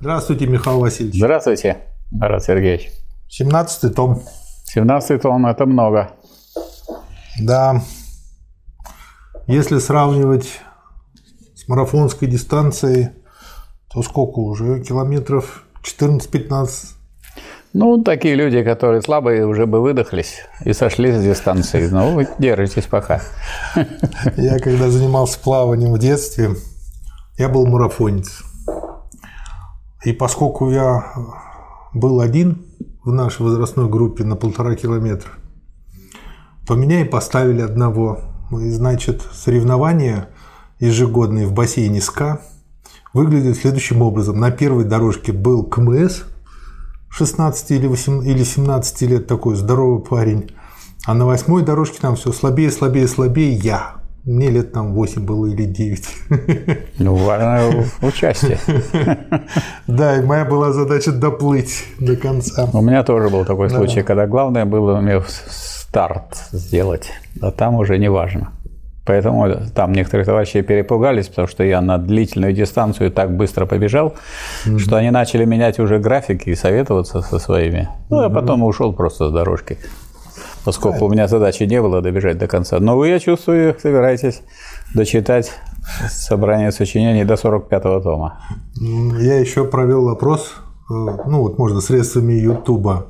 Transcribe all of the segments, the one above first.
Здравствуйте, Михаил Васильевич. Здравствуйте, Марат Сергеевич. 17 том. 17 том – это много. Да. Если сравнивать с марафонской дистанцией, то сколько уже? Километров 14-15? Ну, такие люди, которые слабые, уже бы выдохлись и сошли с дистанции. Но вы держитесь пока. Я когда занимался плаванием в детстве, я был марафонец. И поскольку я был один в нашей возрастной группе на полтора километра, то меня и поставили одного. И, значит, соревнования ежегодные в бассейне СКА выглядят следующим образом. На первой дорожке был КМС, 16 или, 18, или 17 лет такой здоровый парень, а на восьмой дорожке там все слабее, слабее, слабее я. Мне лет там 8 было или 9. Ну, важное участие. Да, и моя была задача доплыть до конца. У меня тоже был такой случай, когда главное было мне старт сделать, а там уже не важно. Поэтому там некоторые товарищи перепугались, потому что я на длительную дистанцию так быстро побежал, mm-hmm. что они начали менять уже графики и советоваться со своими. Ну, а потом ушел просто с дорожки поскольку у меня задачи не было добежать до конца. Но вы, я чувствую, собираетесь дочитать собрание сочинений до 45-го тома. Я еще провел опрос, э, ну вот можно средствами Ютуба.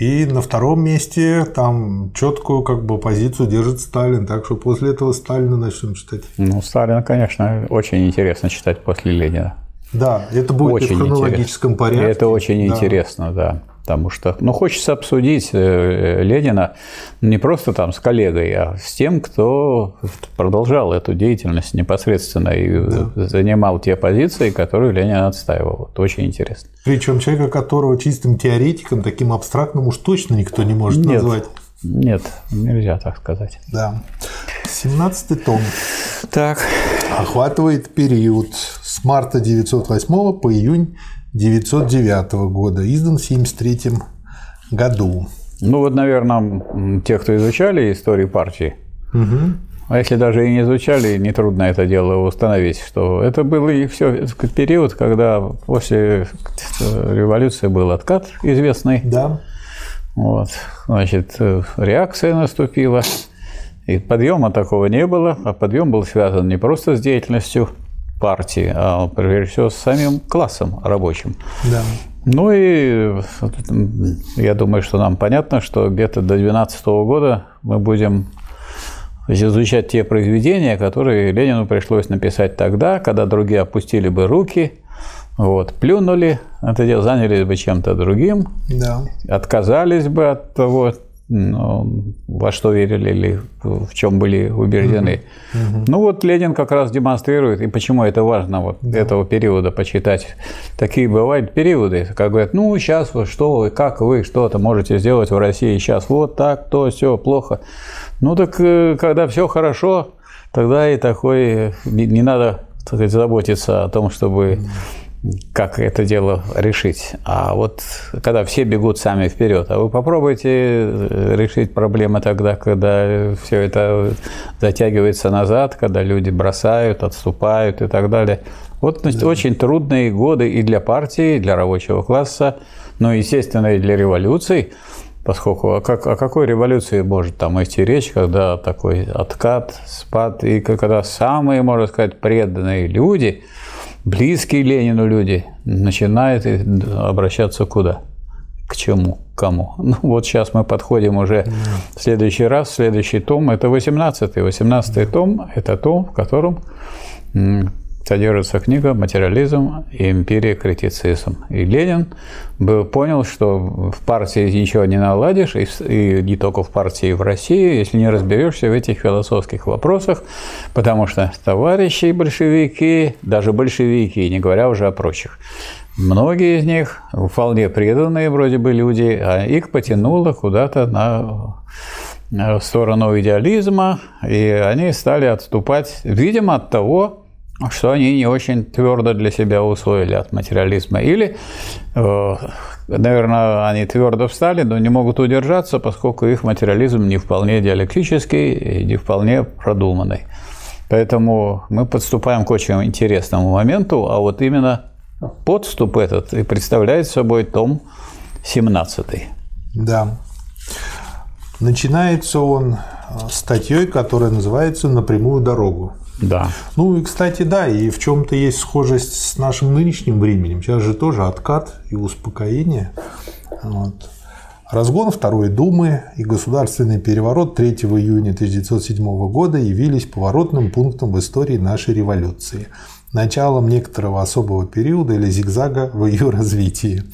И на втором месте там четкую как бы позицию держит Сталин, так что после этого Сталина начнем читать. Ну, Сталина, конечно, очень интересно читать после Ленина. Да, это будет очень в хронологическом интересно. порядке. Это очень да. интересно, да потому что, ну, хочется обсудить э, Ленина не просто там с коллегой, а с тем, кто продолжал эту деятельность непосредственно и да. занимал те позиции, которые Ленин отстаивал. Это очень интересно. Причем человека, которого чистым теоретиком, таким абстрактным уж точно никто не может Нет. назвать. Нет, нельзя так сказать. Да. 17 том. Так. Охватывает период с марта 908 по июнь 909 года, издан в 1973 году. Ну вот, наверное, те, кто изучали историю партии, угу. а если даже и не изучали, нетрудно это дело установить, что это был и все период, когда после революции был откат известный. Да. Вот, значит, реакция наступила, и подъема такого не было, а подъем был связан не просто с деятельностью партии, а прежде всего с самим классом рабочим. Да. Ну и я думаю, что нам понятно, что где-то до 2012 года мы будем изучать те произведения, которые Ленину пришлось написать тогда, когда другие опустили бы руки, вот, плюнули, это дело занялись бы чем-то другим, да. отказались бы от того, во что верили или в чем были убеждены. Угу. Ну вот Ленин как раз демонстрирует, и почему это важно вот да. этого периода почитать. Такие бывают периоды, как говорят, ну сейчас вы что вы, как вы что-то можете сделать в России сейчас, вот так, то, все плохо. Ну так э, когда все хорошо, тогда и такой не надо так сказать, заботиться о том, чтобы как это дело решить. А вот когда все бегут сами вперед, а вы попробуйте э, решить проблемы тогда, когда все это затягивается назад, когда люди бросают, отступают и так далее. Вот значит, да. очень трудные годы и для партии, и для рабочего класса, но, естественно, и для революций, поскольку о, как, о какой революции может там идти речь, когда такой откат, спад, и когда самые, можно сказать, преданные люди – близкие Ленину люди начинают обращаться куда? К чему? К кому? Ну, вот сейчас мы подходим уже в следующий раз, следующий том, это 18-й. 18 том – это том, в котором содержится книга «Материализм и империя критицизм». И Ленин был, понял, что в партии ничего не наладишь, и, и не только в партии, и в России, если не разберешься в этих философских вопросах, потому что товарищи большевики, даже большевики, не говоря уже о прочих, многие из них вполне преданные вроде бы люди, а их потянуло куда-то на сторону идеализма, и они стали отступать, видимо, от того, что они не очень твердо для себя усвоили от материализма. Или, э, наверное, они твердо встали, но не могут удержаться, поскольку их материализм не вполне диалектический и не вполне продуманный. Поэтому мы подступаем к очень интересному моменту, а вот именно подступ этот и представляет собой том 17. Да. Начинается он статьей, которая называется «Напрямую дорогу». Да. Ну и, кстати, да, и в чем-то есть схожесть с нашим нынешним временем. Сейчас же тоже откат и успокоение. Вот. Разгон Второй Думы и государственный переворот 3 июня 1907 года явились поворотным пунктом в истории нашей революции, началом некоторого особого периода или зигзага в ее развитии.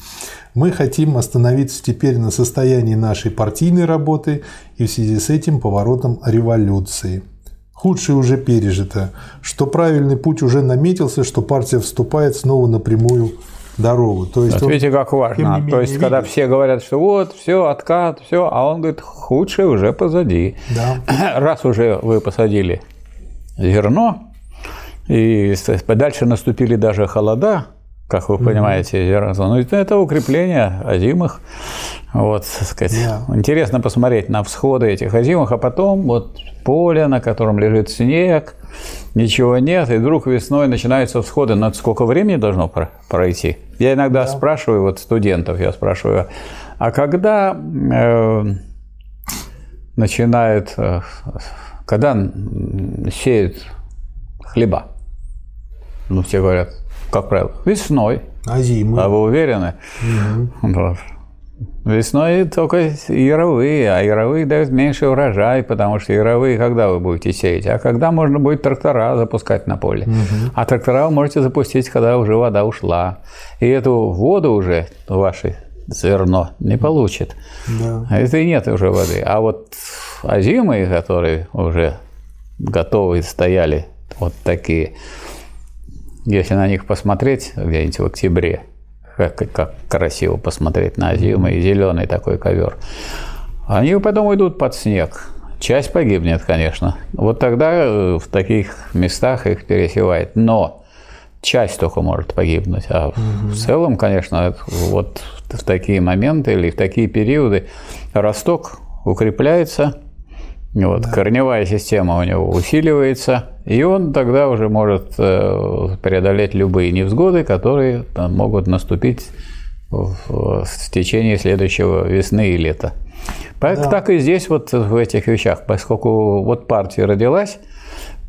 Мы хотим остановиться теперь на состоянии нашей партийной работы и в связи с этим поворотом революции – Худшее уже пережито, что правильный путь уже наметился, что партия вступает снова на прямую дорогу. То есть Ответьте, он, как важно. То есть, видит. когда все говорят, что вот, все, откат, все, а он говорит, худшее уже позади. Да. Раз уже вы посадили зерно, и дальше наступили даже холода, как вы понимаете, mm-hmm. ну, это укрепление озимых. Вот, сказать. Yeah. Интересно посмотреть на всходы этих озимых, а потом вот поле, на котором лежит снег, ничего нет, и вдруг весной начинаются всходы. Но сколько времени должно пройти? Я иногда да. спрашиваю вот студентов, я спрашиваю, а когда э, начинает, э, когда сеют хлеба? Ну, все говорят, как правило, весной. А зимой? А вы уверены? Угу. Вот. Весной только яровые, а яровые дают меньше урожай, потому что яровые когда вы будете сеять? А когда можно будет трактора запускать на поле? Угу. А трактора вы можете запустить, когда уже вода ушла. И эту воду уже ваши зерно не получит. Да. Это и нет уже воды. А вот озимые, которые уже готовые стояли, вот такие, если на них посмотреть где-нибудь в октябре, как, как красиво посмотреть на зиму и зеленый такой ковер. Они потом уйдут под снег. Часть погибнет, конечно. Вот тогда э, в таких местах их пересевает. Но часть только может погибнуть. А угу. в целом, конечно, вот в такие моменты или в такие периоды росток укрепляется, вот, да. корневая система у него усиливается, и он тогда уже может э, преодолеть любые невзгоды, которые там, могут наступить в, в течение следующего весны и лета. Да. Так и здесь вот в этих вещах, поскольку вот партия родилась,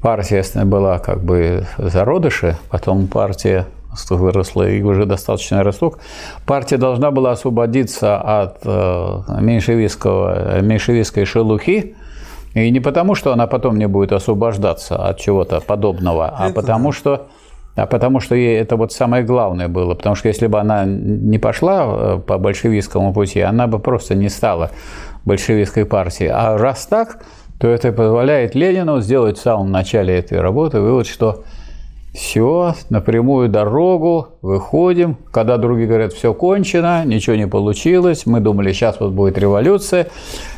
партия была как бы зародыши, потом партия выросла и уже достаточно росток, партия должна была освободиться от э, меньшевистского, меньшевистской шелухи, и не потому, что она потом не будет освобождаться от чего-то подобного, а потому что а потому что ей это вот самое главное было. Потому что если бы она не пошла э, по большевистскому пути, она бы просто не стала большевистской партией. А раз так, то это позволяет Ленину сделать в самом начале этой работы вывод, что все, напрямую дорогу, выходим. Когда другие говорят, все кончено, ничего не получилось, мы думали, сейчас вот будет революция.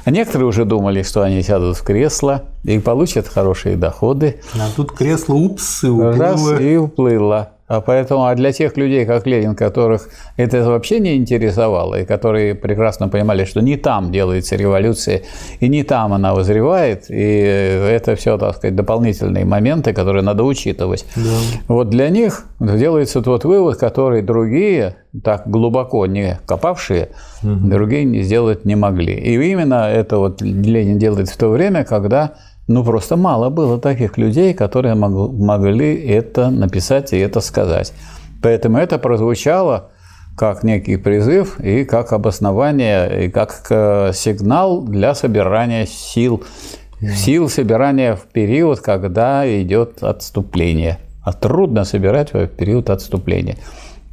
А некоторые уже думали, что они сядут в кресло и получат хорошие доходы. А тут кресло, упс, и уплыло. Раз, и уплыло. А поэтому а для тех людей, как Ленин, которых это вообще не интересовало, и которые прекрасно понимали, что не там делается революция, и не там она возревает, и это все, так сказать, дополнительные моменты, которые надо учитывать. Да. Вот для них делается тот вывод, который другие, так глубоко не копавшие, угу. другие сделать не могли. И именно это вот Ленин делает в то время, когда ну, просто мало было таких людей, которые могли это написать и это сказать. Поэтому это прозвучало как некий призыв и как обоснование, и как э, сигнал для собирания сил. Сил собирания в период, когда идет отступление. А трудно собирать в период отступления.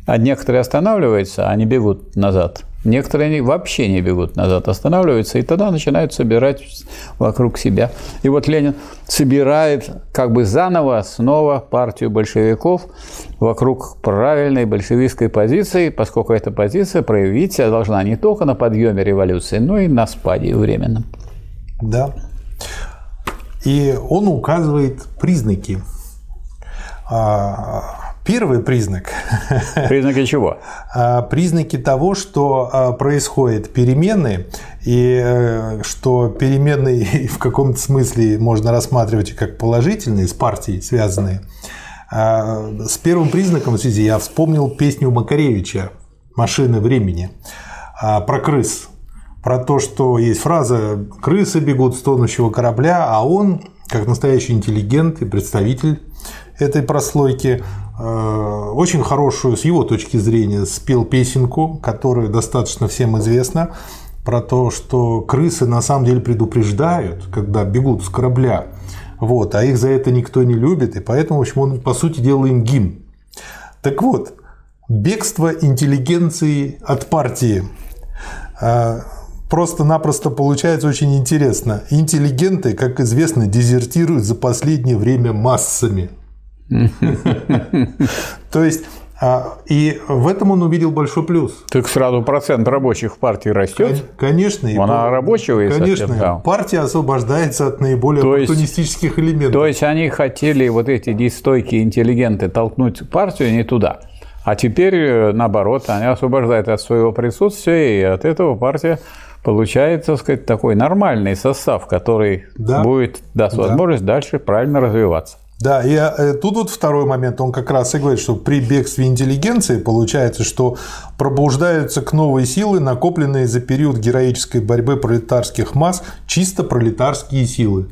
А некоторые останавливаются, они бегут назад. Некоторые вообще не бегут назад, останавливаются, и тогда начинают собирать вокруг себя. И вот Ленин собирает как бы заново снова партию большевиков вокруг правильной большевистской позиции, поскольку эта позиция проявить себя должна не только на подъеме революции, но и на спаде временном. Да. И он указывает признаки а, Первый признак. Признаки чего? А, признаки того, что а, происходят перемены, и э, что перемены в каком-то смысле можно рассматривать как положительные, с партией связанные, А, с первым признаком в связи я вспомнил песню Макаревича «Машины времени» про крыс. Про то, что есть фраза «крысы бегут с тонущего корабля», а он, как настоящий интеллигент и представитель этой прослойки, очень хорошую, с его точки зрения, спел песенку, которая достаточно всем известна, про то, что крысы на самом деле предупреждают, когда бегут с корабля, вот, а их за это никто не любит, и поэтому, в общем, он, по сути дела, им гимн. Так вот, бегство интеллигенции от партии. А, просто-напросто получается очень интересно. Интеллигенты, как известно, дезертируют за последнее время массами. То есть а, и в этом он увидел большой плюс. Так сразу процент рабочих в партии растет. Конечно. Она рабочего Конечно. Да. Партия освобождается от наиболее то оппортунистических есть, элементов. То есть они хотели вот эти дистойкие интеллигенты толкнуть партию не туда. А теперь, э, наоборот, они освобождают от своего присутствия, и от этого партия получает, так сказать, такой нормальный состав, который да. будет даст возможность да. дальше правильно развиваться. Да, и э, тут вот второй момент, он как раз и говорит, что при бегстве интеллигенции получается, что пробуждаются к новой силы, накопленные за период героической борьбы пролетарских масс, чисто пролетарские силы.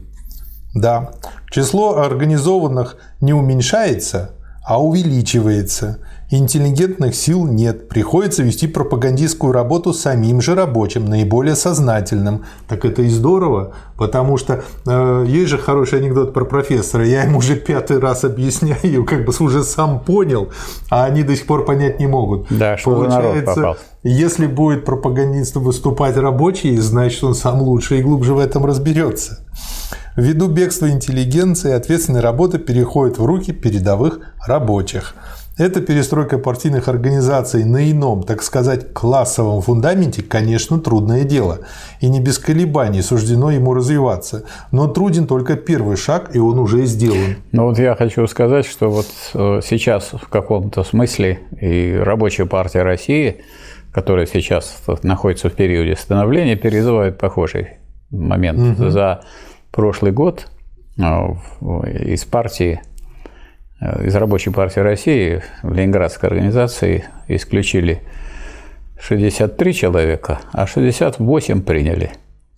Да, число организованных не уменьшается, а увеличивается – Интеллигентных сил нет, приходится вести пропагандистскую работу самим же рабочим, наиболее сознательным. Так это и здорово, потому что э, есть же хороший анекдот про профессора, я ему уже пятый раз объясняю, как бы уже сам понял, а они до сих пор понять не могут. Да, что Получается, народ если будет пропагандистом выступать рабочий, значит он сам лучше и глубже в этом разберется. Ввиду бегства интеллигенции ответственная работа переходит в руки передовых рабочих – эта перестройка партийных организаций на ином, так сказать, классовом фундаменте, конечно, трудное дело. И не без колебаний суждено ему развиваться. Но труден только первый шаг, и он уже сделан. Ну вот я хочу сказать, что вот э, сейчас в каком-то смысле и рабочая партия России, которая сейчас находится в периоде становления, переживает похожий момент. Угу. За прошлый год э, из партии из Рабочей партии России в Ленинградской организации исключили 63 человека, а 68 приняли.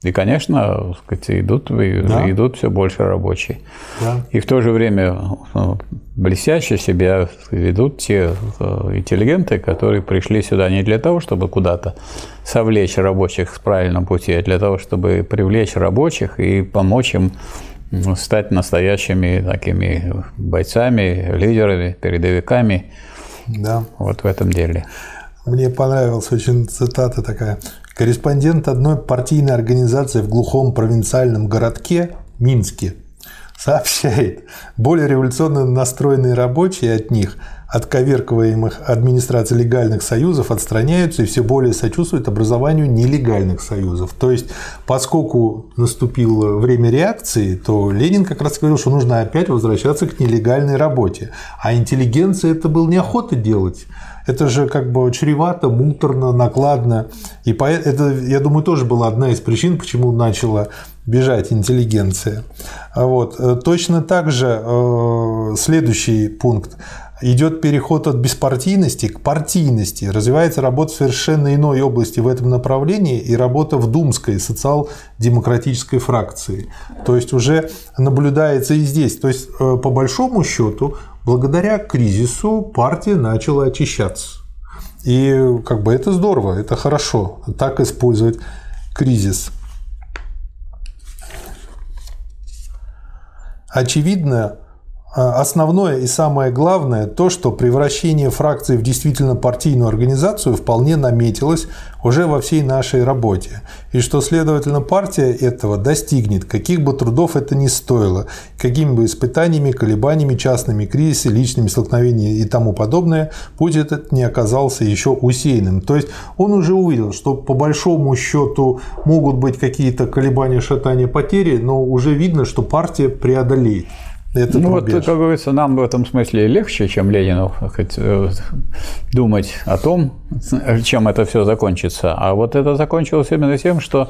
И, конечно, сказать, идут, да. идут все больше рабочие. Да. И в то же время ну, блестяще себя ведут те э, интеллигенты, которые пришли сюда не для того, чтобы куда-то совлечь рабочих с правильным пути, а для того, чтобы привлечь рабочих и помочь им стать настоящими такими бойцами, лидерами, передовиками да. вот в этом деле. Мне понравилась очень цитата такая. Корреспондент одной партийной организации в глухом провинциальном городке Минске сообщает, более революционно настроенные рабочие от них – от администрации легальных союзов отстраняются и все более сочувствуют образованию нелегальных союзов. То есть, поскольку наступило время реакции, то Ленин как раз говорил, что нужно опять возвращаться к нелегальной работе. А интеллигенция это был неохота делать. Это же как бы чревато, муторно, накладно. И это, я думаю, тоже была одна из причин, почему начала бежать интеллигенция. Вот. Точно так же э, следующий пункт идет переход от беспартийности к партийности, развивается работа в совершенно иной области в этом направлении и работа в думской социал-демократической фракции. То есть уже наблюдается и здесь. То есть э, по большому счету, благодаря кризису партия начала очищаться. И как бы это здорово, это хорошо, так использовать кризис. Очевидно, основное и самое главное то, что превращение фракции в действительно партийную организацию вполне наметилось уже во всей нашей работе, и что, следовательно, партия этого достигнет, каких бы трудов это ни стоило, какими бы испытаниями, колебаниями, частными кризисами, личными столкновениями и тому подобное, путь этот не оказался еще усеянным. То есть он уже увидел, что по большому счету могут быть какие-то колебания, шатания, потери, но уже видно, что партия преодолеет. Этот ну рубеж. вот, как говорится, нам в этом смысле легче, чем Ленину, хоть, э, думать о том, чем это все закончится. А вот это закончилось именно тем, что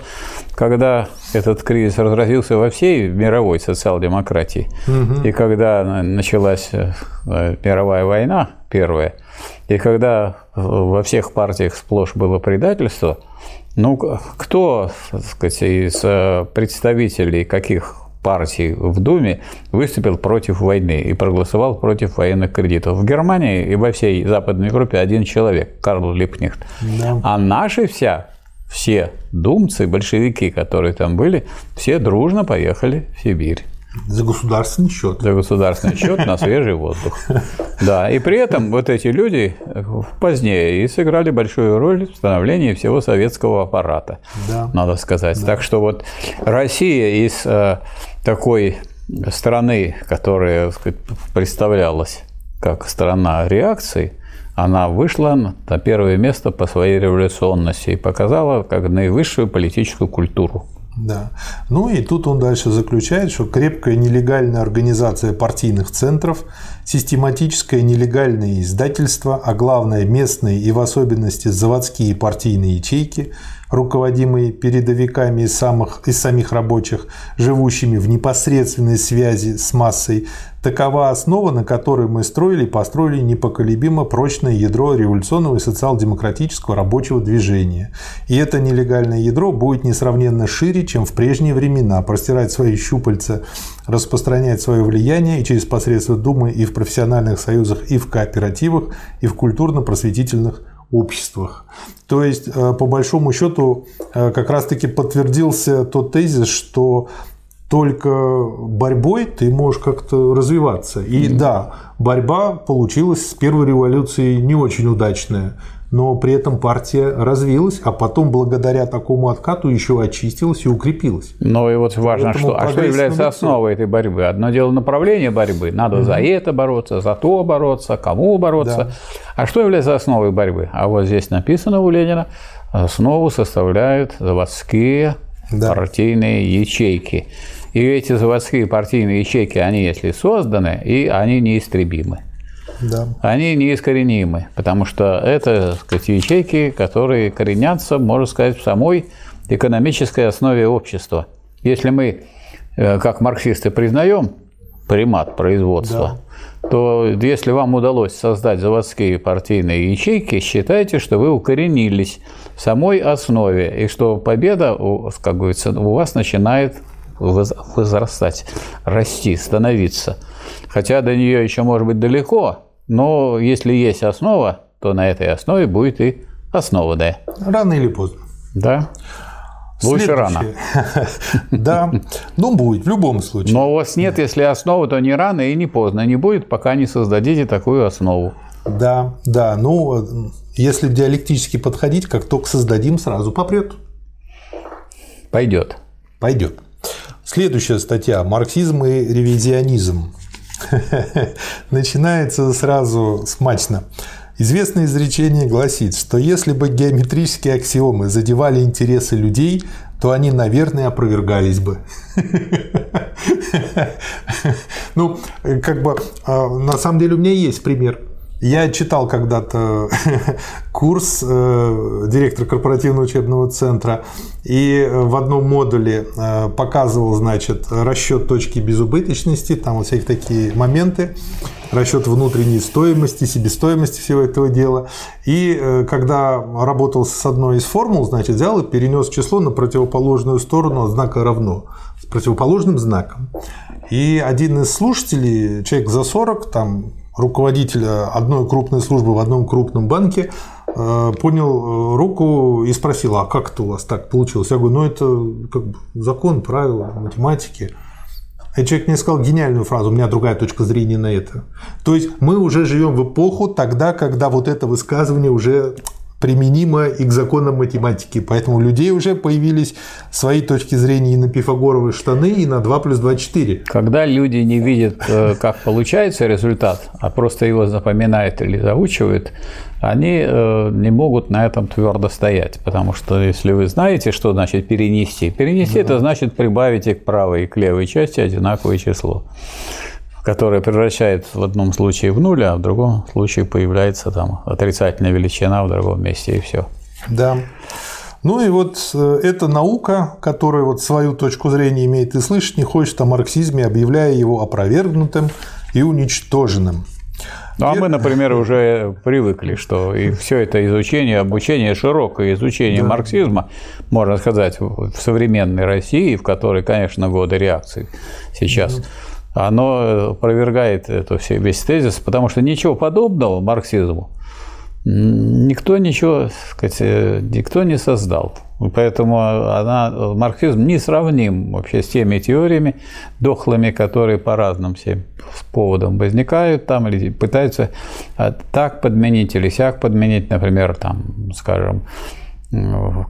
когда этот кризис разразился во всей мировой социал-демократии, угу. и когда началась э, мировая война первая, и когда во всех партиях сплошь было предательство, ну, кто, так сказать, из э, представителей каких партий в Думе выступил против войны и проголосовал против военных кредитов. В Германии и во всей Западной Европе один человек, Карл Липкнехт. Да. А наши вся, все думцы, большевики, которые там были, все дружно поехали в Сибирь. За государственный счет. За государственный счет на свежий воздух. Да, и при этом вот эти люди позднее и сыграли большую роль в становлении всего советского аппарата, да. надо сказать. Да. Так что вот Россия из э, такой страны, которая сказать, представлялась как страна реакции, она вышла на первое место по своей революционности и показала как наивысшую политическую культуру. Да. Ну и тут он дальше заключает, что крепкая нелегальная организация партийных центров, систематическое нелегальное издательство, а главное местные и в особенности заводские партийные ячейки – руководимые передовиками из, самых, из самих рабочих, живущими в непосредственной связи с массой, такова основа, на которой мы строили и построили непоколебимо прочное ядро революционного и социал-демократического рабочего движения. И это нелегальное ядро будет несравненно шире, чем в прежние времена, простирать свои щупальца, распространять свое влияние и через посредство Думы и в профессиональных союзах, и в кооперативах, и в культурно-просветительных обществах. То есть, э, по большому счету, э, как раз-таки подтвердился тот тезис, что только борьбой ты можешь как-то развиваться. И mm-hmm. да, борьба получилась с первой революцией не очень удачная но при этом партия развилась, а потом благодаря такому откату еще очистилась и укрепилась. Но и вот важно, что, а что является основой этой борьбы? Одно дело направление борьбы, надо угу. за это бороться, за то бороться, кому бороться. Да. А что является основой борьбы? А вот здесь написано у Ленина, основу составляют заводские да. партийные ячейки. И эти заводские партийные ячейки, они если созданы, и они неистребимы да. они неискоренимы, потому что это сказать, ячейки, которые коренятся, можно сказать, в самой экономической основе общества. Если мы, э, как марксисты, признаем примат производства, да. то если вам удалось создать заводские партийные ячейки, считайте, что вы укоренились в самой основе, и что победа, как говорится, у вас начинает возрастать, расти, становиться. Хотя до нее еще может быть далеко, но если есть основа, то на этой основе будет и основа, да. Рано или поздно. Да. Лучше рано. Да, ну будет в любом случае. Но у вас нет, если основы, то не рано и не поздно не будет, пока не создадите такую основу. Да, да, ну если диалектически подходить, как только создадим, сразу попрет. Пойдет. Пойдет. Следующая статья «Марксизм и ревизионизм». Начинается сразу смачно. Известное изречение гласит, что если бы геометрические аксиомы задевали интересы людей, то они, наверное, опровергались бы. Ну, как бы, а, на самом деле у меня есть пример я читал когда-то курс э, директора корпоративного учебного центра, и в одном модуле э, показывал, значит, расчет точки безубыточности, там вот всякие такие моменты, расчет внутренней стоимости, себестоимости всего этого дела. И э, когда работал с одной из формул, значит, взял и перенес число на противоположную сторону от знака равно, с противоположным знаком. И один из слушателей, человек за 40, там руководителя одной крупной службы в одном крупном банке э, поднял э, руку и спросил, а как это у вас так получилось? Я говорю, ну это как бы закон, правила, математики. И человек мне сказал гениальную фразу, у меня другая точка зрения на это. То есть мы уже живем в эпоху тогда, когда вот это высказывание уже применимо и к законам математики. Поэтому у людей уже появились свои точки зрения и на пифагоровые штаны, и на 2 плюс 2 – 4. Когда люди не видят, э, как получается результат, а просто его запоминают или заучивают, они э, не могут на этом твердо стоять. Потому что если вы знаете, что значит перенести, перенести да. это значит прибавить и к правой, и к левой части одинаковое число. Которая превращает в одном случае в нуль, а в другом случае появляется там отрицательная величина в другом месте и все. Да. Ну и вот э, эта наука, которая вот свою точку зрения имеет и слышать не хочет о марксизме, объявляя его опровергнутым и уничтоженным. Ну, а мы, например, уже привыкли, что и все это изучение, обучение, широкое изучение да. марксизма, можно сказать, в современной России, в которой, конечно, годы реакции сейчас, да. Оно опровергает это все, весь тезис, потому что ничего подобного марксизму никто ничего, сказать, э, никто не создал. Поэтому она, марксизм не сравним вообще с теми теориями дохлыми, которые по разным всем поводам возникают там или пытаются а, так подменить или сяк подменить, например, там, скажем,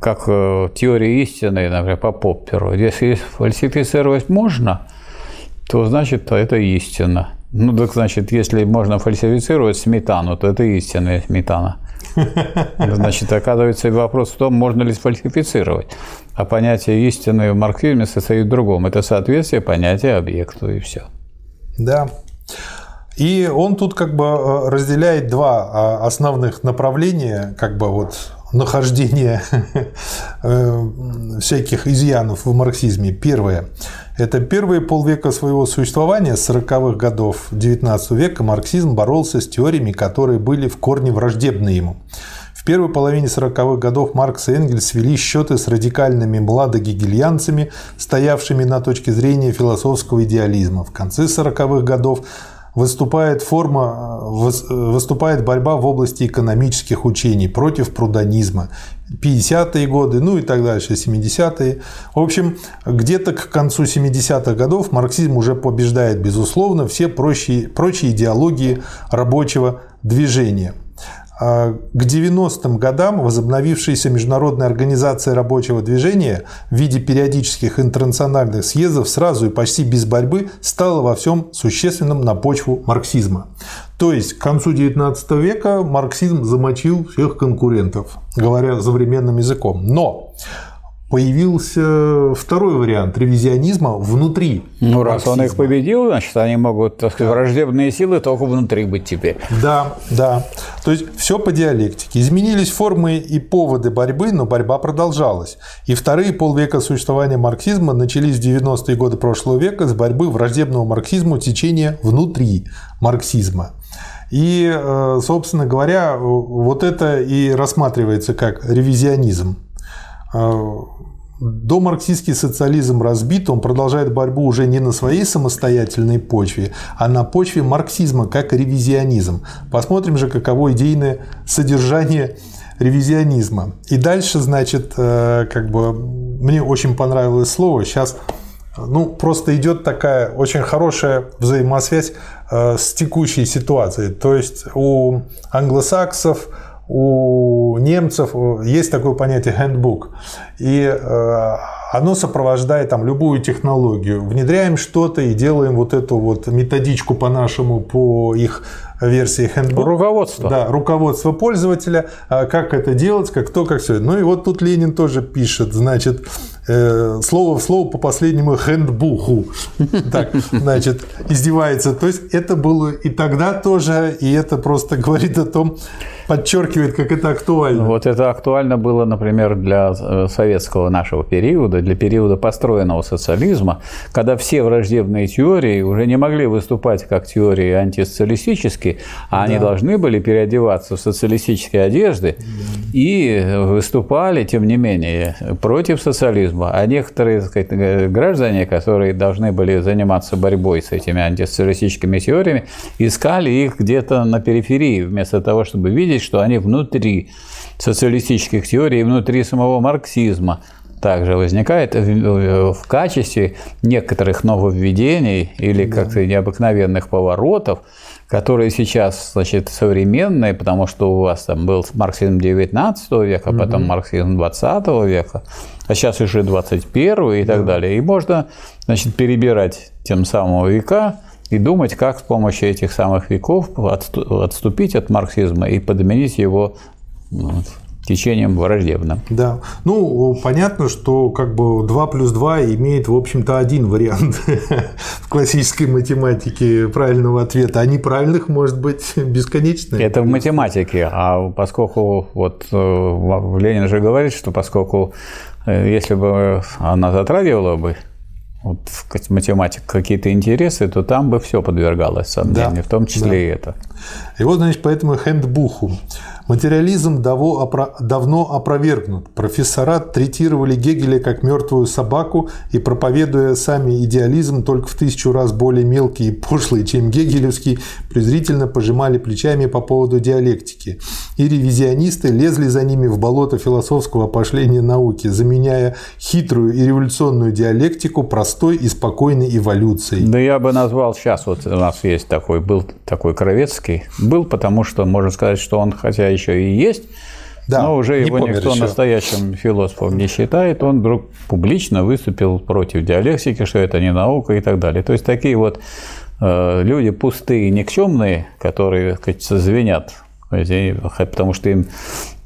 как э, теория истины, например, по Попперу. Если фальсифицировать можно, то значит это истина. Ну, так значит, если можно фальсифицировать сметану, то это истинная сметана. Значит, оказывается, вопрос в том, можно ли сфальсифицировать. А понятие истины в марксизме состоит в другом. Это соответствие понятия объекту, и все. Да. И он тут как бы э, разделяет два а, основных направления, как бы вот нахождения э, всяких изъянов в марксизме. Первое это первые полвека своего существования, с 40-х годов XIX века, марксизм боролся с теориями, которые были в корне враждебны ему. В первой половине 40-х годов Маркс и Энгельс свели счеты с радикальными младогегельянцами, стоявшими на точке зрения философского идеализма. В конце 40-х годов выступает, форма, выступает борьба в области экономических учений против прудонизма. 50-е годы, ну и так дальше, 70-е. В общем, где-то к концу 70-х годов марксизм уже побеждает, безусловно, все прочие, прочие идеологии рабочего движения – к 90-м годам возобновившаяся Международная организация рабочего движения в виде периодических интернациональных съездов сразу и почти без борьбы стала во всем существенным на почву марксизма. То есть к концу 19 века марксизм замочил всех конкурентов, говоря современным языком. Но появился второй вариант ревизионизма внутри. Ну, раз он их победил, значит, они могут, так сказать, враждебные силы только внутри быть теперь. Да, да. То есть все по диалектике. Изменились формы и поводы борьбы, но борьба продолжалась. И вторые полвека существования марксизма начались в 90-е годы прошлого века с борьбы враждебного марксизму течения внутри марксизма. И, э, собственно говоря, вот это и рассматривается как ревизионизм. Э, до марксистский социализм разбит, он продолжает борьбу уже не на своей самостоятельной почве, а на почве марксизма как ревизионизм. Посмотрим же, каково идейное содержание ревизионизма. И дальше, значит, э, как бы мне очень понравилось слово. Сейчас ну, просто идет такая очень хорошая взаимосвязь э, с текущей ситуацией. То есть у англосаксов, у немцев есть такое понятие handbook, и э, оно сопровождает там любую технологию. Внедряем что-то и делаем вот эту вот методичку по-нашему, по их версии handbook. Руководство. Да, руководство пользователя, а как это делать, как то, как все. Ну и вот тут Ленин тоже пишет, значит, э, слово в слово по последнему хендбуху. Так, значит, издевается. То есть это было и тогда тоже, и это просто говорит о том, подчеркивает, как это актуально. Вот это актуально было, например, для э, советского нашего периода, для периода построенного социализма, когда все враждебные теории уже не могли выступать как теории антисоциалистические, а да. они должны были переодеваться в социалистические одежды да. и выступали, тем не менее, против социализма. А некоторые так сказать, граждане, которые должны были заниматься борьбой с этими антисоциалистическими теориями, искали их где-то на периферии, вместо того, чтобы видеть, что они внутри социалистических теорий, внутри самого марксизма. Также возникает в качестве некоторых нововведений или как-то необыкновенных поворотов, которые сейчас значит, современные, потому что у вас там был марксизм 19 века, угу. потом марксизм 20 века, а сейчас уже 21 и так да. далее. И можно значит, перебирать тем самым века и думать, как с помощью этих самых веков отступить от марксизма и подменить его течением враждебным. Да. Ну, понятно, что как бы 2 плюс 2 имеет, в общем-то, один вариант в классической математике правильного ответа, а неправильных может быть бесконечное. Это в математике, а поскольку вот э, Ленин же говорит, что поскольку э, если бы она затрагивала бы вот, математик какие-то интересы, то там бы все подвергалось сомнению, да, в том числе да. и это. И вот, значит, поэтому хендбуху. Материализм давно опровергнут. Профессора третировали Гегеля как мертвую собаку и, проповедуя сами идеализм, только в тысячу раз более мелкий и пошлый, чем гегелевский, презрительно пожимали плечами по поводу диалектики. И ревизионисты лезли за ними в болото философского пошления науки, заменяя хитрую и революционную диалектику простой и спокойной эволюцией. Да я бы назвал сейчас, вот у нас есть такой, был такой Кровецкий, был, потому что можно сказать, что он, хотя еще и есть, да, но уже его никто еще. настоящим философом не считает. Он вдруг публично выступил против диалектики, что это не наука и так далее. То есть такие вот э, люди пустые, никчемные, которые сказать, звенят, потому что им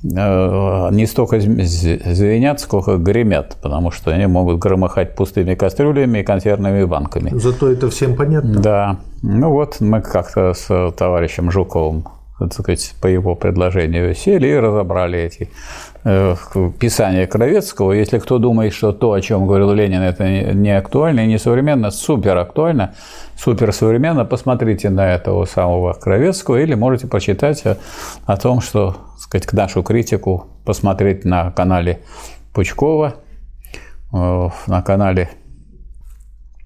э, не столько звенят, сколько гремят, потому что они могут громыхать пустыми кастрюлями и консервными банками. Зато это всем понятно. Да. Ну вот мы как-то с товарищем Жуковым так сказать, по его предложению, сели и разобрали эти э, писания Кровецкого. Если кто думает, что то, о чем говорил Ленин, это не актуально и не современно, супер актуально, супер современно, посмотрите на этого самого Кровецкого или можете прочитать о, о том, что, так сказать, нашу критику посмотреть на канале Пучкова, э, на канале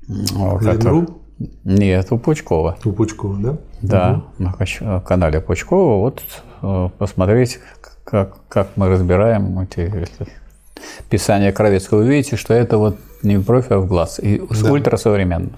Ленру? Нет, у Пучкова. У Пучкова, да? Да, угу. на канале Пучкова. Вот э, посмотреть, как, как мы разбираем эти писания Кровецкого. Вы видите, что это вот не в бровь, а в глаз. И да. ультрасовременно.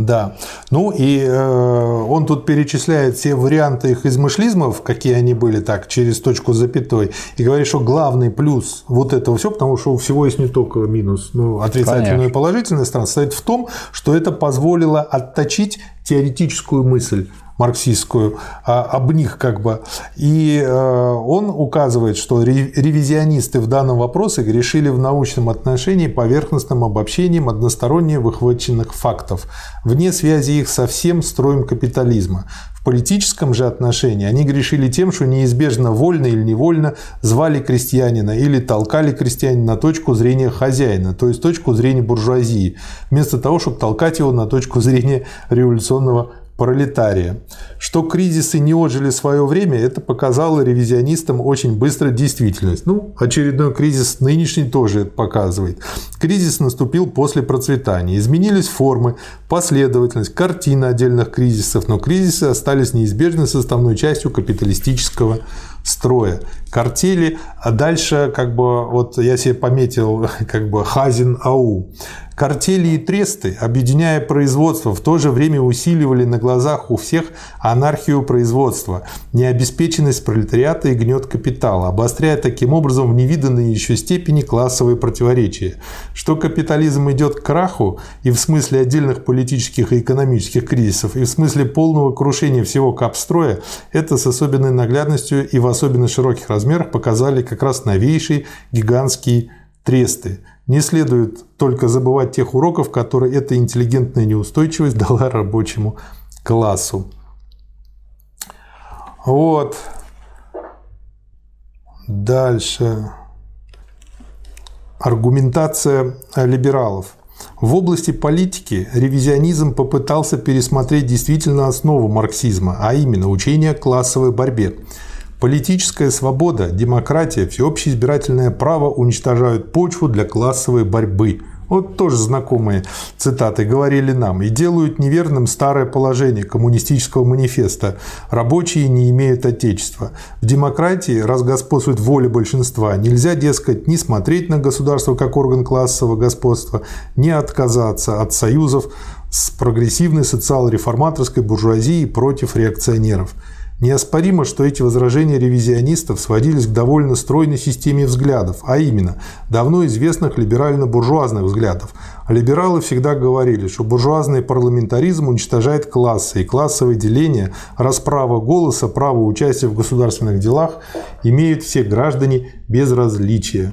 Да. Ну и э, он тут перечисляет все варианты их измышлизмов, какие они были так, через точку запятой, и говорит, что главный плюс вот этого всего, потому что у всего есть не только минус, ну, отрицательная Конечно. и положительная сторона, состоит в том, что это позволило отточить теоретическую мысль марксистскую, а, об них как бы. И э, он указывает, что ревизионисты в данном вопросе грешили в научном отношении поверхностным обобщением односторонне выхваченных фактов, вне связи их со всем строем капитализма. В политическом же отношении они грешили тем, что неизбежно вольно или невольно звали крестьянина или толкали крестьянина на точку зрения хозяина, то есть точку зрения буржуазии, вместо того, чтобы толкать его на точку зрения революционного пролетария. Что кризисы не отжили свое время, это показало ревизионистам очень быстро действительность. Ну, очередной кризис нынешний тоже это показывает. Кризис наступил после процветания. Изменились формы, последовательность, картина отдельных кризисов, но кризисы остались неизбежной составной частью капиталистического строя. Картели, а дальше как бы вот я себе пометил как бы Хазин АУ. Картели и тресты, объединяя производство, в то же время усиливали на глазах у всех анархию производства, необеспеченность пролетариата и гнет капитала, обостряя таким образом в невиданной еще степени классовые противоречия. Что капитализм идет к краху и в смысле отдельных политических и экономических кризисов, и в смысле полного крушения всего капстроя, это с особенной наглядностью и в особенно широких размерах показали как раз новейшие гигантские тресты. Не следует только забывать тех уроков, которые эта интеллигентная неустойчивость дала рабочему классу. Вот. Дальше. Аргументация либералов. В области политики ревизионизм попытался пересмотреть действительно основу марксизма, а именно учение о классовой борьбе. Политическая свобода, демократия, всеобщее избирательное право уничтожают почву для классовой борьбы. Вот тоже знакомые цитаты говорили нам. И делают неверным старое положение коммунистического манифеста. Рабочие не имеют отечества. В демократии, раз господствует воля большинства, нельзя, дескать, не смотреть на государство как орган классового господства, не отказаться от союзов с прогрессивной социал-реформаторской буржуазией против реакционеров. Неоспоримо, что эти возражения ревизионистов сводились к довольно стройной системе взглядов, а именно давно известных либерально-буржуазных взглядов. Либералы всегда говорили, что буржуазный парламентаризм уничтожает классы, и классовое деление, расправа голоса, право участия в государственных делах имеют все граждане без различия.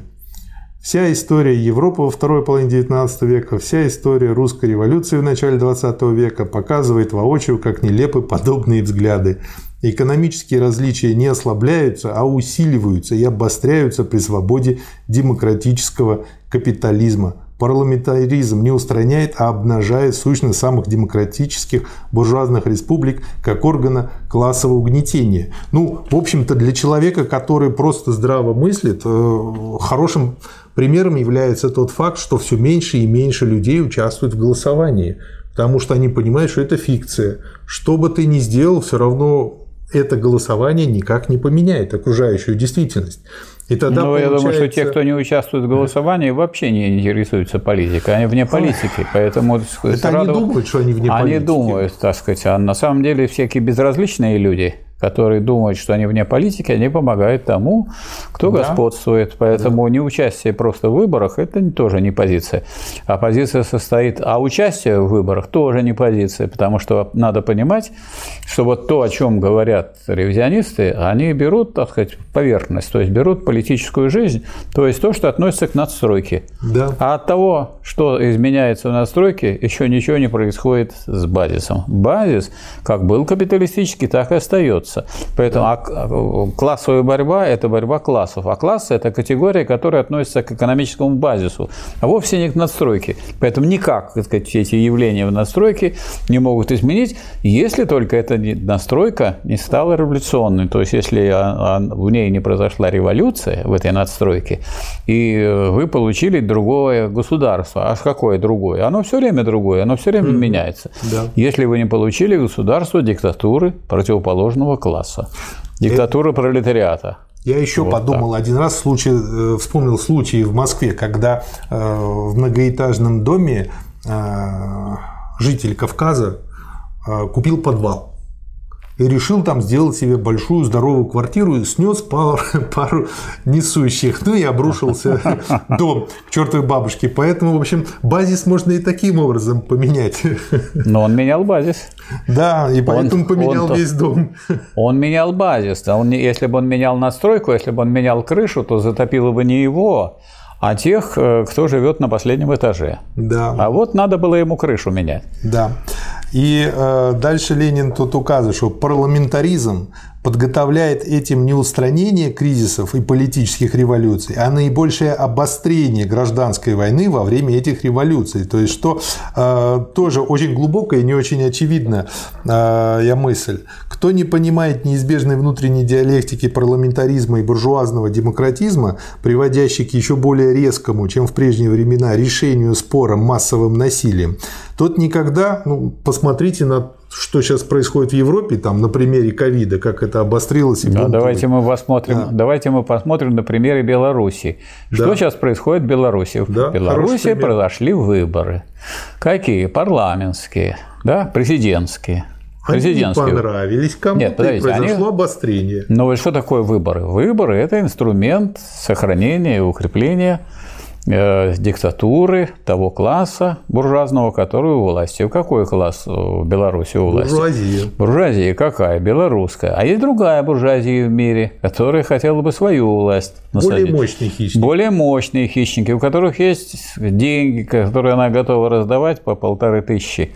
Вся история Европы во второй половине XIX века, вся история русской революции в начале XX века показывает воочию, как нелепы подобные взгляды. Экономические различия не ослабляются, а усиливаются и обостряются при свободе демократического капитализма. Парламентаризм не устраняет, а обнажает сущность самых демократических буржуазных республик как органа классового угнетения. Ну, в общем-то, для человека, который просто здраво мыслит, э, хорошим примером является тот факт, что все меньше и меньше людей участвуют в голосовании, потому что они понимают, что это фикция. Что бы ты ни сделал, все равно это голосование никак не поменяет окружающую действительность. И тогда ну, получается... я думаю, что те, кто не участвует в голосовании, вообще не интересуются политикой. Они вне политики. Поэтому это они думают, что они вне политики. Они думают, так сказать. А на самом деле всякие безразличные люди – которые думают, что они вне политики, они помогают тому, кто да. господствует. Поэтому да. не участие просто в выборах – это тоже не позиция. А позиция состоит… А участие в выборах тоже не позиция, потому что надо понимать, что вот то, о чем говорят ревизионисты, они берут, так сказать, поверхность, то есть берут политическую жизнь, то есть то, что относится к надстройке. Да. А от того, что изменяется в надстройке, еще ничего не происходит с базисом. Базис, как был капиталистический, так и остается остается. Поэтому а, а, классовая борьба – это борьба классов, а классы – это категория, которая относится к экономическому базису, а вовсе не к надстройке. Поэтому никак так сказать, эти явления в настройке не могут изменить, если только эта настройка не стала революционной. То есть, если в ней не произошла революция, в этой надстройке, и вы получили другое государство. А какое другое? Оно все время другое, оно все время mm-hmm. меняется. Да. Если вы не получили государство диктатуры противоположного класса. Диктатура пролетариата. Я еще вот подумал так. один раз, случай, э, вспомнил случай в Москве, когда э, в многоэтажном доме э, житель Кавказа купил подвал и решил там сделать себе большую здоровую квартиру и снес пару, пару несущих. Ну и обрушился дом к чертовой бабушке. Поэтому, в общем, базис можно и таким образом поменять. Но он менял базис. Да, и поэтому он, поменял он, весь дом. Он менял базис. Он, если бы он менял настройку, если бы он менял крышу, то затопило бы не его, а тех, э, кто живет на последнем этаже. Да. А вот надо было ему крышу менять. Да. И э, дальше Ленин тут указывает, что парламентаризм подготовляет этим не устранение кризисов и политических революций, а наибольшее обострение гражданской войны во время этих революций. То есть, что э, тоже очень глубокая и не очень очевидная э, я мысль. Кто не понимает неизбежной внутренней диалектики парламентаризма и буржуазного демократизма, приводящей к еще более резкому, чем в прежние времена, решению спора массовым насилием, тот никогда, ну, посмотрите на что сейчас происходит в Европе, там, на примере ковида, как это обострилось. И да, давайте мы посмотрим, да. давайте мы посмотрим на примере Беларуси. Что да. сейчас происходит в Беларуси? Да, в Беларуси произошли выборы. Какие? Парламентские, да, президентские. Они президентские. не понравились кому-то, Нет, подождите, произошло они... обострение. Но что такое выборы? Выборы – это инструмент сохранения и укрепления диктатуры того класса буржуазного, который у власти. Какой класс в Беларуси у власти? Буржуазия. Буржуазия какая? Белорусская. А есть другая буржуазия в мире, которая хотела бы свою власть насадить. Более мощные хищники. Более мощные хищники, у которых есть деньги, которые она готова раздавать по полторы тысячи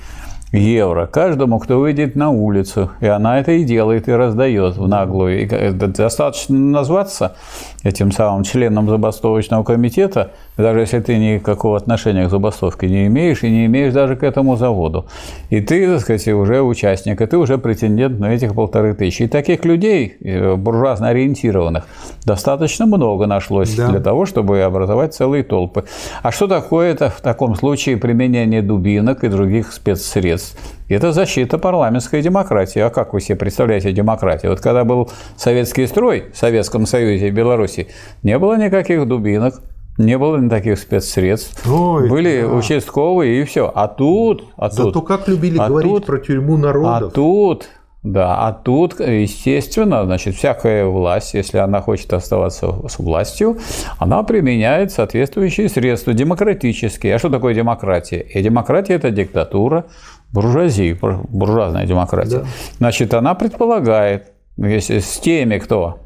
евро каждому, кто выйдет на улицу. И она это и делает, и раздает в наглую. И достаточно назваться этим самым членом забастовочного комитета, даже если ты никакого отношения к забастовке не имеешь, и не имеешь даже к этому заводу. И ты, так сказать, уже участник, и ты уже претендент на этих полторы тысячи. И таких людей, э, буржуазно ориентированных, достаточно много нашлось да. для того, чтобы образовать целые толпы. А что такое это в таком случае применение дубинок и других спецсредств? Это защита парламентской демократии. А как вы себе представляете демократию? Вот когда был советский строй в Советском Союзе и Беларуси, не было никаких дубинок, не было никаких спецсредств. Ой, Были да. участковые и все. А тут... А Зато тут, как любили а говорить тут, про тюрьму народов. А тут Да, а тут, естественно, значит, всякая власть, если она хочет оставаться с властью, она применяет соответствующие средства демократические. А что такое демократия? И демократия – это диктатура, буржуазии, буржуазная демократия. Да. Значит, она предполагает, если с теми, кто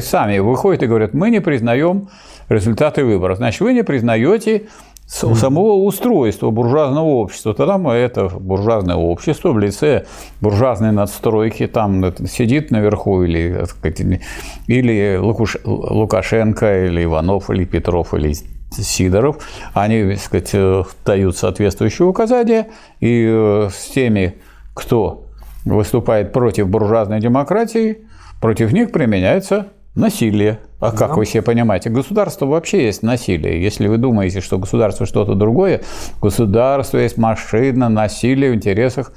сами выходят и говорят, мы не признаем результаты выборов, значит, вы не признаете самого устройства буржуазного общества. Тогда мы это буржуазное общество в лице буржуазной надстройки там сидит наверху или, сказать, или Лукашенко, или Иванов, или Петров, или Сидоров, они, так сказать, э, дают соответствующие указания, и э, с теми, кто выступает против буржуазной демократии, против них применяется насилие. А как вы себе понимаете? Государство вообще есть насилие. Если вы думаете, что государство что-то другое, государство есть машина насилия в интересах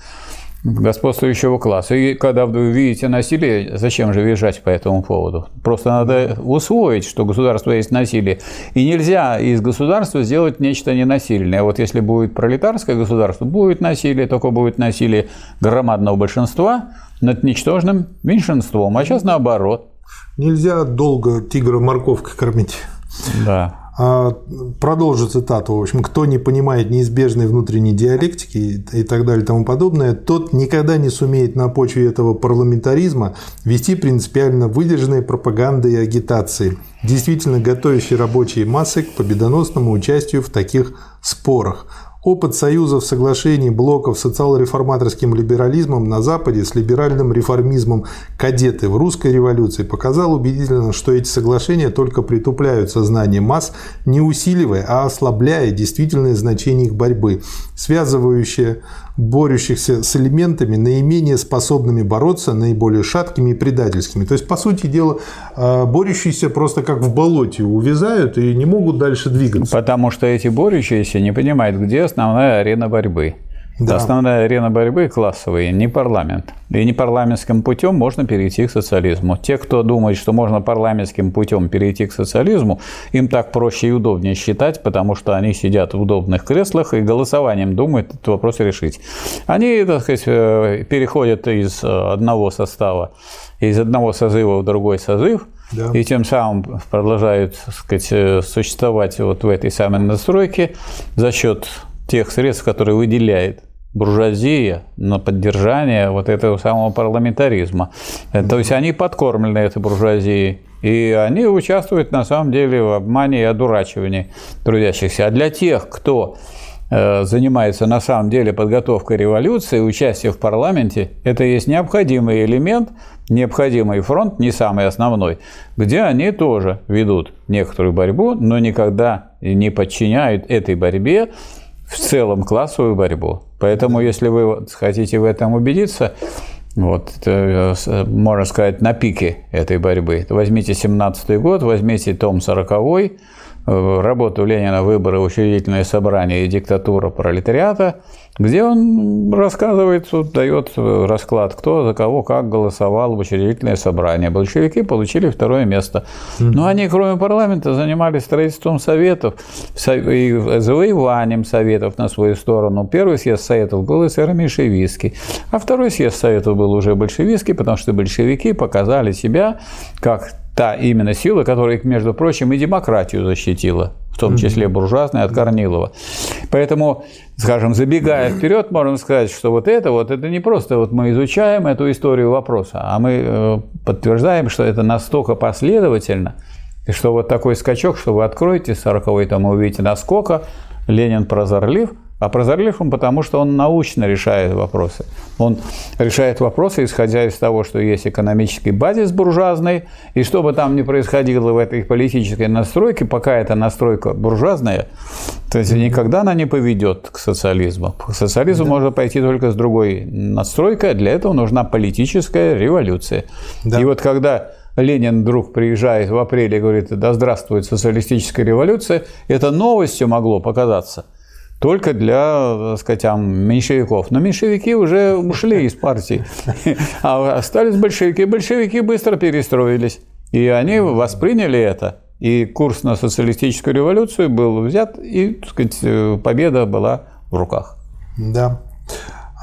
господствующего класса. И когда вы видите насилие, зачем же визжать по этому поводу? Просто надо усвоить, что государство есть насилие. И нельзя из государства сделать нечто ненасильное. Вот если будет пролетарское государство, будет насилие, только будет насилие громадного большинства над ничтожным меньшинством. А сейчас наоборот. Нельзя долго тигра морковкой кормить. Да. А, продолжу цитату. В общем, кто не понимает неизбежной внутренней диалектики и так далее и тому подобное, тот никогда не сумеет на почве этого парламентаризма вести принципиально выдержанные пропаганды и агитации, действительно готовящие рабочие массы к победоносному участию в таких спорах. Опыт союзов, соглашений, блоков социал-реформаторским либерализмом на Западе с либеральным реформизмом. Кадеты в русской революции показал убедительно, что эти соглашения только притупляют сознание масс, не усиливая, а ослабляя действительное значение их борьбы, связывающее борющихся с элементами, наименее способными бороться, наиболее шаткими и предательскими. То есть, по сути дела, э, борющиеся просто как в болоте увязают и не могут дальше двигаться. Потому что эти борющиеся не понимают, где основная арена борьбы. Да. Основная арена борьбы классовая, не парламент. И не парламентским путем можно перейти к социализму. Те, кто думает, что можно парламентским путем перейти к социализму, им так проще и удобнее считать, потому что они сидят в удобных креслах и голосованием думают этот вопрос решить. Они, так сказать, э, переходят из э, одного состава, из одного созыва в другой созыв, да. и тем самым продолжают так сказать, э, существовать вот в этой самой настройке за счет тех средств, которые выделяет буржуазия на поддержание вот этого самого парламентаризма. То есть они подкормлены этой буржуазией. И они участвуют на самом деле в обмане и одурачивании трудящихся. А для тех, кто э, занимается на самом деле подготовкой революции, участие в парламенте, это есть необходимый элемент, необходимый фронт, не самый основной, где они тоже ведут некоторую борьбу, но никогда не подчиняют этой борьбе в целом классовую борьбу. Поэтому, если вы хотите в этом убедиться, вот, это, э, можно сказать, на пике этой борьбы. Возьмите 17 год, возьмите том 40 э, работу Ленина «Выборы, учредительное собрание и диктатура пролетариата», где он рассказывает, дает расклад, кто за кого как голосовал в учредительное собрание. Большевики получили второе место. Но они, кроме парламента, занимались строительством советов и завоеванием советов на свою сторону. Первый съезд советов был эсеро-меньшевистский, а второй съезд советов был уже большевистский, потому что большевики показали себя как та именно сила, которая, между прочим, и демократию защитила, в том числе буржуазную от Корнилова. Поэтому, скажем, забегая вперед, можно сказать, что вот это вот это не просто вот мы изучаем эту историю вопроса, а мы э, подтверждаем, что это настолько последовательно, и что вот такой скачок, что вы откроете 40-й, там увидите насколько Ленин прозорлив – а прозорлив он потому, что он научно решает вопросы. Он решает вопросы, исходя из того, что есть экономический базис буржуазный, и что бы там ни происходило в этой политической настройке, пока эта настройка буржуазная, то есть никогда она не поведет к социализму. К социализму да. можно пойти только с другой настройкой, для этого нужна политическая революция. Да. И вот когда Ленин вдруг приезжает в апреле и говорит, да здравствует социалистическая революция, это новостью могло показаться – только для, так сказать, там, меньшевиков. Но меньшевики уже ушли из партии, а остались большевики. Большевики быстро перестроились, и они восприняли это. И курс на социалистическую революцию был взят, и, так сказать, победа была в руках. Да.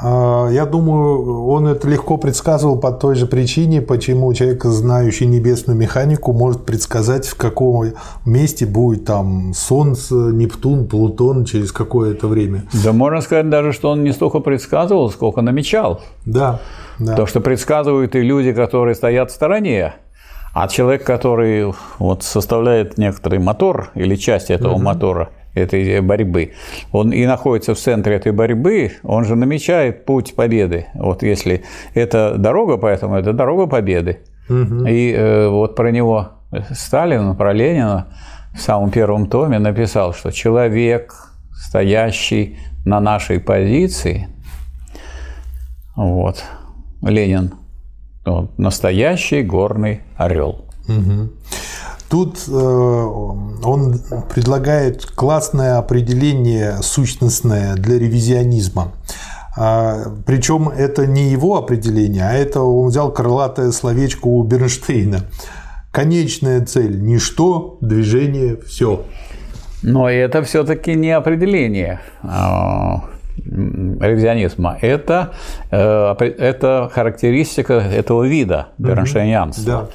А, я думаю, он это легко предсказывал по той же причине, почему человек, знающий небесную механику, может предсказать, в каком месте будет там Солнце, Нептун, Плутон через какое-то время. Да можно сказать даже, что он не столько предсказывал, сколько намечал. Да. да. То, что предсказывают и люди, которые стоят в стороне. А человек, который вот составляет некоторый мотор или часть этого угу. мотора, этой борьбы. Он и находится в центре этой борьбы, он же намечает путь победы. Вот если это дорога, поэтому это дорога победы. Угу. И э, вот про него Сталин, про Ленина в самом первом томе написал, что человек, стоящий на нашей позиции, вот, Ленин, настоящий горный орел. Угу. Тут э, он предлагает классное определение сущностное для ревизионизма. А, причем это не его определение, а это он взял крылатое словечко у Бернштейна. Конечная цель – ничто, движение – все. Но это все-таки не определение а, ревизионизма. Это, э, это характеристика этого вида бернштейнианства. Да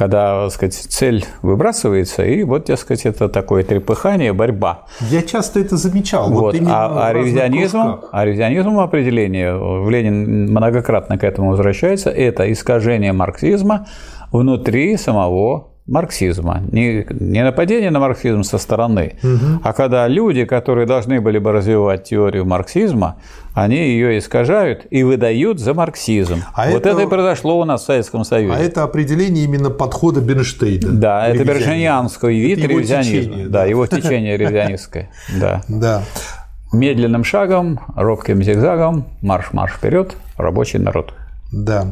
когда, так сказать, цель выбрасывается, и вот, так сказать, это такое трепыхание, борьба. Я часто это замечал. Вот. вот а, а, ревизионизм, а ревизионизм определение, Ленин многократно к этому возвращается, это искажение марксизма внутри самого марксизма. Не, не нападение на марксизм со стороны, угу. а когда люди, которые должны были бы развивать теорию марксизма, они ее искажают и выдают за марксизм. А вот это, это и произошло у нас в Советском Союзе. А это определение именно подхода Бернштейна. Да, это бернштейнианский вид это ревизионизма. Течение, да, да, его течение ревизионистское. Да. да. Медленным шагом, робким зигзагом, марш-марш вперед, рабочий народ. Да.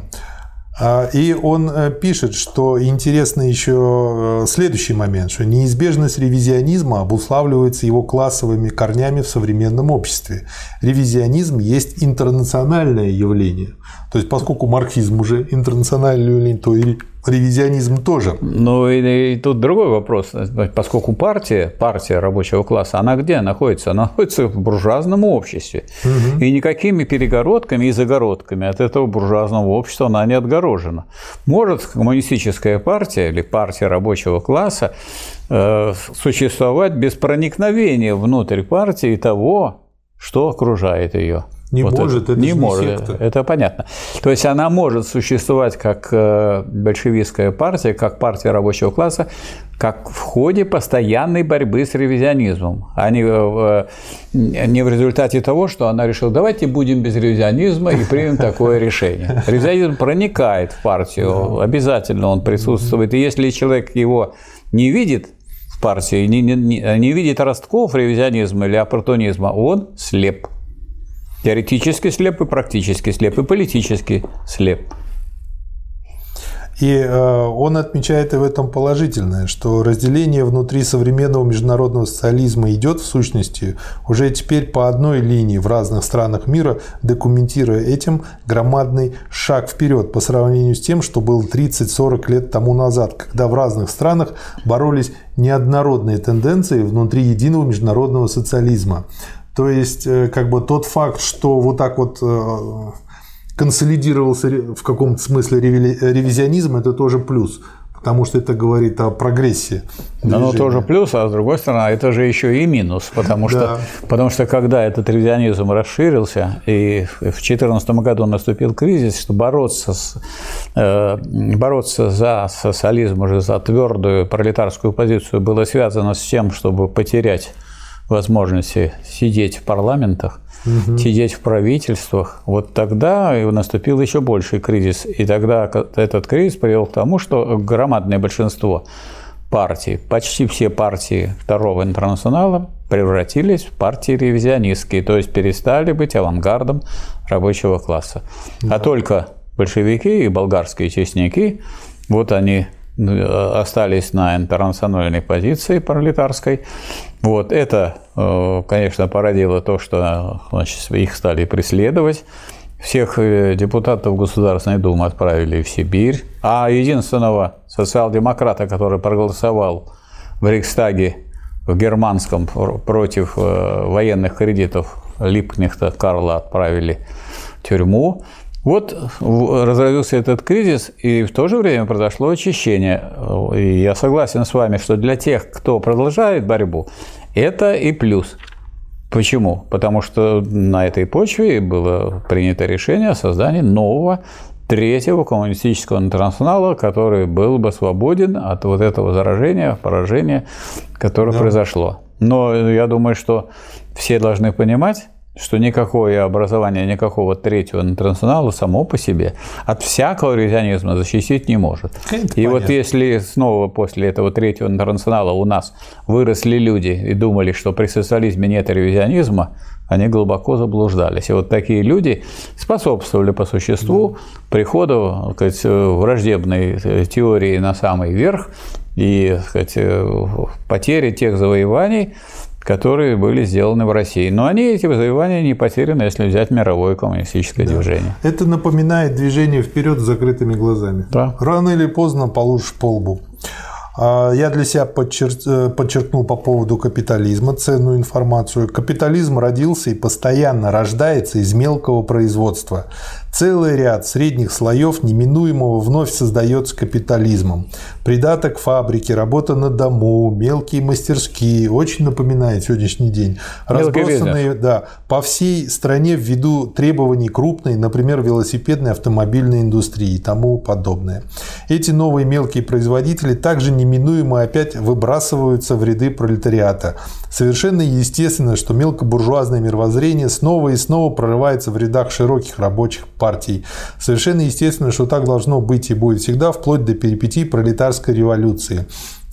А, и он э, пишет, что интересно еще э, следующий момент, что неизбежность ревизионизма обуславливается его классовыми корнями в современном обществе. Ревизионизм есть интернациональное явление. То есть, поскольку марксизм уже интернациональное явление, то и ревизионизм тоже. Ну и, и тут другой вопрос. Поскольку партия, партия рабочего класса, она где находится? Она находится в буржуазном обществе. Угу. И никакими перегородками и загородками от этого буржуазного общества она не отгорожена. Может коммунистическая партия или партия рабочего класса э, существовать без проникновения внутрь партии того, что окружает ее. Не вот может, это, это не может, секта. это понятно. То есть она может существовать как э, большевистская партия, как партия рабочего класса, как в ходе постоянной борьбы с ревизионизмом, а не, э, не в результате того, что она решила, давайте будем без ревизионизма и примем такое решение. Ревизионизм проникает в партию, обязательно он присутствует, и если человек его не видит, в партии, не, не, не видит ростков ревизионизма или оппортунизма, он слеп. Теоретически слеп и практически слеп, и политически слеп. И э, он отмечает и в этом положительное, что разделение внутри современного международного социализма идет в сущности уже теперь по одной линии в разных странах мира, документируя этим громадный шаг вперед по сравнению с тем, что был 30-40 лет тому назад, когда в разных странах боролись неоднородные тенденции внутри единого международного социализма. То есть, э, как бы тот факт, что вот так вот э, консолидировался в каком-то смысле ревизионизм, это тоже плюс. Потому что это говорит о прогрессии. Да, ну тоже плюс, а с другой стороны, это же еще и минус, потому что, да. потому что когда этот ревизионизм расширился, и в 2014 году наступил кризис, что бороться, с, э, бороться за социализм, уже за твердую пролетарскую позицию было связано с тем, чтобы потерять возможности сидеть в парламентах, угу. сидеть в правительствах, вот тогда наступил еще больший кризис. И тогда этот кризис привел к тому, что громадное большинство партий, почти все партии Второго интернационала превратились в партии ревизионистские, то есть перестали быть авангардом рабочего класса. Да. А только большевики и болгарские честняки, вот они остались на интернациональной позиции пролетарской. Вот это, э, конечно, породило то, что значит, их стали преследовать. Всех э, депутатов Государственной Думы отправили в Сибирь, а единственного социал-демократа, который проголосовал в Рейхстаге в германском против э, военных кредитов Липкнехта Карла отправили тюрьму. Вот разразился этот кризис, и в то же время произошло очищение. И я согласен с вами, что для тех, кто продолжает борьбу, это и плюс. Почему? Потому что на этой почве было принято решение о создании нового третьего коммунистического интернационала, который был бы свободен от вот этого заражения, поражения, которое да. произошло. Но я думаю, что все должны понимать, что никакое образование, никакого третьего интернационала само по себе от всякого ревизионизма защитить не может. Это и понятно. вот если снова после этого третьего интернационала у нас выросли люди и думали, что при социализме нет ревизионизма, они глубоко заблуждались. И вот такие люди способствовали по существу приходу сказать, враждебной теории на самый верх и сказать, потери тех завоеваний, которые были сделаны в России. Но они, эти завоевания, не потеряны, если взять мировое коммунистическое да. движение. Это напоминает движение вперед с закрытыми глазами. Да. Рано или поздно получишь по лбу. А, я для себя э, подчеркнул по поводу капитализма ценную информацию. Капитализм родился и постоянно рождается из мелкого производства. Целый ряд средних слоев неминуемого вновь создается капитализмом. Придаток фабрики, работа на дому, мелкие мастерские, очень напоминает сегодняшний день. Разбросанные да, по всей стране ввиду требований крупной, например, велосипедной автомобильной индустрии и тому подобное. Эти новые мелкие производители также неминуемо опять выбрасываются в ряды пролетариата. Совершенно естественно, что мелкобуржуазное мировоззрение снова и снова прорывается в рядах широких рабочих партий. Совершенно естественно, что так должно быть и будет всегда, вплоть до перипетий пролетарской революции.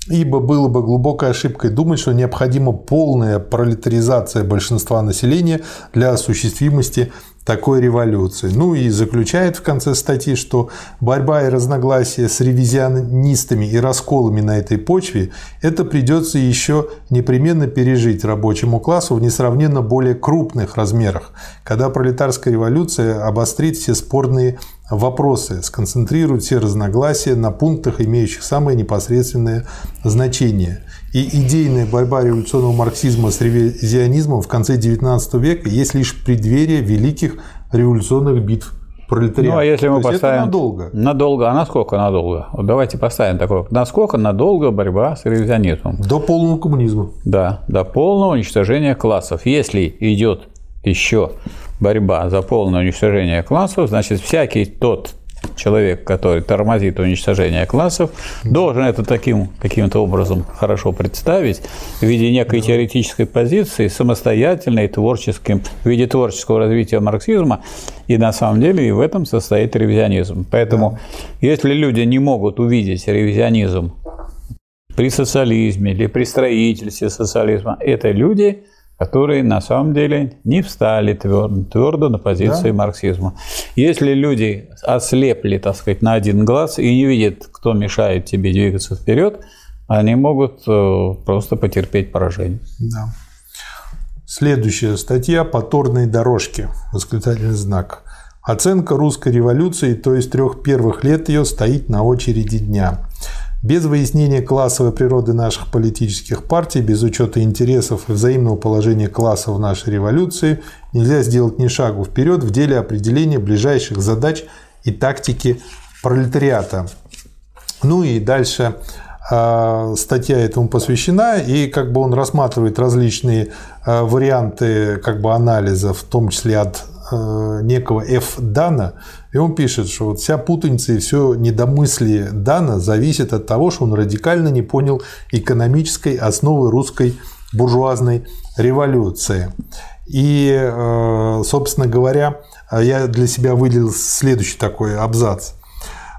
Ибо было бы глубокой ошибкой думать, что необходима полная пролетаризация большинства населения для осуществимости такой революции. Ну и заключает в конце статьи, что борьба и разногласия с ревизионистами и расколами на этой почве это придется еще непременно пережить рабочему классу в несравненно более крупных размерах, когда пролетарская революция обострит все спорные вопросы, сконцентрирует все разногласия на пунктах, имеющих самое непосредственное значение. И идейная борьба революционного марксизма с ревизионизмом в конце XIX века есть лишь преддверие великих революционных битв пролетариата. Ну, а если мы То поставим... надолго. Надолго. А насколько надолго? Вот давайте поставим такое. Насколько надолго борьба с ревизионизмом? До полного коммунизма. Да, до полного уничтожения классов. Если идет еще борьба за полное уничтожение классов, значит, всякий тот человек, который тормозит уничтожение классов, должен это таким каким-то образом хорошо представить в виде некой теоретической позиции, самостоятельной, творческим, в виде творческого развития марксизма, и на самом деле и в этом состоит ревизионизм. Поэтому, если люди не могут увидеть ревизионизм при социализме или при строительстве социализма, это люди – которые на самом деле не встали твердо, твердо на позиции да. марксизма. Если люди ослепли, так сказать, на один глаз и не видят, кто мешает тебе двигаться вперед, они могут э, просто потерпеть поражение. Да. Следующая статья по торной дорожке. Восклицательный знак. Оценка русской революции, то есть трех первых лет ее, стоит на очереди дня. Без выяснения классовой природы наших политических партий, без учета интересов и взаимного положения классов в нашей революции, нельзя сделать ни шагу вперед в деле определения ближайших задач и тактики пролетариата. Ну и дальше а, статья этому посвящена, и как бы он рассматривает различные а, варианты как бы анализа, в том числе от а, некого F. Дана, и он пишет, что вот вся путаница и все недомыслие Дана зависит от того, что он радикально не понял экономической основы русской буржуазной революции. И, э, собственно говоря, я для себя выделил следующий такой абзац.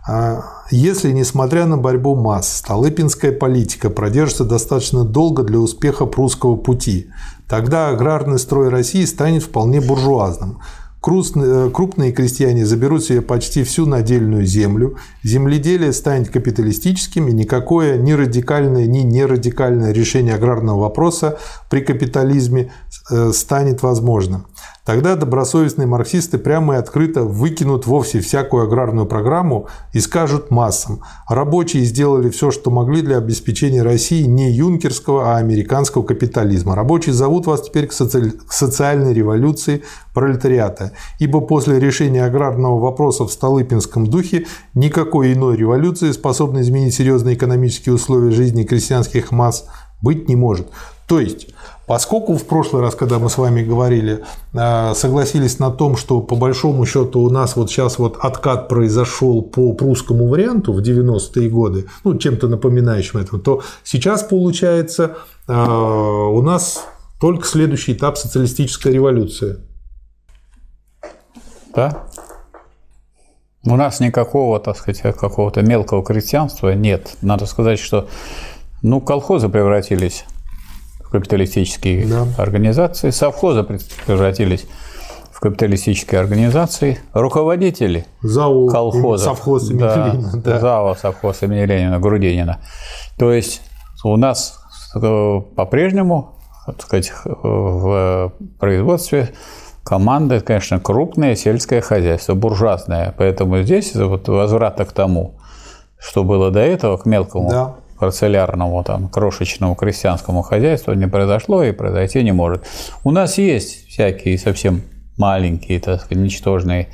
А, Если, несмотря на борьбу масс, столыпинская политика продержится достаточно долго для успеха прусского пути, тогда аграрный строй России станет вполне буржуазным. Э, крупные крестьяне заберут себе почти всю надельную землю, земледелие станет капиталистическим, и никакое ни радикальное, ни нерадикальное решение аграрного вопроса при капитализме э, станет возможным. Тогда добросовестные марксисты прямо и открыто выкинут вовсе всякую аграрную программу и скажут массам. Рабочие сделали все, что могли для обеспечения России не юнкерского, а американского капитализма. Рабочие зовут вас теперь к, соци... к социальной революции пролетариата, ибо после решения аграрного вопроса в Столыпинском духе никакой иной революции, способной изменить серьезные экономические условия жизни крестьянских масс, быть не может. То есть Поскольку в прошлый раз, когда мы с вами говорили, э, согласились на том, что по большому счету у нас вот сейчас вот откат произошел по прусскому варианту в 90-е годы, ну, чем-то напоминающим этому, то сейчас получается э, у нас только следующий этап социалистическая революция. Да. У нас никакого, так сказать, какого-то мелкого крестьянства нет. Надо сказать, что ну, колхозы превратились капиталистические да. организации, совхозы превратились в капиталистические организации, руководители ЗАО, колхозов, совхоз имени да, Ленина, да. ЗАО, совхоз имени Ленина, Грудинина. То есть у нас э, по-прежнему, так сказать, в производстве команды, конечно, крупное сельское хозяйство, буржуазное. Поэтому здесь вот возврата к тому, что было до этого, к мелкому да парцелярному, там, крошечному крестьянскому хозяйству не произошло и произойти не может. У нас есть всякие совсем маленькие, так сказать, ничтожные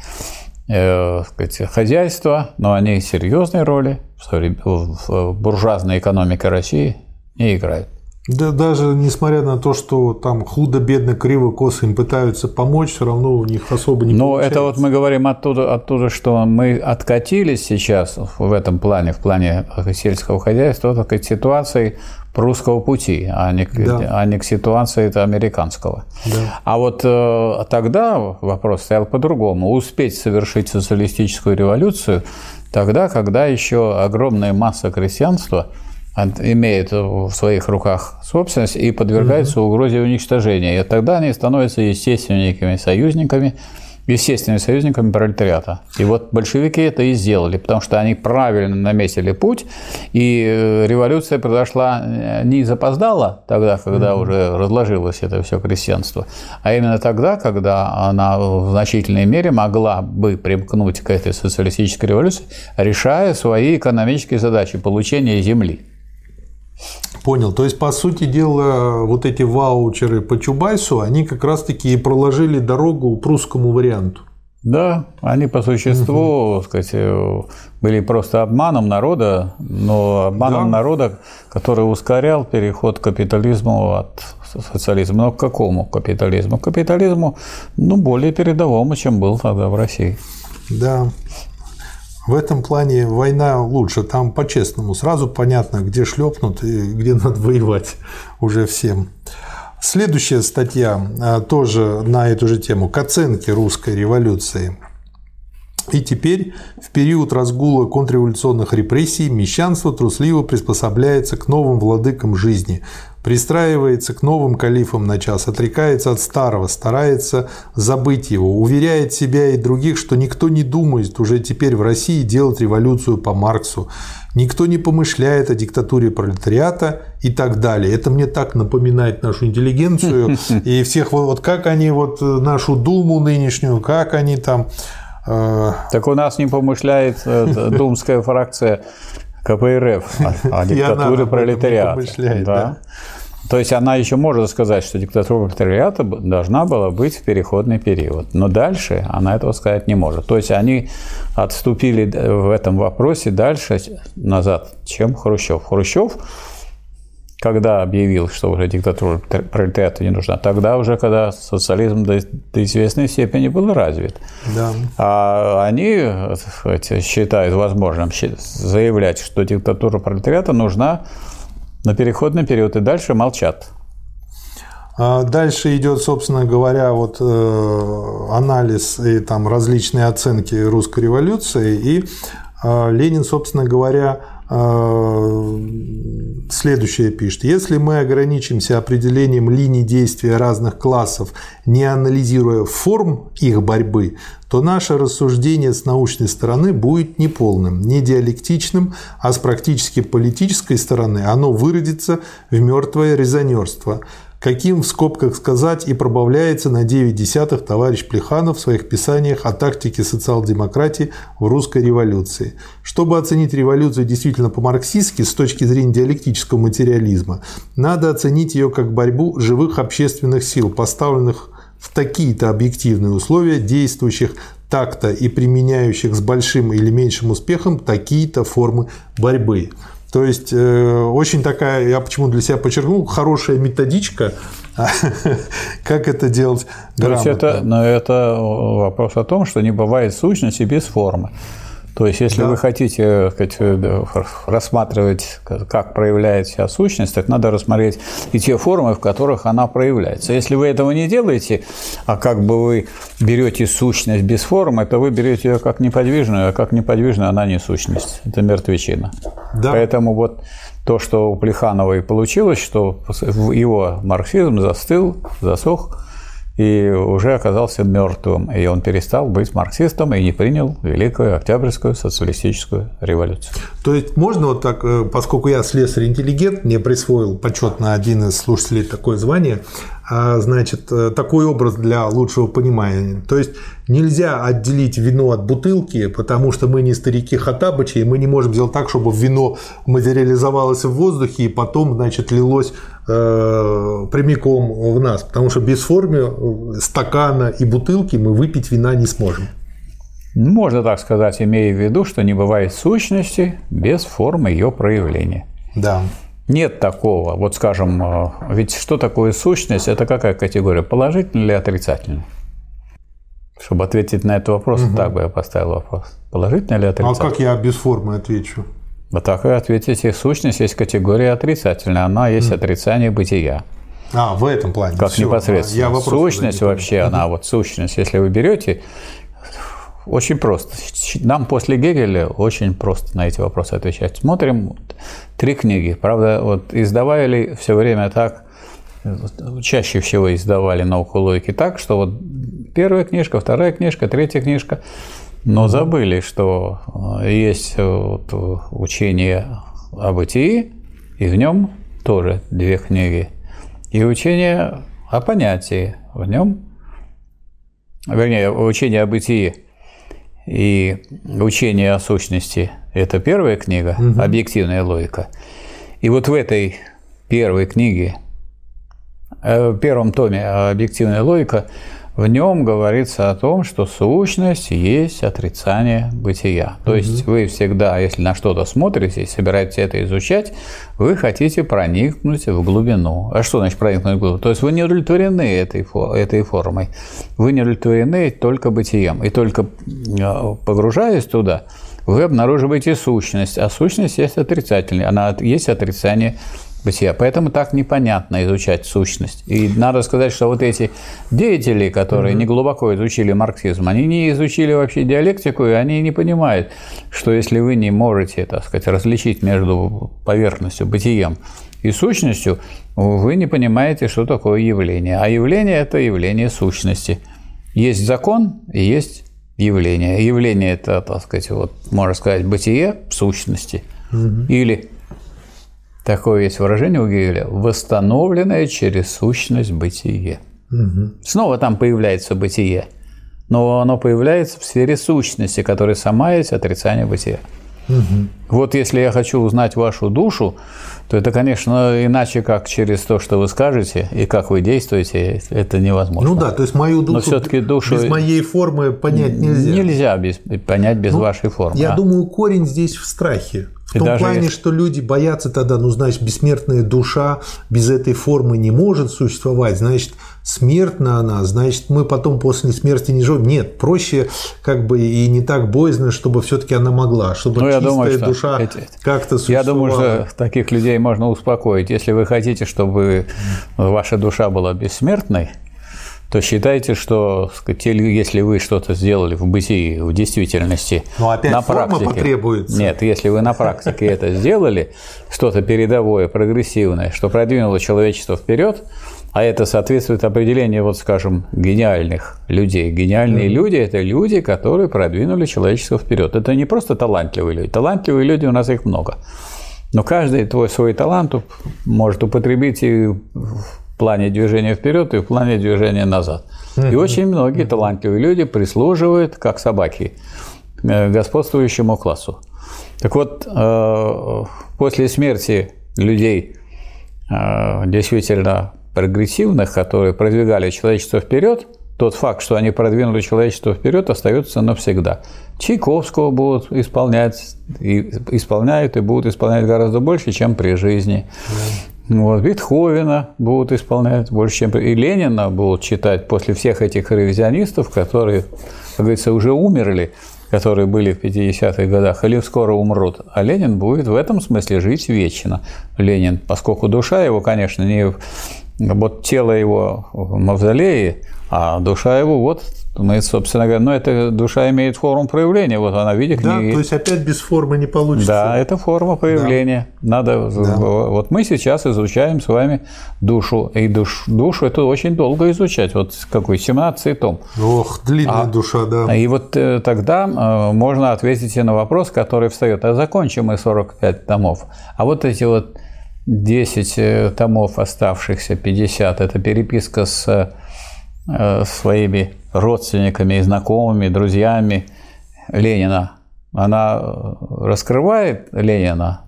э, сказать, хозяйства, но они серьезной роли в буржуазной экономике России не играют. Да, даже несмотря на то, что там худо, бедно, криво, косо им пытаются помочь, все равно у них особо не Но получается. это вот мы говорим оттуда, оттуда, что мы откатились сейчас в этом плане, в плане сельского хозяйства, вот к ситуации прусского пути, а не, да. а не к ситуации это американского. Да. А вот э, тогда вопрос стоял по-другому. Успеть совершить социалистическую революцию тогда, когда еще огромная масса крестьянства – имеет в своих руках собственность и подвергается угу. угрозе уничтожения. И тогда они становятся естественными союзниками, естественными союзниками пролетариата. И вот большевики это и сделали, потому что они правильно наметили путь, и э, революция произошла э, не запоздала тогда, когда угу. уже разложилось это все крестьянство, а именно тогда, когда она в значительной мере могла бы примкнуть к этой социалистической революции, решая свои экономические задачи получения земли. Понял. То есть, по сути дела, вот эти ваучеры по Чубайсу, они как раз-таки и проложили дорогу прусскому варианту. Да, они по существу, угу. сказать, были просто обманом народа, но обманом да. народа, который ускорял переход к капитализму от социализма. Но к какому капитализму? К капитализму, ну, более передовому, чем был тогда в России. Да. В этом плане война лучше, там по-честному, сразу понятно, где шлепнут и где надо воевать уже всем. Следующая статья а, тоже на эту же тему к оценке русской революции. И теперь, в период разгула контрреволюционных репрессий, мещанство трусливо приспособляется к новым владыкам жизни, пристраивается к новым калифам на час, отрекается от старого, старается забыть его, уверяет себя и других, что никто не думает уже теперь в России делать революцию по Марксу, никто не помышляет о диктатуре пролетариата и так далее. Это мне так напоминает нашу интеллигенцию и всех вот как они вот нашу Думу нынешнюю, как они там так у нас не помышляет э, думская фракция КПРФ о, о диктатуре пролетариата. Да. Да. То есть она еще может сказать, что диктатура пролетариата должна была быть в переходный период. Но дальше она этого сказать не может. То есть они отступили в этом вопросе дальше назад, чем Хрущев. Хрущев когда объявил, что уже диктатура пролетариата не нужна, тогда уже, когда социализм до, до известной степени был развит. Да. А они сказать, считают возможным заявлять, что диктатура пролетариата нужна на переходный период, и дальше молчат. А дальше идет, собственно говоря, вот э, анализ и там различные оценки русской революции, и э, Ленин, собственно говоря, следующее пишет. Если мы ограничимся определением линий действия разных классов, не анализируя форм их борьбы, то наше рассуждение с научной стороны будет неполным, не диалектичным, а с практически политической стороны оно выродится в мертвое резонерство. Каким в скобках сказать и пробавляется на 9 десятых товарищ Плеханов в своих писаниях о тактике социал-демократии в русской революции. Чтобы оценить революцию действительно по-марксистски с точки зрения диалектического материализма, надо оценить ее как борьбу живых общественных сил, поставленных в такие-то объективные условия, действующих так-то и применяющих с большим или меньшим успехом такие-то формы борьбы. То есть э, очень такая, я почему для себя подчеркнул, хорошая методичка, как это делать грамотно. То есть это, но это вопрос о том, что не бывает сущности без формы. То есть, если да. вы хотите сказать, э, рассматривать, как проявляет себя сущность, так надо рассмотреть и те формы, в которых она проявляется. Если вы этого не делаете, а как бы вы берете сущность без формы, то вы берете ее как неподвижную, а как неподвижную она не сущность. Это мертвечина. Да. Поэтому вот то, что у Плеханова и получилось, что его марксизм застыл, засох, и уже оказался мертвым, и он перестал быть марксистом и не принял Великую Октябрьскую социалистическую революцию. То есть можно вот так, э, поскольку я слесарь-интеллигент, мне присвоил почетно один из слушателей такое звание, значит, э, такой образ для лучшего понимания. То есть нельзя отделить вино от бутылки, потому что мы не старики Хатабычи, и мы не можем сделать так, чтобы вино материализовалось в воздухе и потом, значит, лилось э, прямиком в нас, потому что без формы стакана и бутылки мы выпить вина не сможем. Можно так сказать, имея в виду, что не бывает сущности без формы ее проявления. Да. Нет такого. Вот скажем, э, ведь что такое сущность? Это какая категория? Положительная или отрицательная? Чтобы ответить на этот вопрос, угу. так бы я поставил вопрос. Положительная или отрицательная? А как я без формы отвечу? Вот так и ответите. Сущность есть категория отрицательная. Она есть угу. отрицание бытия. А, в этом плане. Как Все. непосредственно. Я сущность вообще, угу. она вот сущность. Если вы берете очень просто. Нам после Гегеля очень просто на эти вопросы отвечать. Смотрим три книги. Правда, вот издавали все время так, чаще всего издавали науку логики так, что вот первая книжка, вторая книжка, третья книжка, но забыли, что э, есть вот учение о бытии, и в нем тоже две книги. И учение о понятии, в нем, вернее, учение о бытии и учение о сущности – это первая книга, угу. объективная логика. И вот в этой первой книге, э, в первом томе объективная логика в нем говорится о том, что сущность есть отрицание бытия. То угу. есть вы всегда, если на что-то смотрите и собираетесь это изучать, вы хотите проникнуть в глубину. А что значит проникнуть в глубину? То есть вы не удовлетворены этой, этой формой. Вы не удовлетворены только бытием. И только а, погружаясь туда, вы обнаруживаете сущность, а сущность есть отрицательная, она есть отрицание бытия. Поэтому так непонятно изучать сущность. И надо сказать, что вот эти деятели, которые mm-hmm. не глубоко изучили марксизм, они не изучили вообще диалектику, и они не понимают, что если вы не можете, так сказать, различить между поверхностью, бытием и сущностью, вы не понимаете, что такое явление. А явление – это явление сущности. Есть закон и есть явление. Явление – это, так сказать, вот, можно сказать, бытие сущности. Угу. Или Такое есть выражение у Гегеля – восстановленное через сущность бытие. Угу. Снова там появляется бытие, но оно появляется в сфере сущности, которая сама есть отрицание бытия. Угу. Вот если я хочу узнать вашу душу, то это, конечно, иначе как через то, что вы скажете и как вы действуете, это невозможно. Ну да, то есть мою душу, Но все-таки душу без моей формы понять нельзя. Нельзя без, понять без ну, вашей формы. Я а? думаю, корень здесь в страхе. В и том плане, если... что люди боятся тогда, ну, значит, бессмертная душа без этой формы не может существовать, значит, смертна она, значит, мы потом после смерти не живем. Нет, проще как бы и не так боязно, чтобы все-таки она могла, чтобы ну, чистая думаю, душа эти... как-то существовала. Я думаю, что таких людей можно успокоить. Если вы хотите, чтобы ваша душа была бессмертной, то считайте, что если вы что-то сделали в бытии, в действительности, Но опять на практике, потребуется. Нет, если вы на практике это сделали, что-то передовое, прогрессивное, что продвинуло человечество вперед, а это соответствует определению, вот скажем, гениальных людей. Гениальные mm-hmm. люди – это люди, которые продвинули человечество вперед. Это не просто талантливые люди. Талантливые люди у нас их много. Но каждый твой свой талант может употребить и в плане движения вперед и в плане движения назад. И очень многие талантливые люди прислуживают, как собаки, э, господствующему классу. Так вот, э, после смерти людей э, действительно прогрессивных, которые продвигали человечество вперед, тот факт, что они продвинули человечество вперед, остается навсегда. Чайковского будут исполнять, и исполняют и будут исполнять гораздо больше, чем при жизни. Вот, Бетховена будут исполнять больше, чем... И Ленина будут читать после всех этих ревизионистов, которые, как говорится, уже умерли, которые были в 50-х годах, или скоро умрут. А Ленин будет в этом смысле жить вечно. Ленин, поскольку душа его, конечно, не... Вот тело его в мавзолее, а душа его вот мы, собственно говоря, но ну, эта душа имеет форму проявления, вот она видит да, книги. то есть опять без формы не получится. Да, это форма проявления. Да. Надо, да. вот мы сейчас изучаем с вами душу, и душ, душу это очень долго изучать, вот какой 17 том. Ох, длинная а, душа, да. И вот э, тогда э, можно ответить на вопрос, который встает, а закончим мы 45 томов, а вот эти вот 10 э, томов оставшихся, 50, это переписка с своими родственниками, знакомыми, друзьями Ленина. Она раскрывает Ленина,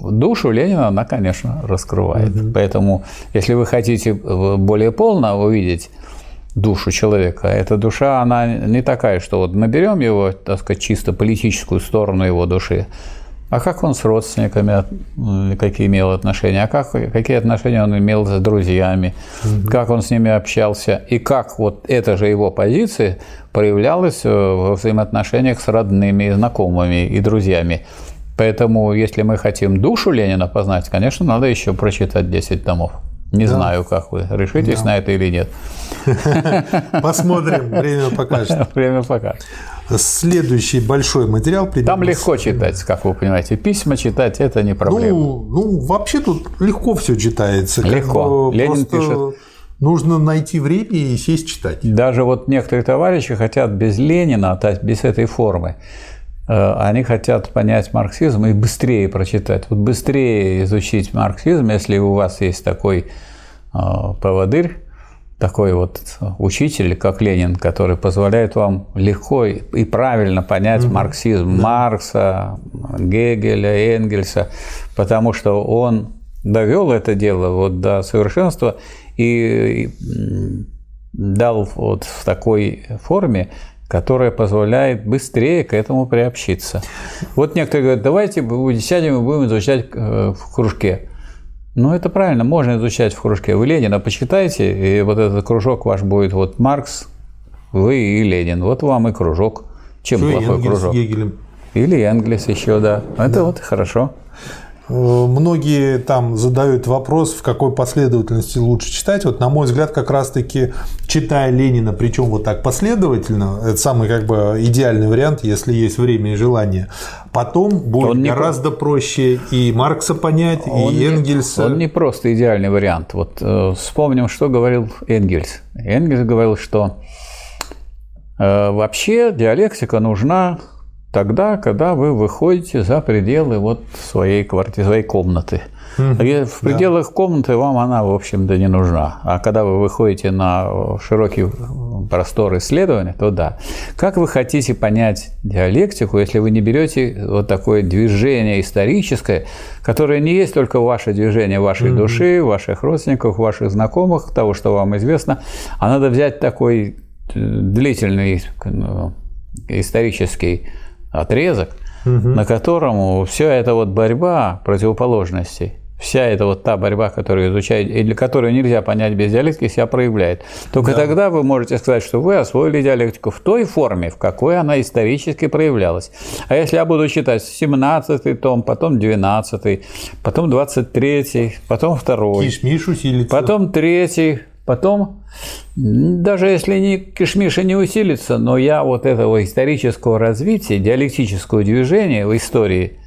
душу Ленина она, конечно, раскрывает. Угу. Поэтому, если вы хотите более полно увидеть душу человека, эта душа, она не такая, что вот наберем его, так сказать, чисто политическую сторону его души, а как он с родственниками, какие имел отношения, а как, какие отношения он имел с друзьями, угу. как он с ними общался, и как вот эта же его позиция проявлялась э, во взаимоотношениях с родными, знакомыми и друзьями. Поэтому, если мы хотим душу Ленина познать, конечно, надо еще прочитать 10 томов. Не да. знаю, как вы решитесь да. на это или нет. Посмотрим, время покажет. Время покажет. Следующий большой материал. Там легко читать, как вы понимаете. Письма читать – это не проблема. Ну, ну вообще тут легко все читается. Легко. Ленин пишет. Нужно найти время и сесть читать. Даже вот некоторые товарищи хотят без Ленина, то есть без этой формы, э, они хотят понять марксизм и быстрее прочитать. Вот быстрее изучить марксизм, если у вас есть такой э, поводырь, такой вот учитель, как Ленин, который позволяет вам легко и правильно понять угу. марксизм да. Маркса, Гегеля, Энгельса, потому что он довел это дело вот до совершенства и дал вот в такой форме, которая позволяет быстрее к этому приобщиться. Вот некоторые говорят, давайте сядем и будем изучать э, в кружке. Ну, это правильно, можно изучать в кружке. Вы Ленина почитайте, и вот этот кружок ваш будет вот Маркс, вы и Ленин. Вот вам и кружок. Чем Что плохой Энгельс кружок? Гегелем. Или Энгельс еще, да. Это да. вот хорошо. Э, многие там задают вопрос, в какой последовательности лучше читать. Вот, на мой взгляд, как раз-таки читая Ленина, причем вот так последовательно, это самый как бы идеальный вариант, если есть время и желание. Потом будет он гораздо не... проще и Маркса понять, он и Энгельса. Не, он не просто идеальный вариант. Вот э, вспомним, что говорил Энгельс. Энгельс говорил, что э, вообще диалектика нужна тогда, когда вы выходите за пределы вот своей квартиры, своей комнаты. В пределах да. комнаты вам она, в общем-то, не нужна. А когда вы выходите на широкий простор исследования, то да. Как вы хотите понять диалектику, если вы не берете вот такое движение историческое, которое не есть только ваше движение вашей угу. души, ваших родственников, ваших знакомых, того, что вам известно, а надо взять такой э, длительный ну, исторический отрезок, угу. на котором вся эта вот борьба противоположностей, вся эта вот та борьба, которую изучает, для которой нельзя понять без диалектики, себя проявляет. Только да. тогда вы можете сказать, что вы освоили диалектику в той форме, в какой она исторически проявлялась. А если я буду читать 17 том, потом 12, потом 23, потом 2, Кишмиш усилится. потом 3, Потом, даже если не кишмиша не усилится, но я вот этого исторического развития, диалектического движения в истории,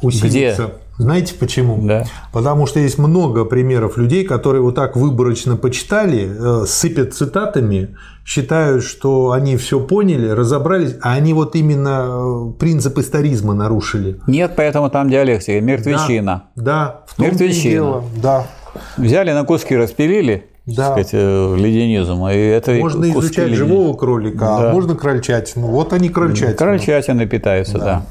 усилится. Где... Знаете почему? Да. Потому что есть много примеров людей, которые вот так выборочно почитали, э, сыпят цитатами, считают, что они все поняли, разобрались, а они вот именно э, принцип историзма нарушили. Нет, поэтому там диалектика, мертвечина. Да, да в том мертвечина. дело, да. Взяли на куски, распилили, да. сказать, э, ленинизм. И это можно изучать ленин... живого кролика, а да. а можно крольчатину. Вот они крольчатина. Крольчатина питаются, да. да.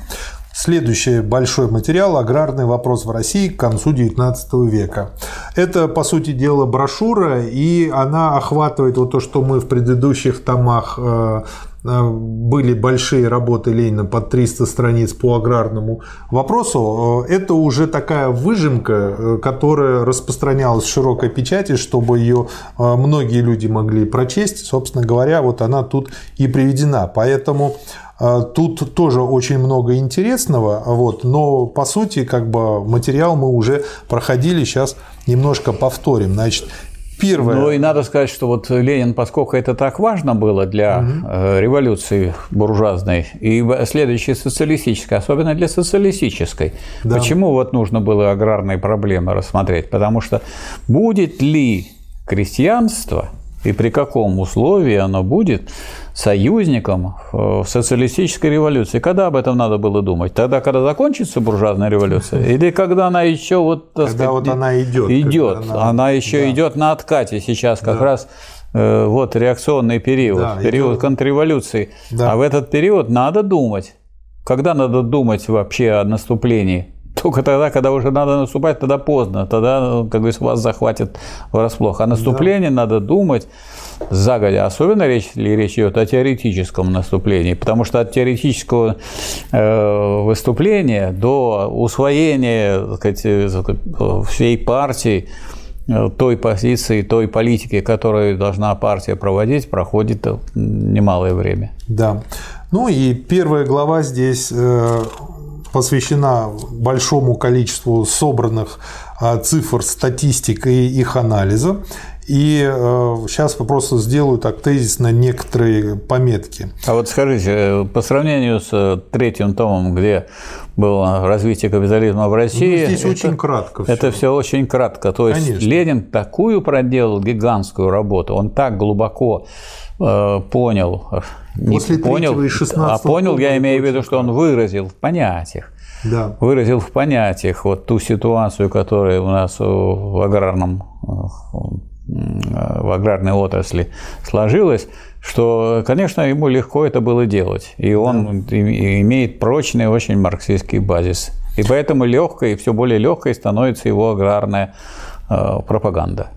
Следующий большой материал – аграрный вопрос в России к концу XIX века. Это, по сути дела, брошюра, и она охватывает вот то, что мы в предыдущих томах э, были большие работы Ленина под 300 страниц по аграрному вопросу. Э, это уже такая выжимка, которая распространялась в широкой печати, чтобы ее многие люди могли прочесть. Собственно говоря, вот она тут и приведена. Поэтому а, тут тоже очень много интересного, вот, но по сути как бы материал мы уже проходили, сейчас немножко повторим. Значит, Первое. Ну и надо сказать, что вот Ленин, поскольку это так важно было для угу. революции буржуазной и следующей социалистической, особенно для социалистической, да. почему вот нужно было аграрные проблемы рассмотреть? Потому что будет ли крестьянство и при каком условии оно будет союзником в социалистической революции. Когда об этом надо было думать? Тогда, когда закончится буржуазная революция? Или когда она еще вот, когда сказать, вот она идет? Идет. Она, она еще да. идет на откате сейчас как да. раз э, вот реакционный период, да, период идет. контрреволюции. Да. А в этот период надо думать. Когда надо думать вообще о наступлении? Только тогда, когда уже надо наступать, тогда поздно. Тогда, как говорится, вас захватит врасплох. А наступление да. надо думать загодя. Особенно речь, ли речь идет о теоретическом наступлении, потому что от теоретического э, выступления до усвоения так сказать, всей партии э, той позиции, той политики, которую должна партия проводить, проходит немалое время. Да. Ну и первая глава здесь э, посвящена большому количеству собранных цифр, статистик и их анализа. И сейчас э, просто сделаю так тезисно некоторые пометки. А вот скажите, э, по сравнению с э, третьим томом, где было развитие капитализма в России. Ну, здесь это, очень кратко. Все. Это все очень кратко. То есть Конечно. Ленин такую проделал гигантскую работу, он так глубоко э, понял, После не понял, и 16 а понял, я имею в виду, что он выразил в понятиях. Да. Выразил в понятиях вот ту ситуацию, которая у нас в аграрном в аграрной отрасли сложилось, что, конечно, ему легко это было делать. И он да. имеет прочный очень марксистский базис. И поэтому легкой, все более легкой становится его аграрная э, пропаганда.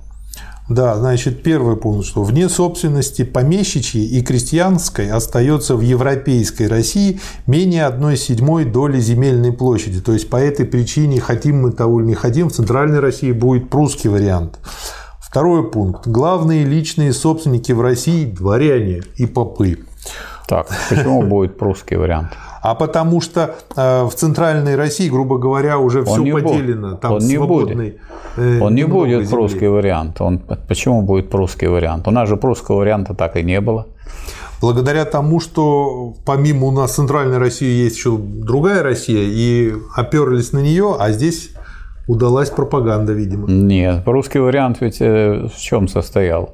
Да, значит, первый пункт, что вне собственности помещичьей и крестьянской остается в европейской России менее одной седьмой доли земельной площади. То есть по этой причине, хотим мы того или не хотим, в центральной России будет прусский вариант. Второй пункт. Главные личные собственники в России – дворяне и попы. Так, почему будет прусский вариант? А потому что э, в центральной России, грубо говоря, уже он все поделено. Там он не будет. Э, он не будет земли. прусский вариант. Он, почему будет прусский вариант? У нас же прусского варианта так и не было. Благодаря тому, что помимо у нас центральной России есть еще другая Россия, и оперлись на нее, а здесь Удалась пропаганда, видимо. Нет, русский вариант ведь э, в чем состоял?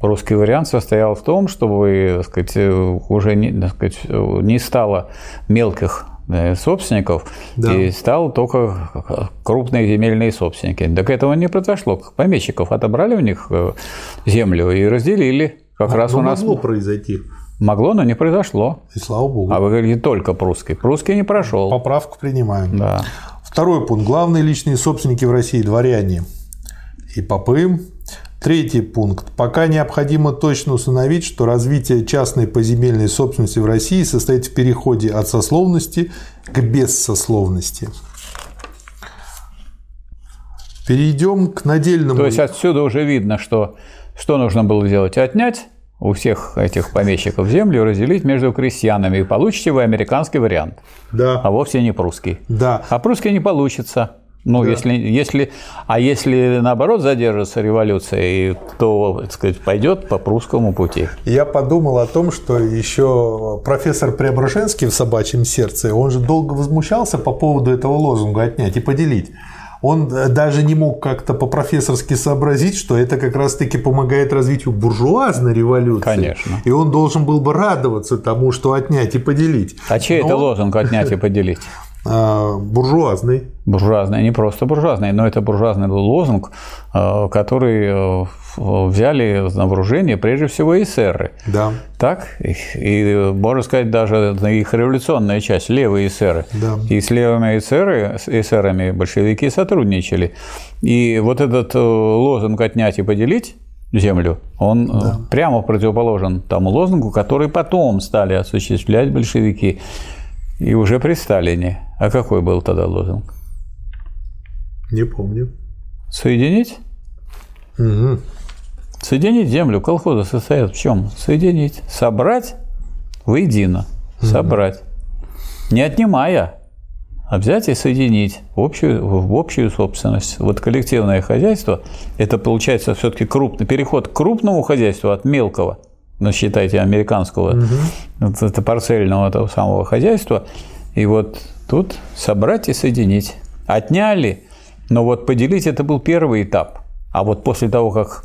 Русский вариант состоял в том, чтобы так сказать, э, уже не, так сказать, не стало мелких э, собственников, да. и стал только крупные земельные собственники. Так этого не произошло. Помещиков отобрали у них землю и разделили. Как а, раз у нас могло произойти. Могло, но не произошло. И слава богу. А вы говорите только прусский. Прусский не прошел. Поправку принимаем. Да. Второй пункт. Главные личные собственники в России – дворяне и попы. Третий пункт. Пока необходимо точно установить, что развитие частной поземельной собственности в России состоит в переходе от сословности к бессословности. Перейдем к надельному. То есть отсюда уже видно, что что нужно было сделать? Отнять у всех этих помещиков землю разделить между крестьянами, и получите вы американский вариант. Да. А вовсе не прусский. Да. А прусский не получится. Ну, да. если, если, а если наоборот задержится революция, то, так сказать, пойдет по прусскому пути. Я подумал о том, что еще профессор Преображенский в собачьем сердце, он же долго возмущался по поводу этого лозунга отнять и поделить он даже не мог как-то по-профессорски сообразить, что это как раз-таки помогает развитию буржуазной революции. Конечно. И он должен был бы радоваться тому, что отнять и поделить. А чей но... это лозунг «отнять и поделить»? А, буржуазный. Буржуазный, не просто буржуазный, но это буржуазный лозунг э, которые взяли на вооружение прежде всего эсеры. Да. Так? И, можно сказать, даже их революционная часть, левые эсеры. Да. И с левыми эсеры, эсерами большевики сотрудничали. И вот этот лозунг «отнять и поделить» землю, он да. прямо противоположен тому лозунгу, который потом стали осуществлять большевики. И уже при Сталине. А какой был тогда лозунг? Не помню. Соединить? Угу. Соединить землю. Колхозы состоят в чем? Соединить. Собрать воедино. Собрать. Не отнимая, а взять и соединить в общую, в общую собственность. Вот коллективное хозяйство – это получается все-таки крупный переход к крупному хозяйству от мелкого – ну, считайте, американского, угу. это парцельного этого самого хозяйства. И вот тут собрать и соединить. Отняли, но вот поделить это был первый этап. А вот после того, как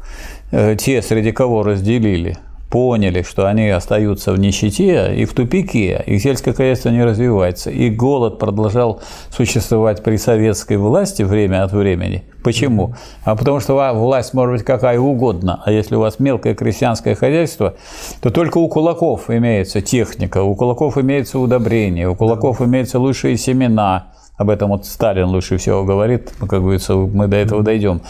те, среди кого разделили, поняли, что они остаются в нищете и в тупике, и сельское хозяйство не развивается, и голод продолжал существовать при советской власти время от времени. Почему? А потому что власть может быть какая угодно, а если у вас мелкое крестьянское хозяйство, то только у кулаков имеется техника, у кулаков имеется удобрение, у кулаков имеются лучшие семена, об этом вот Сталин лучше всего говорит, как говорится, мы до этого дойдем.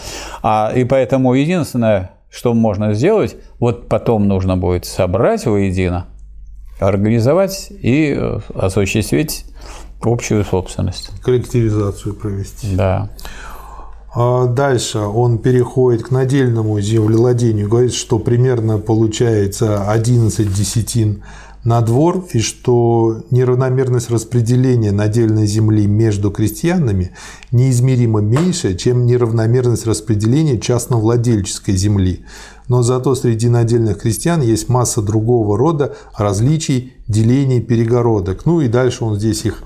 А, и поэтому единственное, что можно сделать, вот потом нужно будет собрать воедино, организовать и э, осуществить общую собственность. Коллективизацию провести. Да. А дальше он переходит к надельному землевладению, говорит, что примерно получается 11 десятин на двор, и что неравномерность распределения надельной земли между крестьянами неизмеримо меньше, чем неравномерность распределения частновладельческой земли. Но зато среди надельных крестьян есть масса другого рода различий, делений, перегородок. Ну и дальше он здесь их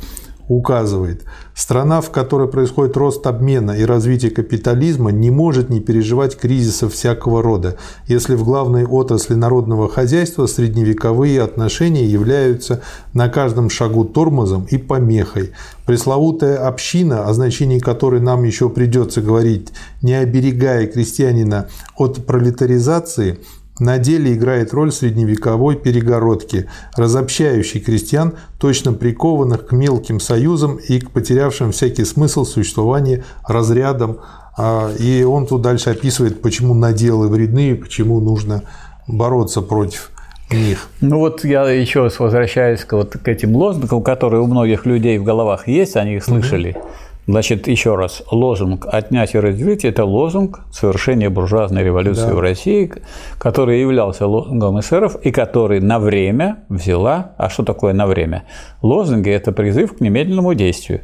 указывает. Страна, в которой происходит рост обмена и развитие капитализма, не может не переживать кризисов всякого рода, если в главной отрасли народного хозяйства средневековые отношения являются на каждом шагу тормозом и помехой. Пресловутая община, о значении которой нам еще придется говорить, не оберегая крестьянина от пролетаризации – на деле играет роль средневековой перегородки, разобщающей крестьян, точно прикованных к мелким союзам и к потерявшим всякий смысл существования разрядам. А, и он тут дальше описывает, почему наделы вредны и почему нужно бороться против них. Ну вот я еще раз возвращаюсь к, вот, к этим лозунгам, которые у многих людей в головах есть, они их слышали. Угу. Значит, еще раз, лозунг «отнять и разделить» – это лозунг совершения буржуазной революции да. в России, который являлся лозунгом эсеров и который на время взяла… А что такое на время? Лозунги – это призыв к немедленному действию.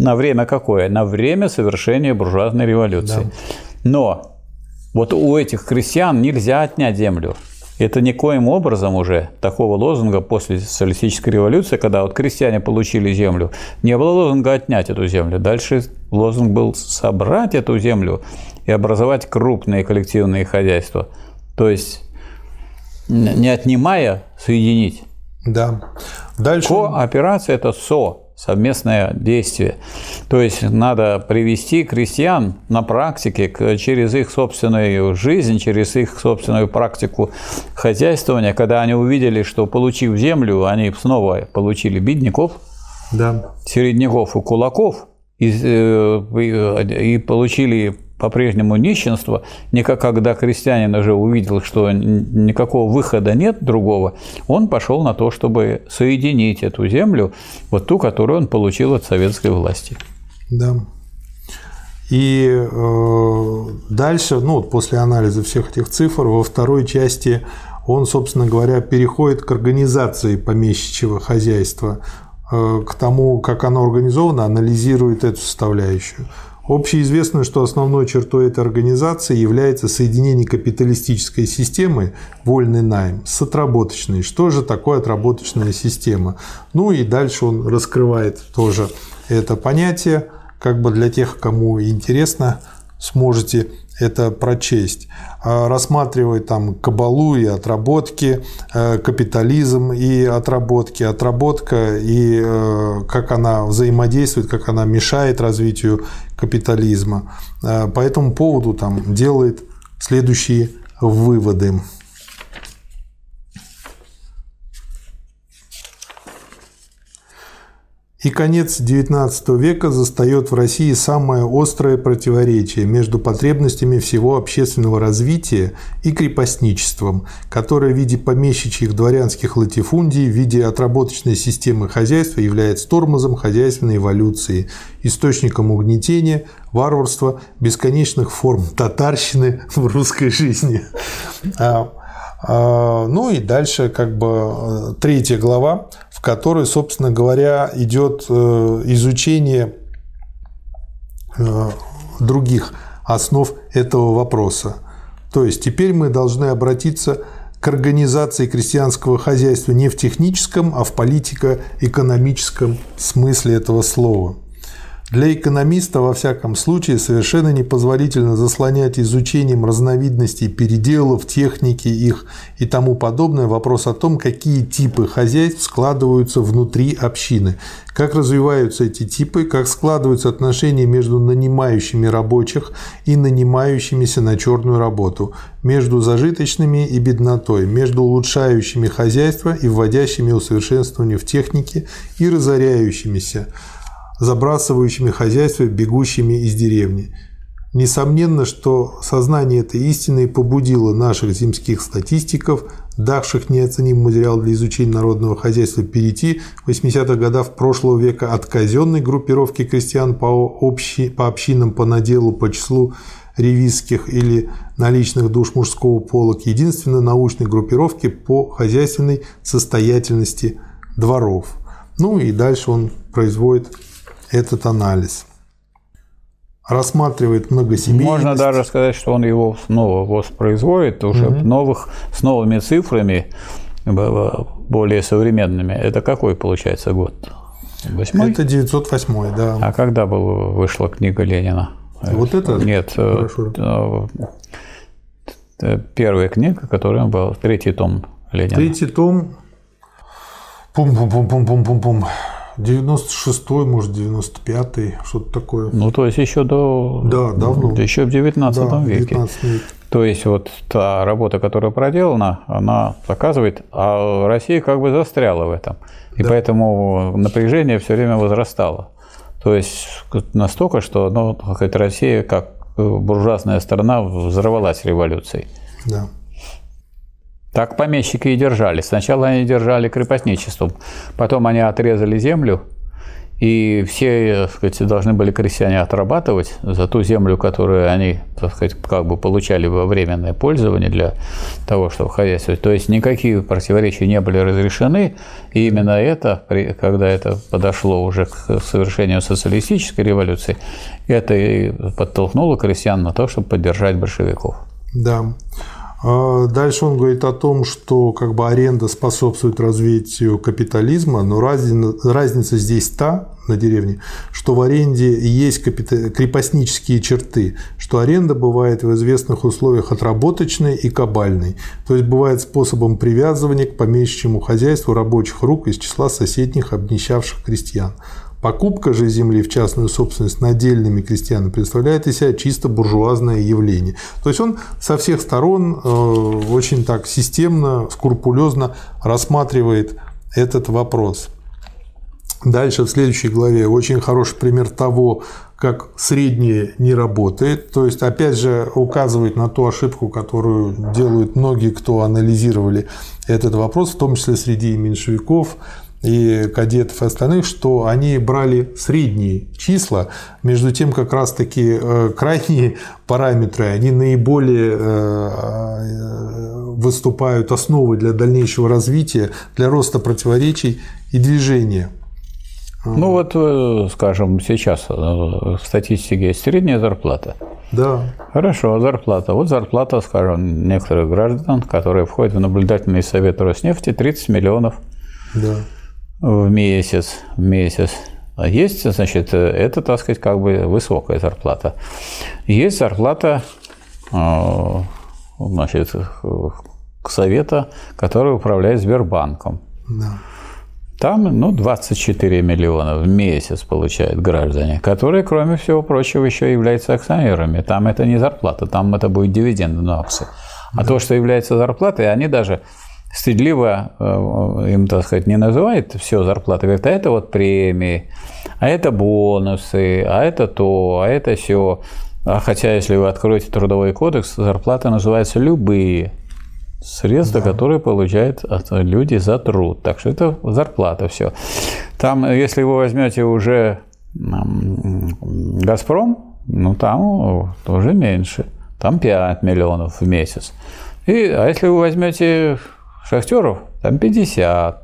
На время какое? На время совершения буржуазной революции. Да. Но вот у этих крестьян нельзя отнять землю. Это никоим образом уже такого лозунга после социалистической революции, когда вот крестьяне получили землю, не было лозунга отнять эту землю. Дальше лозунг был собрать эту землю и образовать крупные коллективные хозяйства. То есть не отнимая, соединить. Да. Дальше... Кооперация – это СО совместное действие. То есть надо привести крестьян на практике через их собственную жизнь, через их собственную практику хозяйствования, когда они увидели, что получив землю, они снова получили бедняков, да. середняков и кулаков, и, э, и получили по-прежнему нищенство, не как когда крестьянин уже увидел, что никакого выхода нет другого, он пошел на то, чтобы соединить эту землю, вот ту, которую он получил от советской власти. Да. И э, дальше, ну, после анализа всех этих цифр, во второй части он, собственно говоря, переходит к организации помещичьего хозяйства, э, к тому, как оно организовано, анализирует эту составляющую. Общеизвестно, что основной чертой этой организации является соединение капиталистической системы вольный найм с отработочной. Что же такое отработочная система? Ну и дальше он раскрывает тоже это понятие, как бы для тех, кому интересно, сможете это прочесть. А, рассматривает там кабалу и отработки, э, капитализм и отработки, отработка и э, как она взаимодействует, как она мешает развитию капитализма. Э, по этому поводу там делает следующие выводы. И конец XIX века застает в России самое острое противоречие между потребностями всего общественного развития и крепостничеством, которое в виде помещичьих дворянских латифундий, в виде отработочной системы хозяйства является тормозом хозяйственной эволюции, источником угнетения, варварства, бесконечных форм татарщины в русской жизни. А, а, ну и дальше как бы э, третья глава в которой, собственно говоря, идет э, изучение э, других основ этого вопроса. То есть теперь мы должны обратиться к организации крестьянского хозяйства не в техническом, а в политико-экономическом смысле этого слова. Для экономиста, во всяком случае, совершенно непозволительно заслонять изучением разновидностей переделов, техники их и тому подобное вопрос о том, какие типы хозяйств складываются внутри общины, как развиваются эти типы, как складываются отношения между нанимающими рабочих и нанимающимися на черную работу, между зажиточными и беднотой, между улучшающими хозяйство и вводящими усовершенствование в технике и разоряющимися – забрасывающими хозяйство, бегущими из деревни. Несомненно, что сознание этой истины побудило наших земских статистиков, давших неоценимый материал для изучения народного хозяйства, перейти в 80-х годах прошлого века от казенной группировки крестьян по, общи, по общинам, по наделу, по числу ревизских или наличных душ мужского пола к единственной научной группировке по хозяйственной состоятельности дворов. Ну и дальше он производит этот анализ. Рассматривает многосемейность. Можно даже сказать, что он его снова воспроизводит уже угу. новых, с новыми цифрами, более современными. Это какой получается год? Восьмой? Это 908, да. А когда был, вышла книга Ленина? Вот это? Нет. Брошюра. Э, э, первая книга, которая была, третий том Ленина. Третий том. Пум-пум-пум-пум-пум-пум-пум. 96-й, может, 95-й, что-то такое. Ну, то есть еще до... Да, давно. Еще в 19 да, веке. 19 век. То есть вот та работа, которая проделана, она показывает, а Россия как бы застряла в этом. И да. поэтому напряжение все время возрастало. То есть настолько, что ну, Россия, как буржуазная страна, взорвалась революцией. Да. Так помещики и держали. Сначала они держали крепостничеством, потом они отрезали землю, и все, так сказать, должны были крестьяне отрабатывать за ту землю, которую они, так сказать, как бы получали во временное пользование для того, чтобы хозяйствовать. То есть никакие противоречия не были разрешены. И именно это, когда это подошло уже к совершению социалистической революции, это и подтолкнуло крестьян на то, чтобы поддержать большевиков. Да. А дальше он говорит о том, что как бы аренда способствует развитию капитализма, но разница, здесь та на деревне, что в аренде есть крепостнические черты, что аренда бывает в известных условиях отработочной и кабальной, то есть бывает способом привязывания к помещичьему хозяйству рабочих рук из числа соседних обнищавших крестьян. Покупка же земли в частную собственность надельными крестьянами представляет из себя чисто буржуазное явление. То есть он со всех сторон э, очень так системно, скрупулезно рассматривает этот вопрос. Дальше в следующей главе очень хороший пример того, как среднее не работает. То есть, опять же, указывает на ту ошибку, которую делают многие, кто анализировали этот вопрос, в том числе среди меньшевиков, и кадетов и остальных, что они брали средние числа, между тем как раз-таки э, крайние параметры, они наиболее э, э, выступают основой для дальнейшего развития, для роста противоречий и движения. Ну вот, скажем, сейчас в статистике есть средняя зарплата. Да. Хорошо, зарплата. Вот зарплата, скажем, некоторых граждан, которые входят в наблюдательный совет Роснефти, 30 миллионов. Да в месяц, в месяц. А есть, значит, это, так сказать, как бы высокая зарплата. Есть зарплата, э, значит, совета, который управляет Сбербанком. Да. Там, ну, 24 миллиона в месяц получают граждане, которые, кроме всего прочего, еще являются акционерами. Там это не зарплата, там это будет дивиденды на акции. А да. то, что является зарплатой, они даже стыдливо э, им, так сказать, не называют все зарплаты, говорят, а это вот премии, а это бонусы, а это то, а это все. А хотя, если вы откроете трудовой кодекс, зарплаты называются любые средства, да. которые получают люди за труд. Так что это зарплата все. Там, если вы возьмете уже Газпром, ну там уже меньше. Там 5 миллионов в месяц. И, а если вы возьмете шахтеров, там 50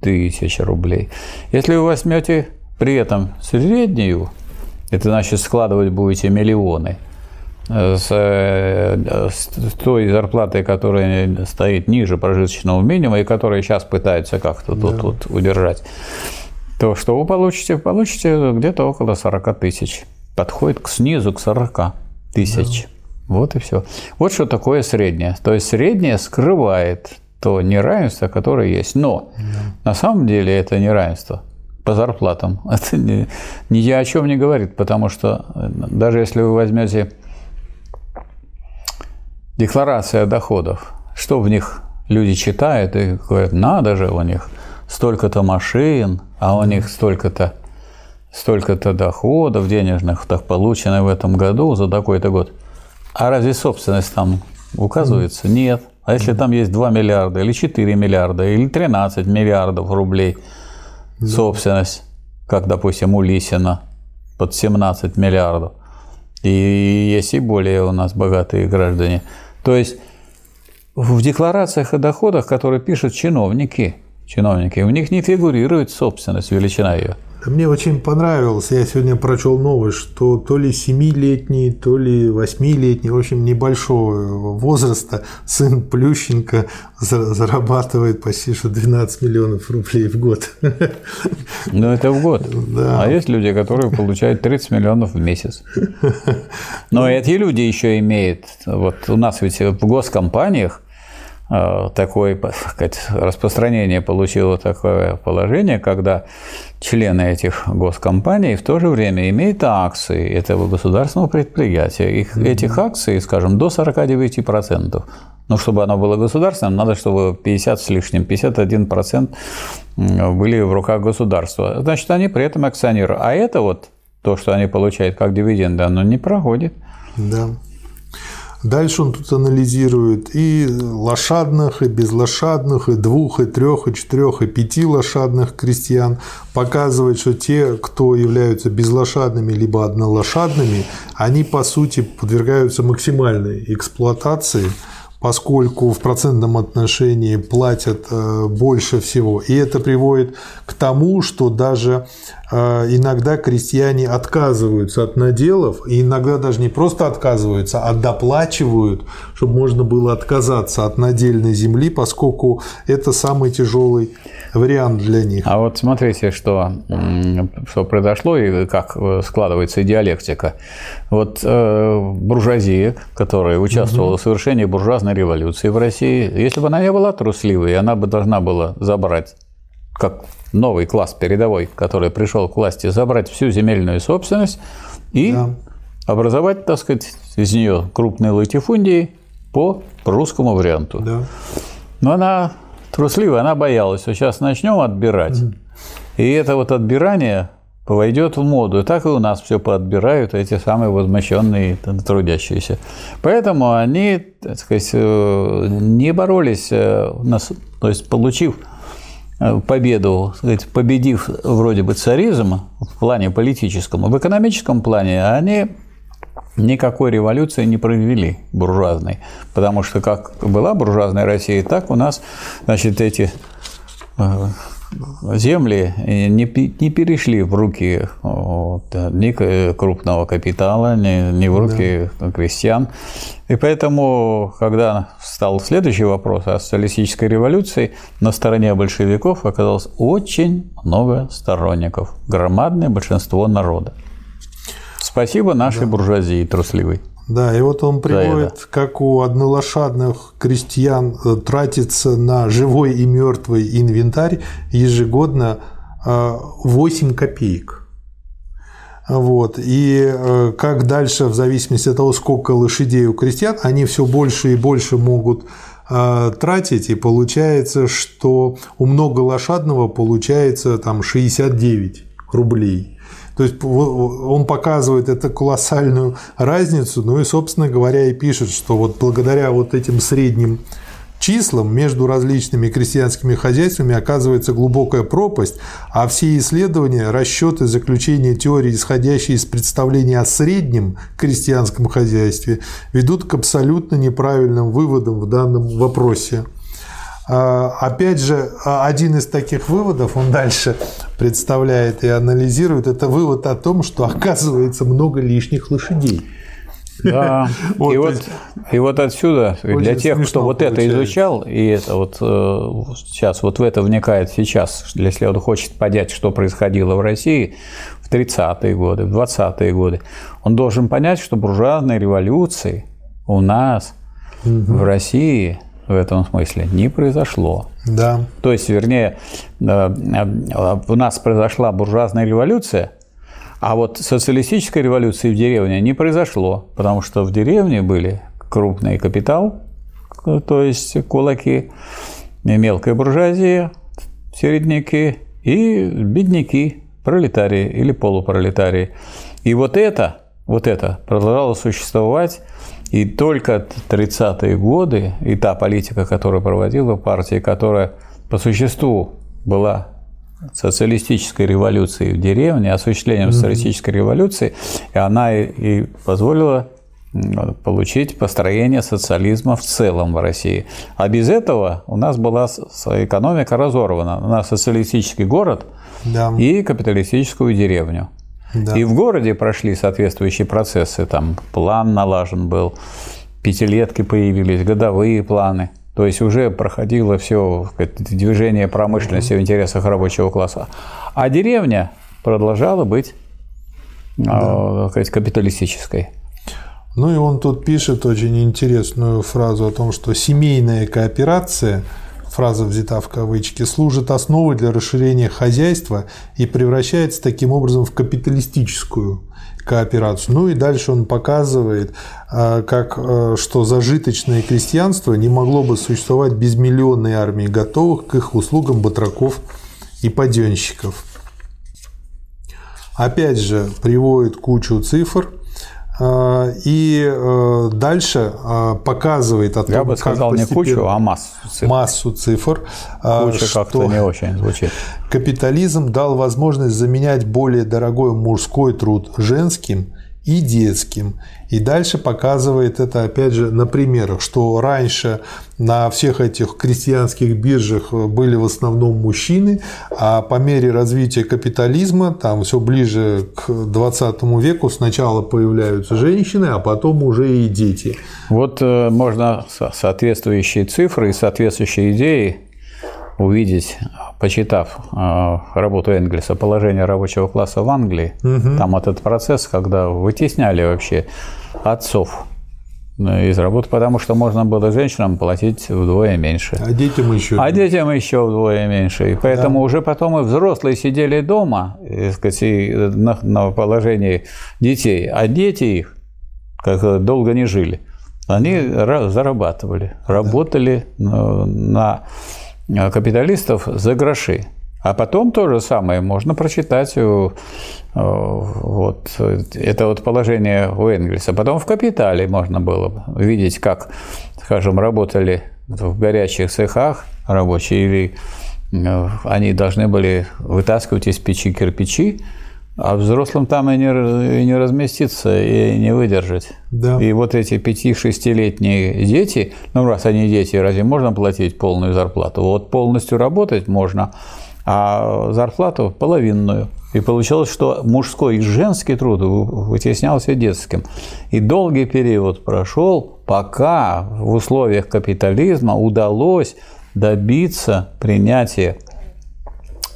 тысяч рублей. Если вы возьмете при этом среднюю, это значит складывать будете миллионы – с, э, с той зарплатой, которая стоит ниже прожиточного минимума и которая сейчас пытаются как-то тут, да. тут удержать, то что вы получите? Получите где-то около 40 тысяч. Подходит к снизу к 40 тысяч. Да. Вот и все. Вот что такое среднее. То есть среднее скрывает то неравенство, которое есть. Но да. на самом деле это неравенство по зарплатам. Это ни, ни о чем не говорит, потому что даже если вы возьмете декларация доходов. Что в них люди читают и говорят, надо же у них столько-то машин, а у них столько-то столько-то доходов денежных так получено в этом году за такой-то год. А разве собственность там указывается? Нет. А если там есть 2 миллиарда, или 4 миллиарда, или 13 миллиардов рублей собственность, как, допустим, у Лисина, под 17 миллиардов, и есть и более у нас богатые граждане – то есть в декларациях о доходах, которые пишут чиновники, чиновники, у них не фигурирует собственность, величина ее. Мне очень понравилось, я сегодня прочел новость, что то ли 7-летний, то ли 8-летний, в общем, небольшого возраста сын Плющенко зарабатывает почти что 12 миллионов рублей в год. Ну, это в год. Да. А есть люди, которые получают 30 миллионов в месяц. Но эти люди еще имеют, вот у нас ведь в госкомпаниях Э, такое сказать, распространение получило такое положение, когда члены этих госкомпаний в то же время имеют акции этого государственного предприятия. Их, mm-hmm. Этих акций, скажем, до 49%. Но чтобы оно было государственным, надо, чтобы 50 с лишним, 51% были в руках государства. Значит, они при этом акционеры. А это вот то, что они получают как дивиденды, оно не проходит. Да. Дальше он тут анализирует и лошадных, и безлошадных, и двух, и трех, и четырех, и пяти лошадных крестьян. Показывает, что те, кто являются безлошадными либо однолошадными, они по сути подвергаются максимальной эксплуатации – поскольку в процентном отношении платят э, больше всего. И это приводит к тому, что даже иногда крестьяне отказываются от наделов, и иногда даже не просто отказываются, а доплачивают, чтобы можно было отказаться от надельной земли, поскольку это самый тяжелый вариант для них. А вот смотрите, что, что произошло и как э, складывается диалектика. Вот э, буржуазия, которая участвовала угу. в совершении буржуазной революции в России, если бы она не была трусливой, она бы должна была забрать как новый класс передовой, который пришел к власти, забрать всю земельную собственность и да. образовать, так сказать, из нее крупные латифундии по русскому варианту. Да. Но она трусливая, она боялась, что сейчас начнем отбирать. И это вот отбирание войдет в моду. И так и у нас все поотбирают эти самые возмущенные трудящиеся. Поэтому они, так сказать, э, не боролись, э, то есть получив победу, сказать, победив вроде бы царизм в плане политическом, в экономическом плане они никакой революции не провели буржуазной. Потому что как была буржуазная Россия, так у нас значит, эти э, земли не, не перешли в руки вот, ни крупного капитала, ни, ни в руки да. крестьян. И поэтому, когда стал следующий вопрос о социалистической революции, на стороне большевиков оказалось очень много сторонников, громадное большинство народа. Спасибо нашей да. буржуазии трусливой. Да, и вот он приводит, как у однолошадных крестьян э, тратится на живой и мертвый инвентарь ежегодно 8 э, копеек. Вот. И э, как дальше, в зависимости от того, сколько лошадей у крестьян, они все больше и больше могут тратить, и получается, что у многолошадного получается там 69 рублей. То есть он показывает эту колоссальную разницу, ну и, собственно говоря, и пишет, что вот благодаря вот этим средним числам между различными крестьянскими хозяйствами оказывается глубокая пропасть, а все исследования, расчеты, заключения теории, исходящие из представления о среднем крестьянском хозяйстве, ведут к абсолютно неправильным выводам в данном вопросе. А, опять же, а, один из таких выводов, он дальше представляет и анализирует, это вывод о том, что оказывается много лишних лошадей. Да, вот, и, вот, есть, и вот отсюда, для тех, кто вот получается. это изучал, и это вот э, сейчас вот в это вникает сейчас, если он хочет понять, что происходило в России в 30-е годы, в 20-е годы, он должен понять, что буржуазной революции у нас угу. в России в этом смысле не произошло. Да. То есть, вернее, э, э, у нас произошла буржуазная революция, а вот социалистической революции в деревне не произошло, потому что в деревне были крупный капитал, то есть кулаки, мелкая буржуазия, середняки и бедняки, пролетарии или полупролетарии. И вот это, вот это продолжало существовать и только 30-е годы и та политика, которую проводила партия, которая по существу была социалистической революцией в деревне, осуществлением социалистической революции, и она и позволила получить построение социализма в целом в России. А без этого у нас была экономика разорвана на социалистический город да. и капиталистическую деревню. Да. И в городе прошли соответствующие процессы, там план налажен был, пятилетки появились, годовые планы. То есть уже проходило все движение промышленности в интересах рабочего класса. А деревня продолжала быть да. сказать, капиталистической. Ну и он тут пишет очень интересную фразу о том, что семейная кооперация – фраза взята в кавычки, служит основой для расширения хозяйства и превращается таким образом в капиталистическую кооперацию. Ну и дальше он показывает, а, как, а, что зажиточное крестьянство не могло бы существовать без миллионной армии готовых к их услугам батраков и паденщиков. Опять же, приводит кучу цифр, и э, дальше а, показывает о том, Я бы сказал не кучу, а массу цифр. Массу цифр. А, Куча как-то не очень звучит. Капитализм дал возможность заменять более дорогой мужской труд женским и детским. И дальше показывает это, опять же, на примерах, что раньше на всех этих крестьянских биржах были в основном мужчины, а по мере развития капитализма, там все ближе к 20 веку, сначала появляются женщины, а потом уже и дети. Вот э, можно соответствующие цифры и соответствующие идеи увидеть почитав э, работу Энгельса «Положение рабочего класса в Англии», угу. там этот процесс, когда вытесняли вообще отцов э, из работы, потому что можно было женщинам платить вдвое меньше. А детям еще? А детям еще вдвое меньше. И поэтому да. уже потом и взрослые сидели дома и, сказать, на, на положении детей, а дети их как долго не жили. Они зарабатывали, работали на Э, капиталистов за гроши. А потом то же самое можно прочитать у, э, вот, это вот положение у Энгельса. Потом в «Капитале» можно было видеть, как, скажем, работали в горячих цехах рабочие, или э, они должны были вытаскивать из печи кирпичи, а взрослым там и не, и не разместиться, и не выдержать. Да. И вот эти 5-6-летние дети, ну раз они дети, разве можно платить полную зарплату? Вот полностью работать можно, а зарплату половинную. И получалось, что мужской и женский труд вытеснялся детским. И долгий период прошел, пока в условиях капитализма удалось добиться принятия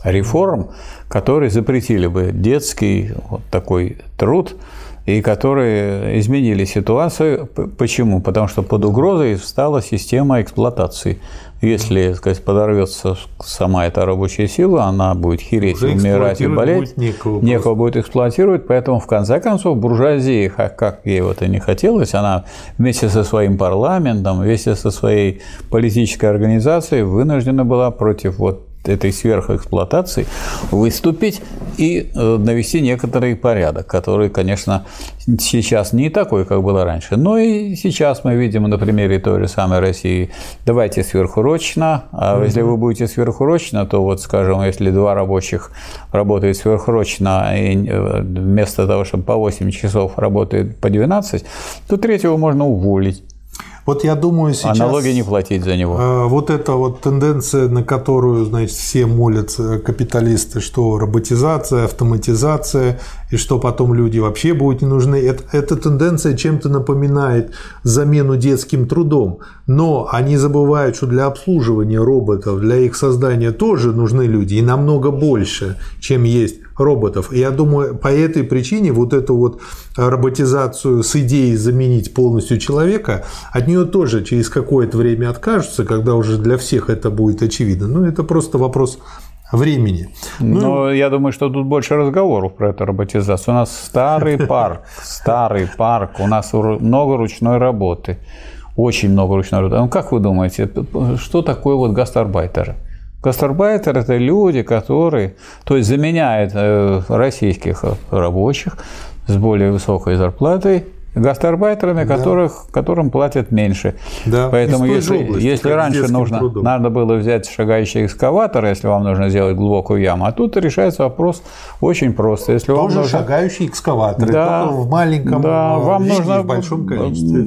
реформ, которые запретили бы детский вот такой труд и которые изменили ситуацию. Почему? Потому что под угрозой встала система эксплуатации. Если, так сказать, подорвется сама эта рабочая сила, она будет хереть, Уже умирать и болеть. Будет некого, некого будет эксплуатировать, поэтому в конце концов буржуазия, как ей вот и не хотелось, она вместе со своим парламентом, вместе со своей политической организацией вынуждена была против вот этой сверхэксплуатации выступить и э, навести некоторый порядок, который, конечно, сейчас не такой, как было раньше. Но и сейчас мы видим на примере той же самой России, давайте сверхурочно, а mm-hmm. если вы будете сверхурочно, то вот, скажем, если два рабочих работают сверхурочно, и э, вместо того, чтобы по 8 часов работают по 12, то третьего можно уволить. Вот я думаю сейчас... А налоги не платить за него. Э, вот эта вот тенденция, на которую, значит, все молятся капиталисты, что роботизация, автоматизация, и что потом люди вообще будут не нужны. Это, эта тенденция чем-то напоминает замену детским трудом. Но они забывают, что для обслуживания роботов, для их создания тоже нужны люди, и намного больше, чем есть роботов. И я думаю, по этой причине вот эту вот роботизацию с идеей заменить полностью человека, от нее тоже через какое-то время откажутся, когда уже для всех это будет очевидно. Ну, это просто вопрос времени. Ну, Но я думаю, что тут больше разговоров про эту роботизацию. У нас старый парк, старый парк, у нас много ручной работы, очень много ручной работы. Ну, как вы думаете, что такое вот гастарбайтеры? Гастарбайтеры – это люди, которые, то есть заменяют э, российских рабочих с более высокой зарплатой гастарбайтерами, да. которых, которым платят меньше. Да. Поэтому если, области, если раньше нужно, надо было взять шагающий экскаватор, если вам нужно сделать глубокую яму, а тут решается вопрос очень просто. Если Тоже вам нужно... шагающий экскаватор, да, в маленьком да, вам виде, нужно в большом количестве.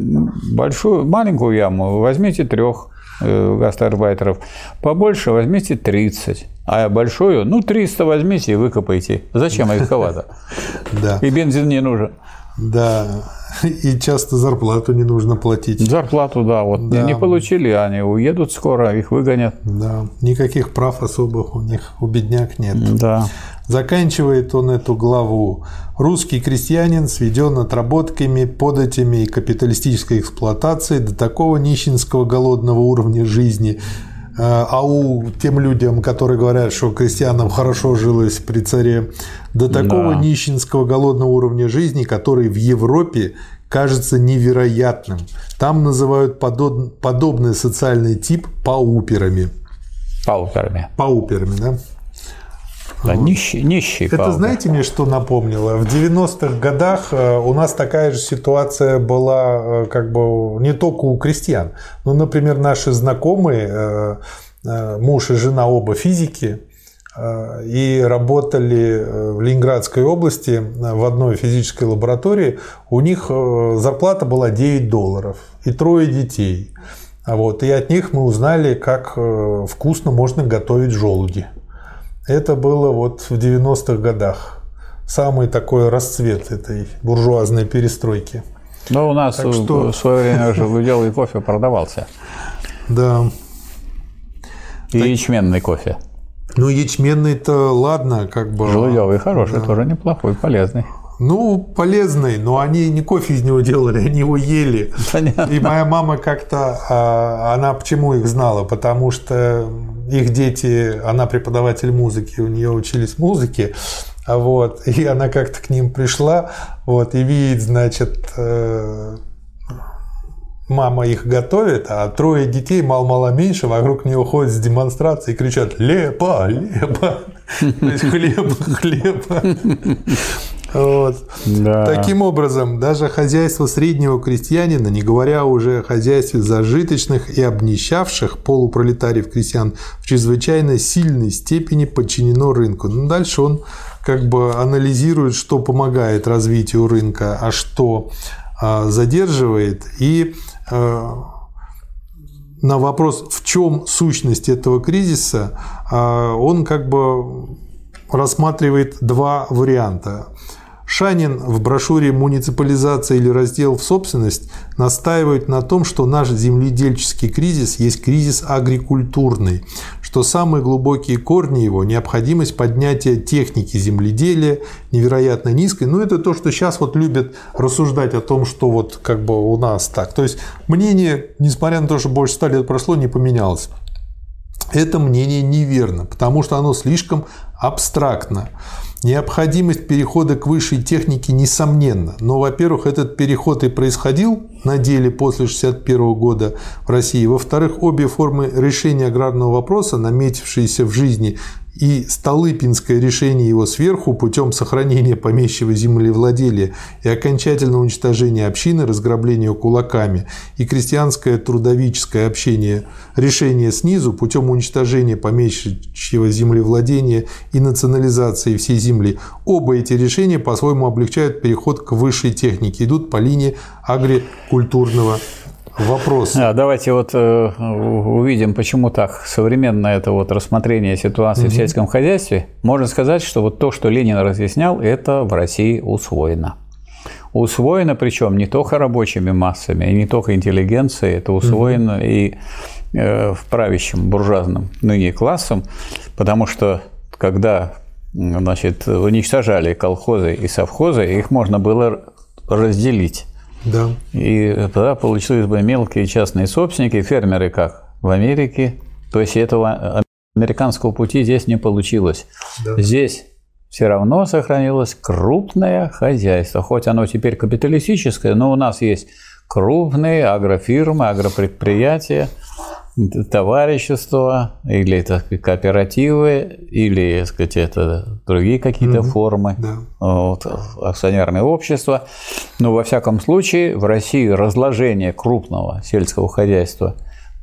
Большую, маленькую яму возьмите трех э, гастарбайтеров, побольше возьмите 30. А большую, ну, 300 возьмите и выкопайте. Зачем экскаватор? Да. И бензин не нужен. Да, и часто зарплату не нужно платить. Зарплату, да, вот да. не получили, они уедут скоро, их выгонят. Да, никаких прав особых у них, у бедняк нет. Да. Заканчивает он эту главу. Русский крестьянин сведен отработками, податями и капиталистической эксплуатацией до такого нищенского голодного уровня жизни, Э, а у тем людям, которые говорят, что крестьянам хорошо жилось при царе, до такого да. нищенского голодного уровня жизни, который в Европе кажется невероятным. Там называют подоб... подобный социальный тип пауперами. Пауперами. Пауперами, да? Да, нищий, нищий. Это правда. знаете мне, что напомнило? В 90-х годах э, у нас такая же ситуация была э, как бы не только у крестьян. Ну, например, наши знакомые, э, муж и жена оба физики, и работали в Ленинградской области в одной физической лаборатории. У них зарплата была 9 долларов и трое детей. Вот. И от них мы узнали, как вкусно можно готовить желуди. Это было вот в 90-х годах. Самый такой расцвет этой буржуазной перестройки. Ну, у нас так что... в свое время желудевый кофе продавался. Да. И так... ячменный кофе. Ну, ячменный-то ладно, как бы. Желудевый хороший, да. тоже неплохой, полезный. Ну, полезный, но они не кофе из него делали, они его ели. Понятно. И моя мама как-то, а, она почему их знала? Потому что их дети, она преподаватель музыки, у нее учились музыке, вот, и она как-то к ним пришла, вот, и видит, значит, э, мама их готовит, а трое детей, мало-мало меньше, вокруг нее ходят с демонстрацией и кричат «Лепа! Лепа!» То есть хлеба, хлеба. Вот. Да. Таким образом, даже хозяйство среднего крестьянина, не говоря уже о хозяйстве зажиточных и обнищавших полупролетариев крестьян, в чрезвычайно сильной степени подчинено рынку. Но ну, дальше он как бы анализирует, что помогает развитию рынка, а что а, задерживает. И а, на вопрос, в чем сущность этого кризиса, он как бы рассматривает два варианта. Шанин в брошюре «Муниципализация или раздел в собственность» настаивает на том, что наш земледельческий кризис есть кризис агрикультурный, что самые глубокие корни его – необходимость поднятия техники земледелия невероятно низкой. Ну, это то, что сейчас вот любят рассуждать о том, что вот как бы у нас так. То есть мнение, несмотря на то, что больше ста лет прошло, не поменялось. Это мнение неверно, потому что оно слишком абстрактно. Необходимость перехода к высшей технике несомненно, но, во-первых, этот переход и происходил на деле после 1961 года в России. Во-вторых, обе формы решения аграрного вопроса, наметившиеся в жизни и Столыпинское решение его сверху путем сохранения помещего землевладелия и окончательного уничтожения общины, разграбления кулаками, и крестьянское трудовическое общение, решение снизу путем уничтожения помещего землевладения и национализации всей земли. Оба эти решения по-своему облегчают переход к высшей технике, идут по линии агрикультурного вопрос. А, давайте вот э, увидим, почему так современное это вот рассмотрение ситуации угу. в сельском хозяйстве. Можно сказать, что вот то, что Ленин разъяснял, это в России усвоено. Усвоено, причем не только рабочими массами, и не только интеллигенцией, это усвоено угу. и э, в правящем буржуазном ныне классом, потому что когда значит, уничтожали колхозы и совхозы, их можно было разделить да. И тогда получились бы мелкие частные собственники, фермеры как в Америке. То есть этого американского пути здесь не получилось. Да. Здесь все равно сохранилось крупное хозяйство. Хоть оно теперь капиталистическое, но у нас есть крупные агрофирмы, агропредприятия – товарищества, или так, кооперативы, или так сказать, это другие какие-то угу, формы, да. вот, акционерные общества. Но во всяком случае в России разложение крупного сельского хозяйства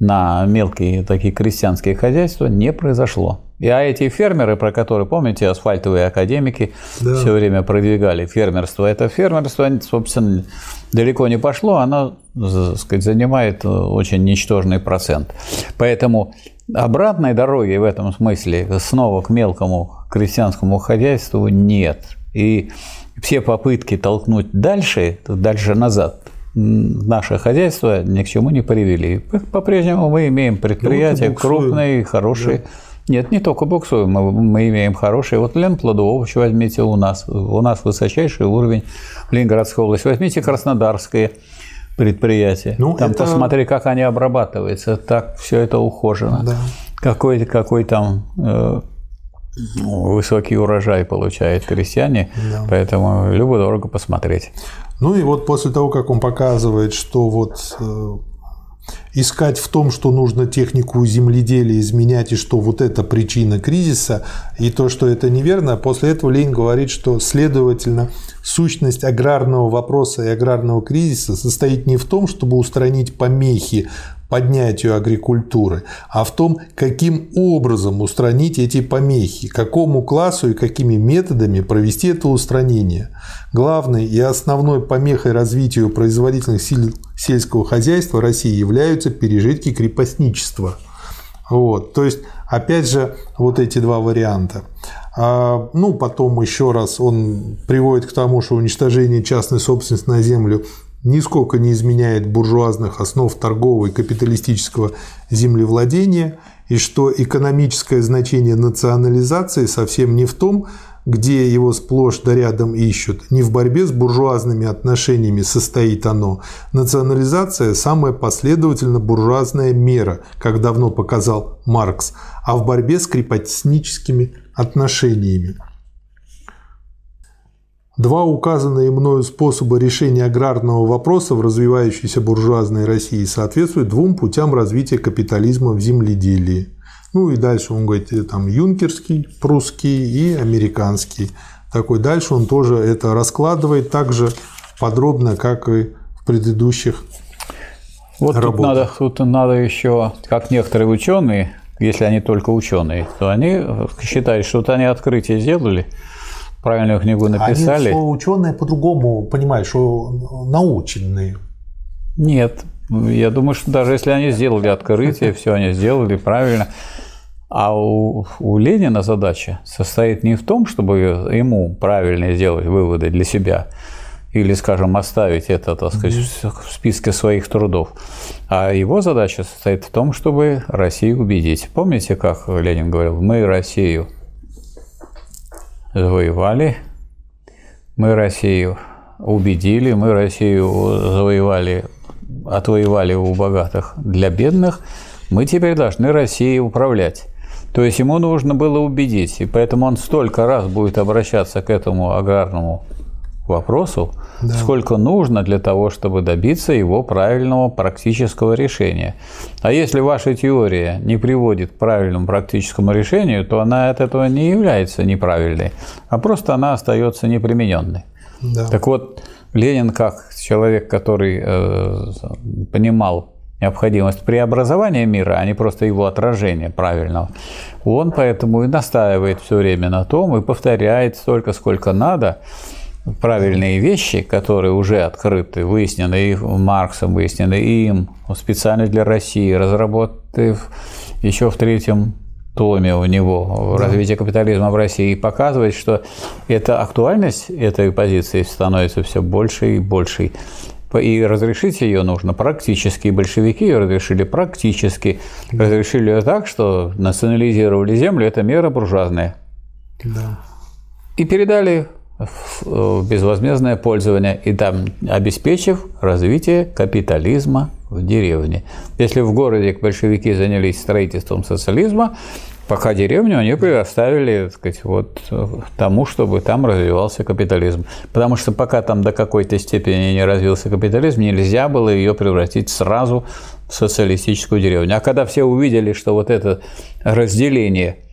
на мелкие такие крестьянские хозяйства не произошло. И а эти фермеры, про которые, помните, асфальтовые академики да. все время продвигали фермерство, это фермерство, собственно, далеко не пошло, оно, так сказать, занимает очень ничтожный процент. Поэтому обратной дороги в этом смысле снова к мелкому крестьянскому хозяйству нет. И все попытки толкнуть дальше, дальше назад, наше хозяйство ни к чему не привели. По-прежнему мы имеем предприятия крупные, хорошие. Да. Нет, не только буксуем, мы, мы имеем хорошие. Вот Лен Плодовович возьмите у нас. У нас высочайший уровень в Ленинградской области. Возьмите Краснодарское предприятие. Ну, там это... посмотри, как они обрабатываются. Так все это ухожено. Да. Какой, какой там э, высокий урожай получают крестьяне, да. поэтому любо дорого посмотреть. Ну и вот после того, как он показывает, что вот э, искать в том, что нужно технику земледелия изменять и что вот это причина кризиса, и то, что это неверно, после этого Ленин говорит, что, следовательно, сущность аграрного вопроса и аграрного кризиса состоит не в том, чтобы устранить помехи поднятию агрикультуры, а в том, каким образом устранить эти помехи, какому классу и какими методами провести это устранение. Главной и основной помехой развитию производительных сил сельского хозяйства России являются пережитки крепостничества. Вот. То есть, опять же, вот эти два варианта. А, ну, потом еще раз он приводит к тому, что уничтожение частной собственности на землю нисколько не изменяет буржуазных основ торгового и капиталистического землевладения, и что экономическое значение национализации совсем не в том, где его сплошь да рядом ищут, не в борьбе с буржуазными отношениями состоит оно. Национализация – самая последовательно буржуазная мера, как давно показал Маркс, а в борьбе с крепостническими отношениями. Два указанные мною способа решения аграрного вопроса в развивающейся буржуазной России соответствуют двум путям развития капитализма в земледелии. Ну и дальше он говорит, э, там юнкерский, прусский и американский. Такой дальше он тоже это раскладывает так же подробно, как и в предыдущих вот работах. Тут надо, тут надо еще, как некоторые ученые, если они только ученые, то они считают, что вот они открытие сделали, правильную книгу написали. Они, что ученые по-другому понимают, что наученные. Нет, Я думаю, что даже если они сделали открытие, все они сделали правильно. А у, у Ленина задача состоит не в том, чтобы ему правильно сделать выводы для себя, или, скажем, оставить это, так сказать, в списке своих трудов. А его задача состоит в том, чтобы Россию убедить. Помните, как Ленин говорил, мы Россию завоевали, мы Россию убедили, мы Россию завоевали, отвоевали у богатых для бедных, мы теперь должны Россией управлять. То есть ему нужно было убедить, и поэтому он столько раз будет обращаться к этому аграрному вопросу, да. сколько нужно для того, чтобы добиться его правильного практического решения. А если ваша теория не приводит к правильному практическому решению, то она от этого не является неправильной, а просто она остается непримененной. Да. Так вот, Ленин как человек, который э, понимал необходимость преобразования мира, а не просто его отражения правильного, он поэтому и настаивает все время на том и повторяет столько, сколько надо, правильные вещи, которые уже открыты, выяснены и Марксом, выяснены и им специально для России, разработаны еще в третьем томе у него да. развитие капитализма в России и показывает, что эта актуальность этой позиции становится все больше и больше. И разрешить ее нужно практически. Большевики ее разрешили практически. Разрешили ее так, что национализировали землю. Это мера буржуазная. Да. И передали в безвозмездное пользование и там обеспечив развитие капитализма в деревне. Если в городе большевики занялись строительством социализма, пока деревню они предоставили так сказать, вот, тому, чтобы там развивался капитализм. Потому что пока там до какой-то степени не развился капитализм, нельзя было ее превратить сразу в социалистическую деревню. А когда все увидели, что вот это разделение э,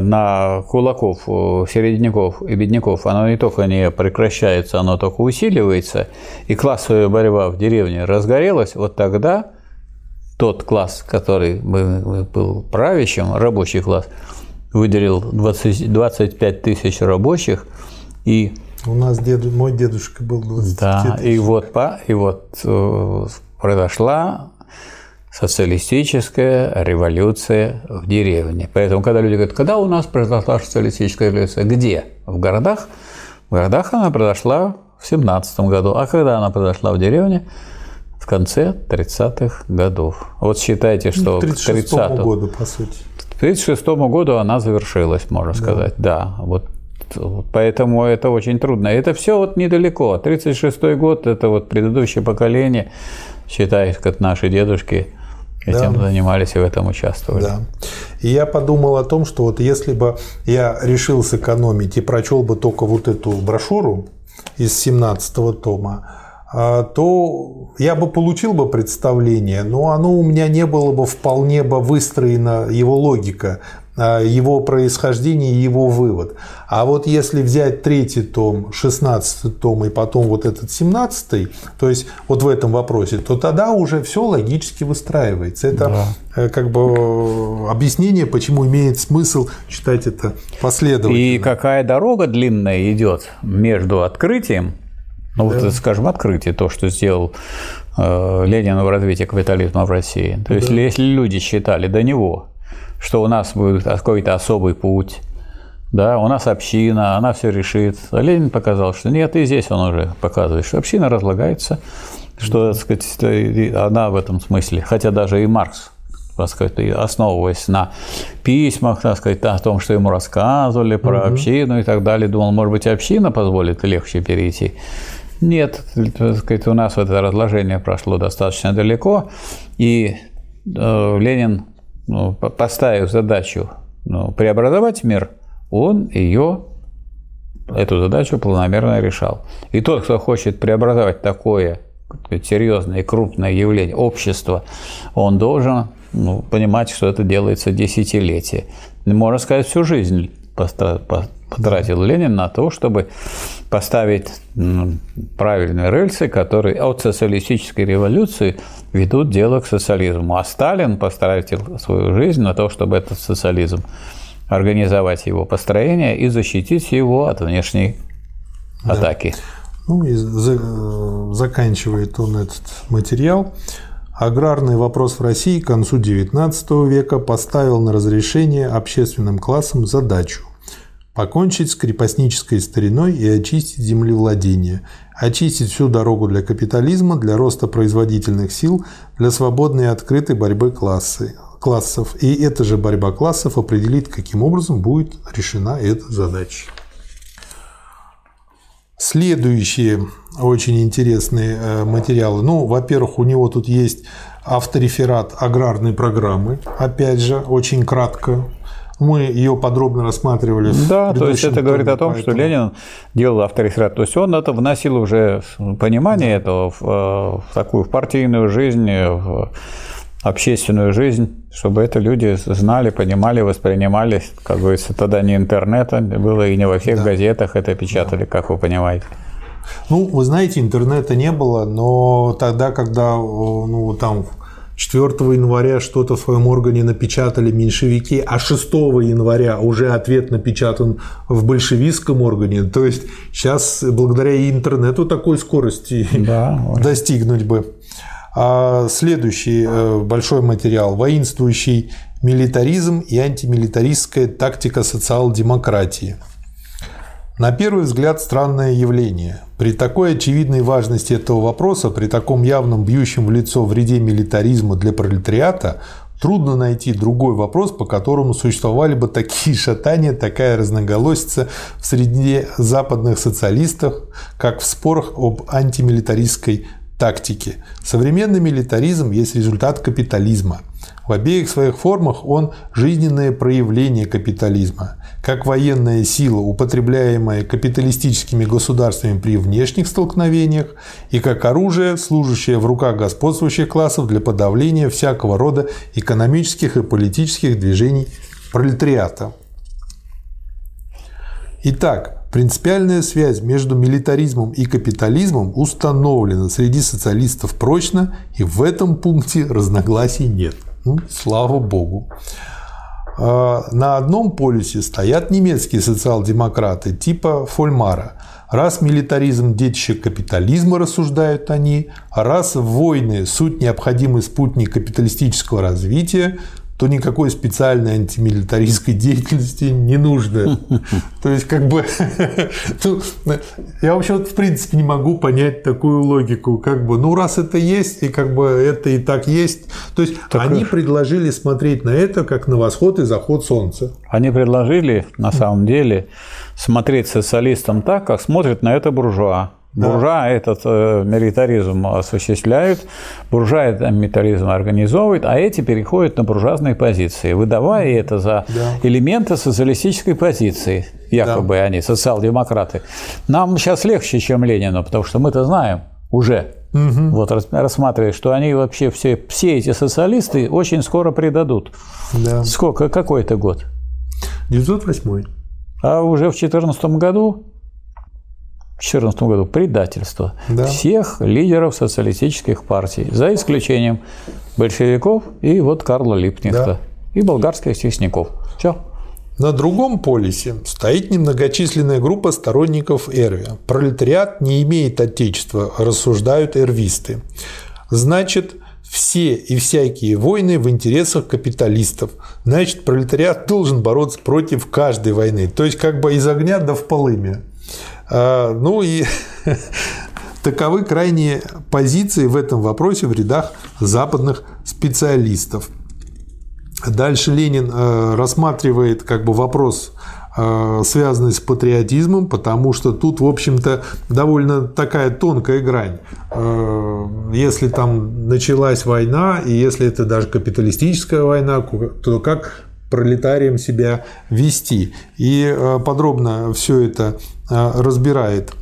на кулаков, э, середняков и бедняков, оно не только не прекращается, оно только усиливается, и классовая борьба в деревне разгорелась, вот тогда тот класс, который был правящим, рабочий класс, выделил 20, 25 тысяч рабочих. И у нас деду, мой дедушка был 20 Да, тысяч. и вот, и вот э, произошла социалистическая революция в деревне. Поэтому, когда люди говорят, когда у нас произошла социалистическая революция, где? В городах? В городах она произошла в 17 году. А когда она произошла в деревне? в конце 30-х годов. Вот считайте, что ну, к 30 году, по сути. К 36 году она завершилась, можно да. сказать. Да, вот Поэтому это очень трудно. Это все вот недалеко. 36 год – это вот предыдущее поколение, считай, как наши дедушки этим да. занимались и в этом участвовали. Да. И я подумал о том, что вот если бы я решил сэкономить и прочел бы только вот эту брошюру из 17 тома, а, то я бы получил бы представление, но оно у меня не было бы вполне бы выстроена его логика, его происхождение и его вывод. А вот если взять третий том, шестнадцатый том и потом вот этот семнадцатый, то есть вот в этом вопросе, то тогда уже все логически выстраивается. Это да. Э, как бы объяснение, почему имеет смысл читать это последовательно. И какая дорога длинная идет между открытием ну, да. вот, скажем, открытие, то, что сделал э, Ленин в развитии капитализма в России. То есть, да. если люди считали до него, что у нас будет какой-то особый путь, да, у нас община, она все решит. А Ленин показал, что нет, и здесь он уже показывает, что община разлагается, что, так сказать, она в этом смысле, хотя даже и Маркс так сказать, основываясь на письмах, так сказать, о том, что ему рассказывали про угу. общину и так далее, думал, может быть, община позволит легче перейти. Нет, так сказать, у нас это разложение прошло достаточно далеко, и э, Ленин, ну, поставив задачу ну, преобразовать мир, он ее, эту задачу планомерно решал. И тот, кто хочет преобразовать такое серьезное и крупное явление, общество, он должен ну, понимать, что это делается десятилетия. Можно сказать, всю жизнь потратил Ленин на то, чтобы поставить правильные рельсы, которые от социалистической революции ведут дело к социализму. А Сталин потратил свою жизнь на то, чтобы этот социализм организовать его построение и защитить его от внешней да. атаки. Ну и за, заканчивает он этот материал. Аграрный вопрос в России к концу XIX века поставил на разрешение общественным классам задачу покончить с крепостнической стариной и очистить землевладение, очистить всю дорогу для капитализма, для роста производительных сил, для свободной и открытой борьбы классы, классов. И эта же борьба классов определит, каким образом будет решена эта задача. Следующие очень интересные э, материалы. Ну, во-первых, у него тут есть автореферат аграрной программы. Опять же, очень кратко. Мы ее подробно рассматривали. Да, то есть это говорит о том, поэтому... что Ленин делал автореферат. То есть он это вносил уже понимание да. этого в, э, в такую в партийную жизнь, в общественную жизнь, чтобы это люди знали, понимали, воспринимали. Как говорится, тогда не интернета было и не во всех да. газетах это печатали, да. как вы понимаете. Ну, вы знаете, интернета не было, но тогда, когда ну, там 4 января что-то в своем органе напечатали меньшевики, а 6 января уже ответ напечатан в большевистском органе. То есть сейчас благодаря интернету такой скорости да, достигнуть бы. А следующий э, большой материал – воинствующий милитаризм и антимилитаристская тактика социал-демократии. На первый взгляд странное явление. При такой очевидной важности этого вопроса, при таком явном бьющем в лицо вреде милитаризма для пролетариата, трудно найти другой вопрос, по которому существовали бы такие шатания, такая разноголосица в среде западных социалистов, как в спорах об антимилитаристской тактики. Современный милитаризм есть результат капитализма. В обеих своих формах он жизненное проявление капитализма, как военная сила, употребляемая капиталистическими государствами при внешних столкновениях, и как оружие, служащее в руках господствующих классов для подавления всякого рода экономических и политических движений пролетариата. Итак, Принципиальная связь между милитаризмом и капитализмом установлена среди социалистов прочно, и в этом пункте разногласий нет. Слава богу. А, на одном полюсе стоят немецкие социал-демократы типа Фольмара. Раз милитаризм – детище капитализма, рассуждают они, а раз войны – суть необходимый спутник капиталистического развития, то никакой специальной антимилитаристской деятельности не нужно. То есть, как бы, ну, я вообще в принципе не могу понять такую логику, как бы, ну раз это есть, и как бы это и так есть, то есть они предложили смотреть на это как на восход и заход солнца. Они предложили, на самом деле, смотреть социалистам так, как смотрят на это буржуа. Да. Буржуа этот э, милитаризм осуществляют, буржуа этот милитаризм организовывает, а эти переходят на буржуазные позиции, выдавая это за да. элементы социалистической позиции. Якобы да. они социал-демократы. Нам сейчас легче, чем Ленину, потому что мы-то знаем уже, угу. вот рассматривая, что они вообще все, все эти социалисты очень скоро предадут. Да. Сколько? Какой это год? 908. А уже в 2014 году 2014 году предательство да. всех лидеров социалистических партий, за исключением большевиков и вот Карла Липкнехта да. и болгарских стесняков. Все. На другом полюсе стоит немногочисленная группа сторонников Эрви. Пролетариат не имеет отечества, рассуждают эрвисты. Значит, все и всякие войны в интересах капиталистов. Значит, пролетариат должен бороться против каждой войны. То есть, как бы из огня до в полыми. А, ну и таковы крайние позиции в этом вопросе в рядах западных специалистов. Дальше Ленин э, рассматривает как бы вопрос э, связанный с патриотизмом, потому что тут, в общем-то, довольно такая тонкая грань. Э, если там началась война, и если это даже капиталистическая война, то как пролетариям себя вести. И подробно все это разбирает.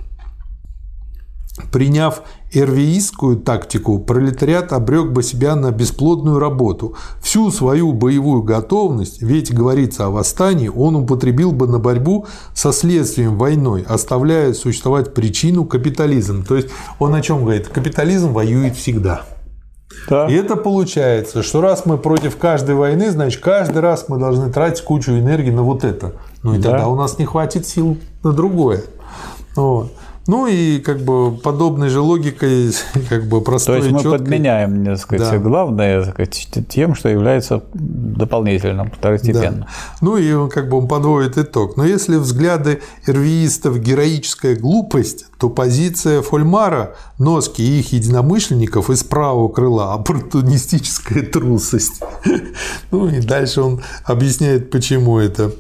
Приняв эрвиистскую тактику, пролетариат обрек бы себя на бесплодную работу. Всю свою боевую готовность, ведь говорится о восстании, он употребил бы на борьбу со следствием войной, оставляя существовать причину капитализм. То есть он о чем говорит? Капитализм воюет всегда. Да. И это получается, что раз мы против каждой войны, значит, каждый раз мы должны тратить кучу энергии на вот это. Ну и да. тогда у нас не хватит сил на другое. Вот. Ну и как бы подобной же логикой, как бы простой То есть мы четкой... подменяем, так сказать, да. главное так сказать, тем, что является дополнительным, второстепенным. Да. Ну и он как бы он подводит итог. Но если взгляды эрвиистов героическая глупость, то позиция Фольмара, Носки и их единомышленников из правого крыла оппортунистическая трусость. Ну и дальше он объясняет, почему это.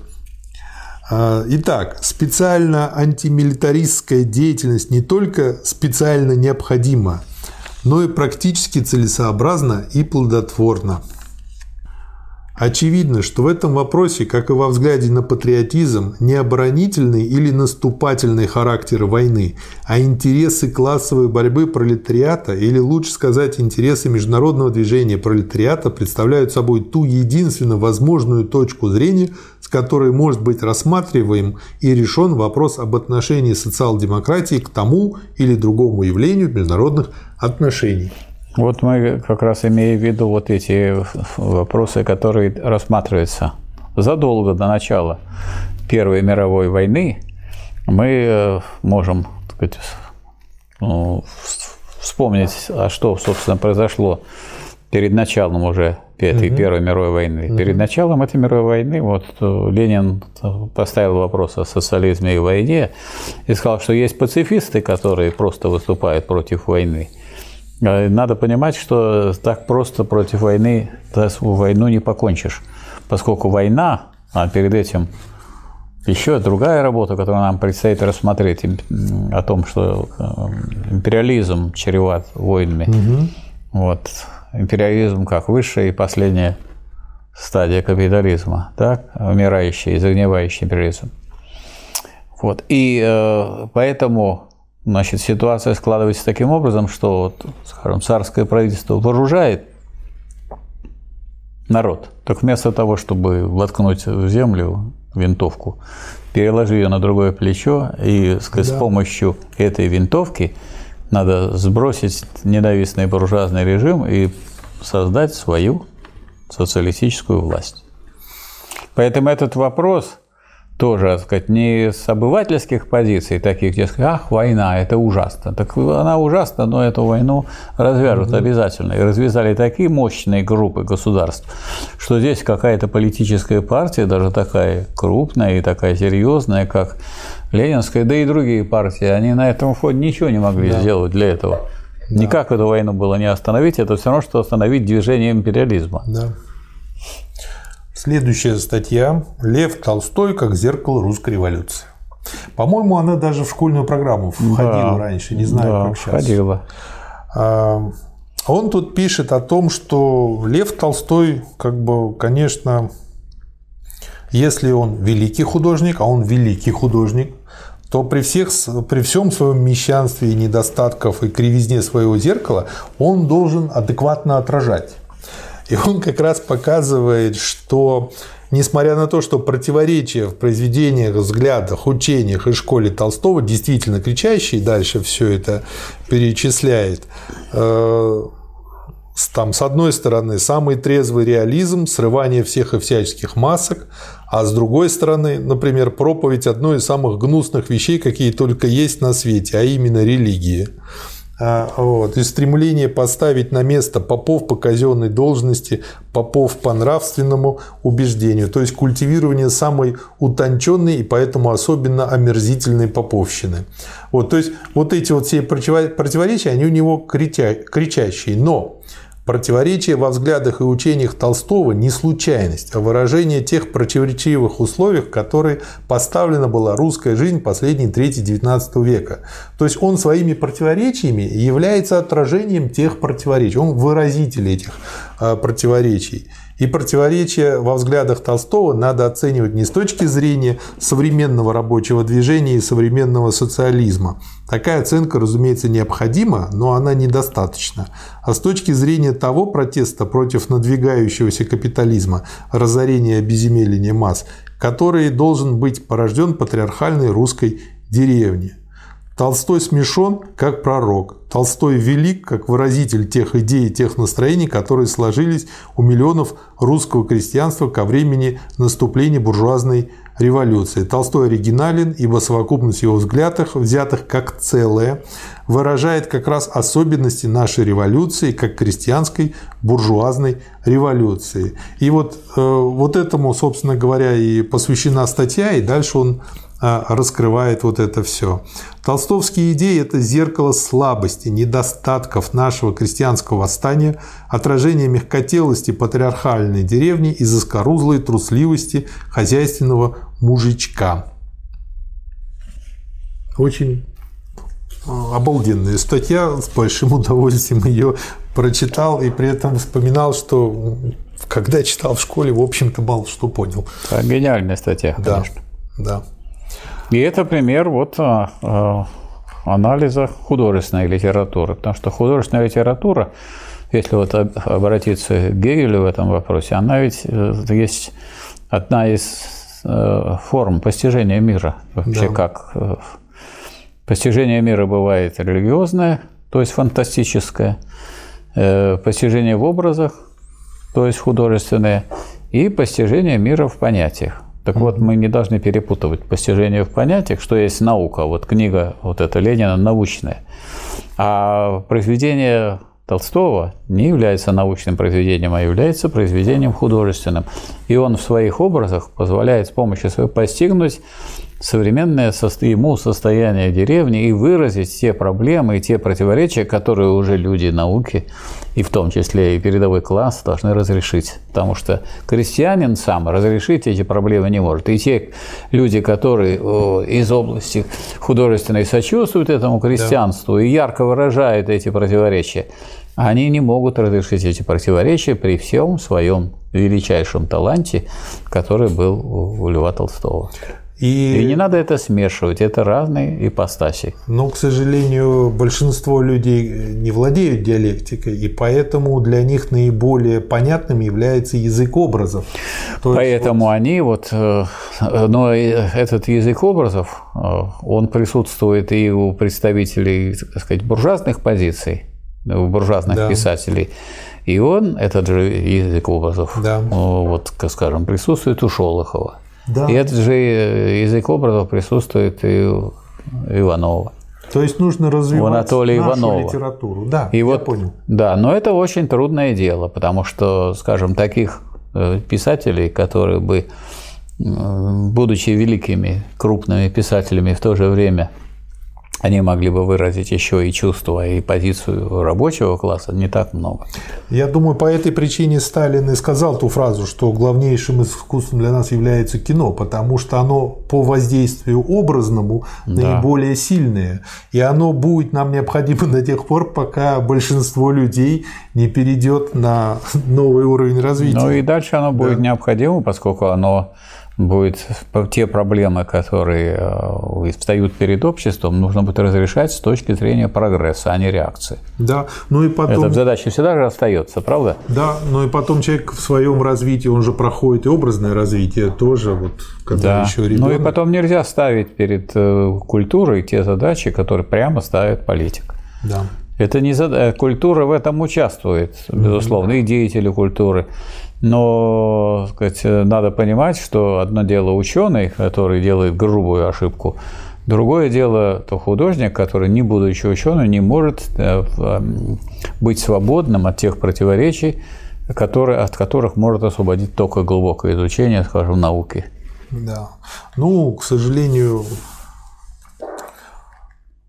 А, итак, специально антимилитаристская деятельность не только специально необходима, но и практически целесообразна и плодотворна. Очевидно, что в этом вопросе, как и во взгляде на патриотизм, не оборонительный или наступательный характер войны, а интересы классовой борьбы пролетариата, или лучше сказать, интересы международного движения пролетариата представляют собой ту единственно возможную точку зрения, которой может быть рассматриваем и решен вопрос об отношении социал-демократии к тому или другому явлению международных отношений. Вот мы как раз имеем в виду вот эти вопросы, которые рассматриваются задолго до начала Первой мировой войны. Мы э, можем так сказать, ну, вспомнить, а что, собственно, произошло перед началом уже этой угу. Первой мировой войны. Угу. Перед началом этой мировой войны вот э, Ленин поставил вопрос о социализме и войне и сказал, что есть пацифисты, которые просто выступают против войны – а, надо понимать, что так просто против войны войну не покончишь, поскольку война, а перед этим еще другая работа, которую нам предстоит рассмотреть, о том, что э, империализм чреват войнами. Угу. Вот. Империализм как высшая и последняя стадия капитализма, так? умирающий, загнивающий империализм. Вот. И э, поэтому Значит, ситуация складывается таким образом, что вот, скажем, царское правительство вооружает народ. Так вместо того, чтобы воткнуть в землю винтовку, переложи ее на другое плечо, и сказать, да. с помощью этой винтовки надо сбросить ненавистный буржуазный режим и создать свою социалистическую власть. Поэтому этот вопрос – тоже, так сказать, не с обывательских позиций таких, где сказать, ах, война, это ужасно. Так она ужасна, но эту войну развяжут mm-hmm. обязательно. И развязали такие мощные группы государств, что здесь какая-то политическая партия, даже такая крупная и такая серьезная, как Ленинская, да и другие партии, они на этом фоне ничего не могли да. сделать для этого. Да. Никак эту войну было не остановить, это все равно, что остановить движение империализма. Да. Следующая статья «Лев Толстой как зеркало русской революции». По-моему, она даже в школьную программу входила да, раньше, не знаю, да, как сейчас. Входила. А, он тут пишет о том, что Лев Толстой, как бы, конечно, если он великий художник, а он великий художник, то при, всех, при всем своем мещанстве и недостатков и кривизне своего зеркала он должен адекватно отражать. И он как раз показывает, что несмотря на то, что противоречия в произведениях, взглядах, учениях и школе Толстого действительно кричащие, дальше все это перечисляет, э, там, с одной стороны, самый трезвый реализм, срывание всех и всяческих масок, а с другой стороны, например, проповедь одной из самых гнусных вещей, какие только есть на свете, а именно религии. А, вот, и стремление поставить на место попов по казенной должности, попов по нравственному убеждению, то есть культивирование самой утонченной и поэтому особенно омерзительной поповщины. Вот, то есть вот эти вот все противоречия, они у него кричащие. Но Противоречие во взглядах и учениях Толстого не случайность, а выражение тех противоречивых условий, в которые поставлена была русская жизнь последней трети XIX века. То есть он своими противоречиями является отражением тех противоречий, он выразитель этих а, противоречий. И противоречия во взглядах Толстого надо оценивать не с точки зрения современного рабочего движения и современного социализма. Такая оценка, разумеется, необходима, но она недостаточна. А с точки зрения того протеста против надвигающегося капитализма, разорения и обезземеления масс, который должен быть порожден патриархальной русской деревней. Толстой смешон как пророк. Толстой велик как выразитель тех идей и тех настроений, которые сложились у миллионов русского крестьянства ко времени наступления буржуазной революции. Толстой оригинален, ибо совокупность его взглядов, взятых как целое, выражает как раз особенности нашей революции, как крестьянской буржуазной революции. И вот, э, вот этому, собственно говоря, и посвящена статья, и дальше он раскрывает вот это все. Толстовские идеи – это зеркало слабости, недостатков нашего крестьянского восстания, отражение мягкотелости патриархальной деревни и заскорузлой трусливости хозяйственного мужичка. Очень а, обалденная статья, с большим удовольствием ее прочитал и при этом вспоминал, что когда читал в школе, в общем-то, мало что понял. Гениальная статья, конечно. Да, да. И это пример вот а, а, анализа художественной литературы, потому что художественная литература, если вот обратиться к Гегелю в этом вопросе, она ведь э, есть одна из э, форм постижения мира. Вообще да. как э, постижение мира бывает религиозное, то есть фантастическое, постижение в образах, то есть художественное, и постижение мира в понятиях. Так вот, мы не должны перепутывать постижение в понятиях, что есть наука, вот книга вот эта Ленина научная, а произведение Толстого не является научным произведением, а является произведением художественным. И он в своих образах позволяет с помощью своего постигнуть современное ему состояние деревни и выразить те проблемы и те противоречия, которые уже люди науки, и в том числе и передовой класс, должны разрешить. Потому что крестьянин сам разрешить эти проблемы не может. И те люди, которые из области художественной сочувствуют этому крестьянству да. и ярко выражают эти противоречия, они не могут разрешить эти противоречия при всем своем величайшем таланте, который был у Льва Толстого. И, и не надо это смешивать, это разные ипостаси. Но, к сожалению, большинство людей не владеют диалектикой, и поэтому для них наиболее понятным является язык образов. То поэтому вот... они вот, э, но этот язык образов, э, он присутствует и у представителей, так сказать, буржуазных позиций, у буржуазных да. писателей. И он, этот же язык образов, да. вот, скажем, присутствует у Шолохова. Да. И этот же язык образов присутствует и у Иванова. То есть нужно развивать у Анатолия нашу Иванова. литературу. Да, и я вот, понял. Да, но это очень трудное дело, потому что, скажем, таких э, писателей, которые бы, будучи великими, крупными писателями в то же время они могли бы выразить еще и чувства, и позицию рабочего класса не так много. Я думаю, по этой причине Сталин и сказал ту фразу, что главнейшим искусством для нас является кино, потому что оно по воздействию образному да. наиболее сильное. И оно будет нам необходимо до тех пор, пока большинство людей не перейдет на новый уровень развития. Ну и дальше оно будет да. необходимо, поскольку оно будет те проблемы, которые э, встают перед обществом, нужно будет разрешать с точки зрения прогресса, а не реакции. Да, ну и потом... Эта задача всегда же остается, правда? Да, но и потом человек в своем развитии, он же проходит и образное развитие тоже, вот, когда да. еще ребенок. Ну и потом нельзя ставить перед э, культурой те задачи, которые прямо ставит политик. Да. Это не зад... Э, культура в этом участвует, безусловно, mm-hmm. и деятели культуры. Но сказать, надо понимать, что одно дело ученый, который делает грубую ошибку, другое дело то художник, который, не будучи ученым, не может э, эм, быть свободным от тех противоречий, которые, от которых может освободить только глубокое изучение, скажем, науки. Да. Ну, к сожалению,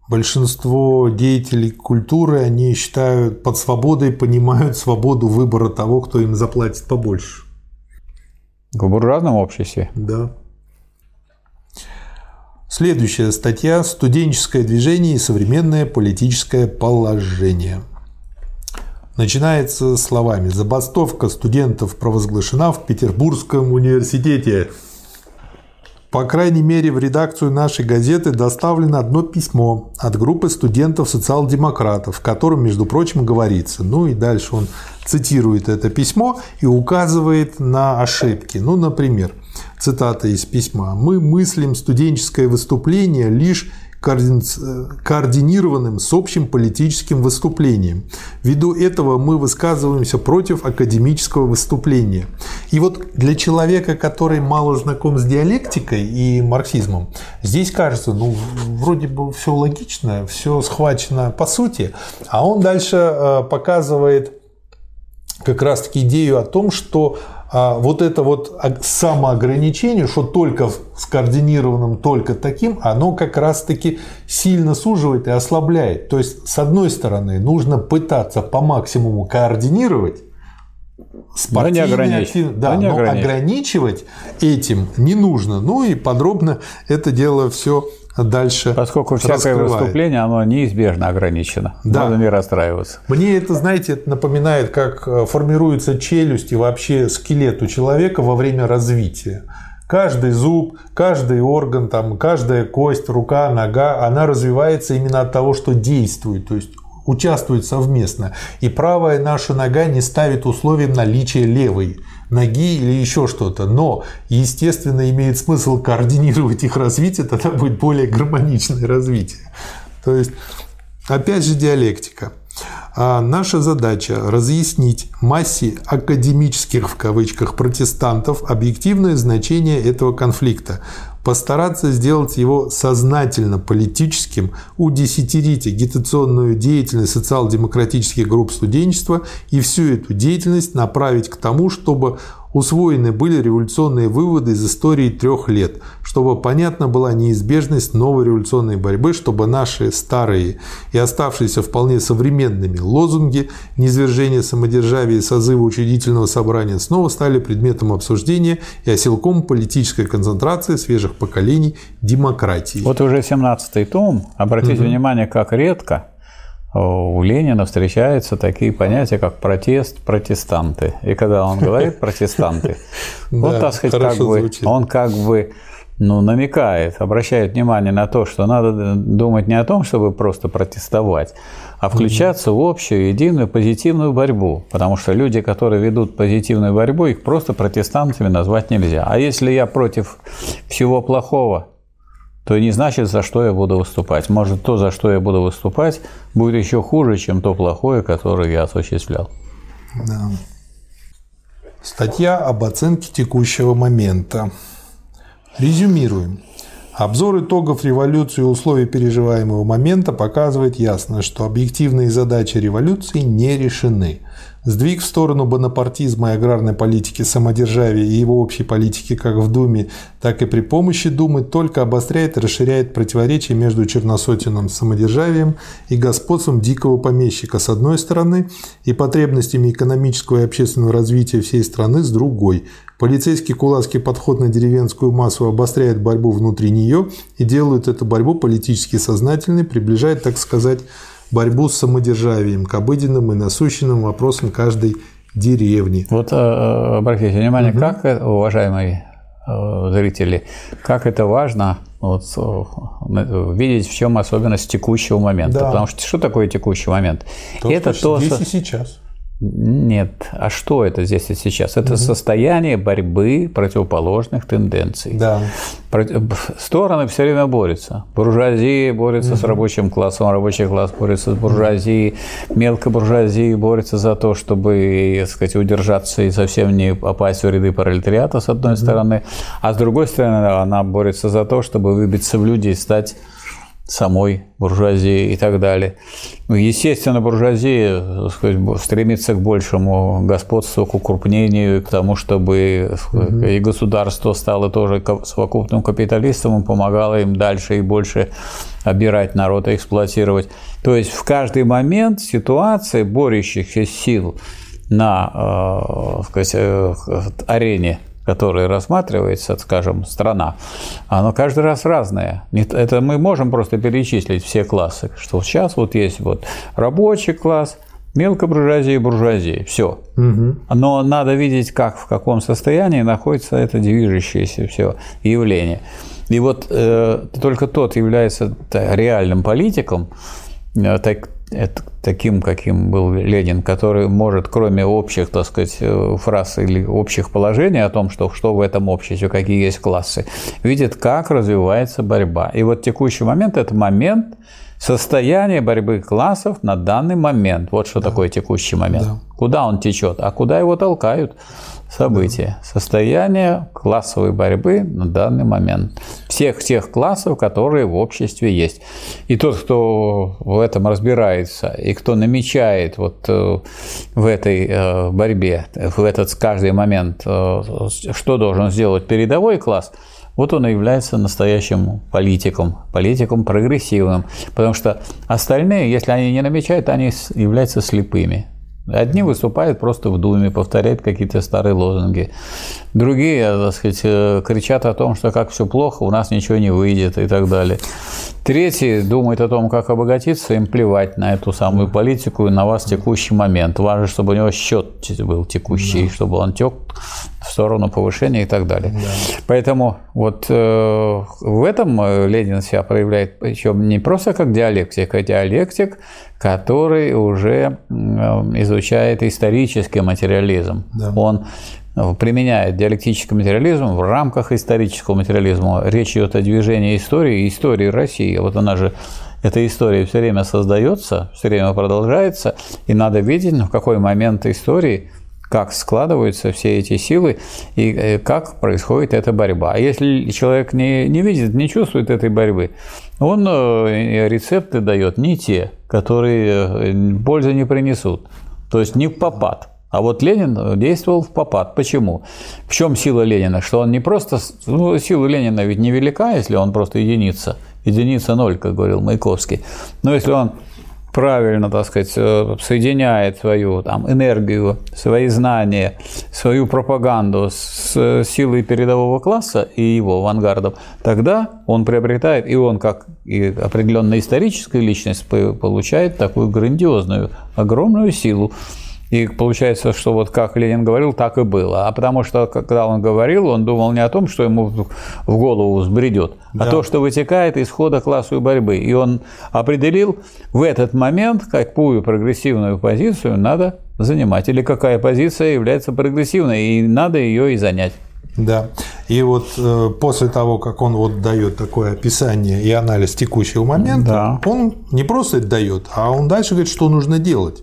Большинство деятелей культуры, они считают под свободой, понимают свободу выбора того, кто им заплатит побольше. В буржуазном обществе? Да. Следующая статья «Студенческое движение и современное политическое положение». Начинается словами «Забастовка студентов провозглашена в Петербургском университете». По крайней мере, в редакцию нашей газеты доставлено одно письмо от группы студентов-социал-демократов, в котором, между прочим, говорится. Ну и дальше он цитирует это письмо и указывает на ошибки. Ну, например, цитата из письма. «Мы мыслим студенческое выступление лишь координированным с общим политическим выступлением. Ввиду этого мы высказываемся против академического выступления. И вот для человека, который мало знаком с диалектикой и марксизмом, здесь кажется, ну, вроде бы все логично, все схвачено по сути, а он дальше э, показывает как раз-таки идею о том, что вот это вот самоограничение, что только скоординированным, только таким, оно как раз-таки сильно суживает и ослабляет. То есть, с одной стороны, нужно пытаться по максимуму координировать, спортивные но не актив... да, но, не но ограничивать этим не нужно. Ну и подробно это дело все дальше Поскольку всякое раскрывает. выступление, оно неизбежно ограничено. Да. Надо не расстраиваться. Мне это, знаете, это напоминает, как э, формируется челюсть и вообще скелет у человека во время развития. Каждый зуб, каждый орган, там, каждая кость, рука, нога, она развивается именно от того, что действует, то есть участвует совместно. И правая наша нога не ставит условием наличия левой ноги или еще что-то. Но, естественно, имеет смысл координировать их развитие, тогда будет более гармоничное развитие. То есть, опять же, диалектика. А наша задача разъяснить массе академических в кавычках протестантов объективное значение этого конфликта, постараться сделать его сознательно политическим, удесятерить агитационную деятельность социал-демократических групп студенчества и всю эту деятельность направить к тому, чтобы усвоены были революционные выводы из истории трех лет, чтобы понятна была неизбежность новой революционной борьбы, чтобы наши старые и оставшиеся вполне современными лозунги низвержения самодержавия и созыва учредительного собрания снова стали предметом обсуждения и оселком политической концентрации свежих поколений демократии. Вот уже 17-й том, обратите угу. внимание, как редко у Ленина встречаются такие понятия, как протест, протестанты. И когда он говорит протестанты, вот, так сказать, как бы, он как бы ну, намекает, обращает внимание на то, что надо думать не о том, чтобы просто протестовать, а включаться в общую, единую, позитивную борьбу. Потому что люди, которые ведут позитивную борьбу, их просто протестантами назвать нельзя. А если я против всего плохого, то не значит, за что я буду выступать. Может, то, за что я буду выступать, будет еще хуже, чем то плохое, которое я осуществлял. Да. Статья об оценке текущего момента. Резюмируем. Обзор итогов революции и условий переживаемого момента показывает ясно, что объективные задачи революции не решены – Сдвиг в сторону бонапартизма и аграрной политики самодержавия и его общей политики как в Думе, так и при помощи Думы только обостряет и расширяет противоречия между черносотенным самодержавием и господством дикого помещика с одной стороны и потребностями экономического и общественного развития всей страны с другой. Полицейский кулацкий подход на деревенскую массу обостряет борьбу внутри нее и делает эту борьбу политически сознательной, приближает, так сказать, борьбу с самодержавием, к обыденным и насущным вопросам каждой деревни. Вот э, э, обратите внимание, угу. как, уважаемые э, зрители, как это важно вот, видеть, в чем особенность текущего момента. Да. Потому что что такое текущий момент? То, это что то, здесь и сейчас. Нет. А что это здесь и сейчас? Это угу. состояние борьбы противоположных тенденций. Да. Стороны все время борются. Буржуазия борется угу. с рабочим классом, рабочий класс борется с буржуазией, мелкая буржуазия борется за то, чтобы, так сказать, удержаться и совсем не попасть в ряды пролетариата, с одной угу. стороны, а с другой стороны она борется за то, чтобы выбиться в люди и стать самой буржуазии и так далее. Ну, естественно, буржуазия сказать, стремится к большему господству, к укрупнению, к тому, чтобы угу. и государство стало тоже совокупным капиталистом и помогало им дальше и больше обирать народ и эксплуатировать. То есть в каждый момент ситуации борющихся сил на э, сказать, э, арене которое рассматривается, скажем, страна, оно каждый раз разное. Это мы можем просто перечислить все классы, что сейчас вот есть вот рабочий класс, мелкая буржуазия и буржуазия. Все. Угу. Но надо видеть, как, в каком состоянии находится это движущееся все явление. И вот э, только тот является реальным политиком, э, так, это, таким, каким был Ленин, который может, кроме общих, так сказать, э, фраз или общих положений о том, что, что в этом обществе, какие есть классы, видит, как развивается борьба. И вот текущий момент – это момент состояния борьбы классов на данный момент. Вот что да. такое текущий момент. Да. Куда он течет, а куда его толкают события. Состояние классовой борьбы на данный момент. Всех тех классов, которые в обществе есть. И тот, кто в этом разбирается, и кто намечает вот э, в этой э, борьбе, в этот каждый момент, э, что должен сделать передовой класс, вот он и является настоящим политиком, политиком прогрессивным. Потому что остальные, если они не намечают, они являются слепыми. Одни выступают просто в Думе, повторяют какие-то старые лозунги. Другие, так сказать, э, кричат о том, что как все плохо, у нас ничего не выйдет и так далее. Третьи думают о том, как обогатиться, им плевать на эту самую политику и на вас текущий момент. Важно, чтобы у него счет был текущий, да. чтобы он тек в сторону повышения и так далее. Да. Поэтому вот э, в этом э, Ленин себя проявляет, причем не просто как диалектик, а диалектик, который уже э, изучает исторический материализм. Да. Он применяет диалектический материализм в рамках исторического материализма. Речь идет о движении истории, истории России. Вот она же эта история все время создается, все время продолжается, и надо видеть, в какой момент истории как складываются все эти силы и э, как происходит эта борьба. А если человек не, не видит, не чувствует этой борьбы, он э, рецепты дает не те, которые э, пользы не принесут. То есть не в попад. А вот Ленин действовал в попад. Почему? В чем сила Ленина? Что он не просто... Ну, сила Ленина ведь невелика, если он просто единица. Единица ноль, как говорил Маяковский. Но если он правильно, так сказать, э, соединяет свою там, энергию, свои знания, свою пропаганду с силой передового класса и его авангардом, тогда он приобретает, и он как и определенная историческая личность получает такую грандиозную, огромную силу. И получается, что вот как Ленин говорил, так и было. А потому что, когда он говорил, он думал не о том, что ему в голову взбредет, а да. а то, что вытекает из хода классовой борьбы. И он определил в этот момент, какую прогрессивную позицию надо занимать, или какая позиция является прогрессивной, и надо ее и занять. Да. И вот э, после того, как он вот дает такое описание и анализ текущего момента, да. он не просто это дает, а он дальше говорит, что нужно делать.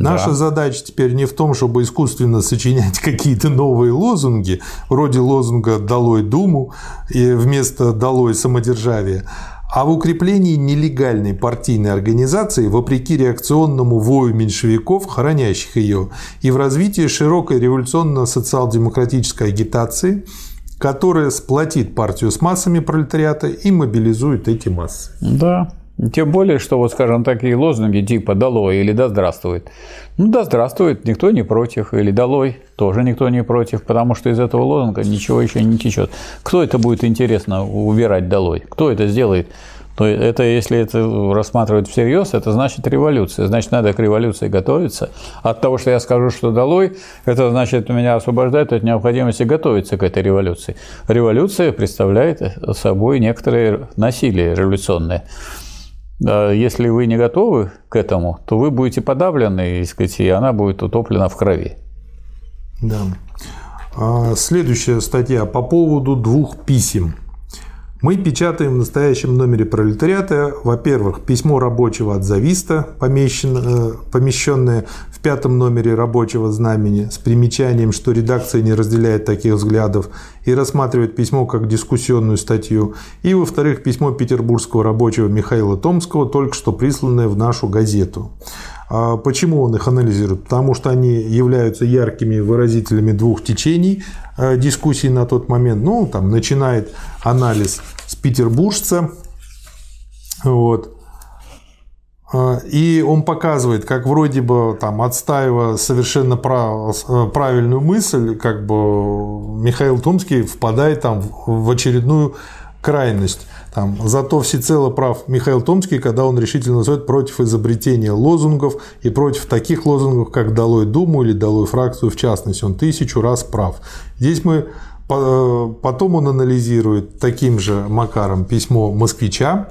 Наша да. задача теперь не в том, чтобы искусственно сочинять какие-то новые лозунги, вроде лозунга «Долой Думу» и вместо «Долой самодержавие», а в укреплении нелегальной партийной организации вопреки реакционному вою меньшевиков, хранящих ее, и в развитии широкой революционно-социал-демократической агитации, которая сплотит партию с массами пролетариата и мобилизует эти массы. Да, тем более, что вот, скажем, такие лозунги типа «долой» или «да здравствует». Ну, да здравствует, никто не против, или «долой» тоже никто не против, потому что из этого лозунга ничего еще не течет. Кто это будет интересно убирать «долой»? Кто это сделает? То это, если это рассматривать всерьез, это значит революция. Значит, надо к революции готовиться. От того, что я скажу, что долой, это значит меня освобождает от необходимости готовиться к этой революции. Революция представляет собой некоторое насилие революционное. Если вы не готовы к этому, то вы будете подавлены, и, сказать, и она будет утоплена в крови. Да. А, следующая статья по поводу двух писем. Мы печатаем в настоящем номере пролетариата, во-первых, письмо рабочего от Зависта, помещенное, помещенное в пятом номере рабочего знамени, с примечанием, что редакция не разделяет таких взглядов и рассматривает письмо как дискуссионную статью, и, во-вторых, письмо петербургского рабочего Михаила Томского, только что присланное в нашу газету. А почему он их анализирует? Потому что они являются яркими выразителями двух течений э, дискуссии на тот момент. Ну, там начинает анализ с петербуржца, вот, и он показывает, как вроде бы там отстаивая совершенно э, правильную мысль, как бы Михаил Томский впадает там в очередную крайность. Там, зато всецело прав Михаил Томский, когда он решительно называет против изобретения лозунгов и против таких лозунгов, как «Долой Думу» или «Долой фракцию» в частности. Он тысячу раз прав. Здесь мы Потом он анализирует таким же макаром письмо москвича,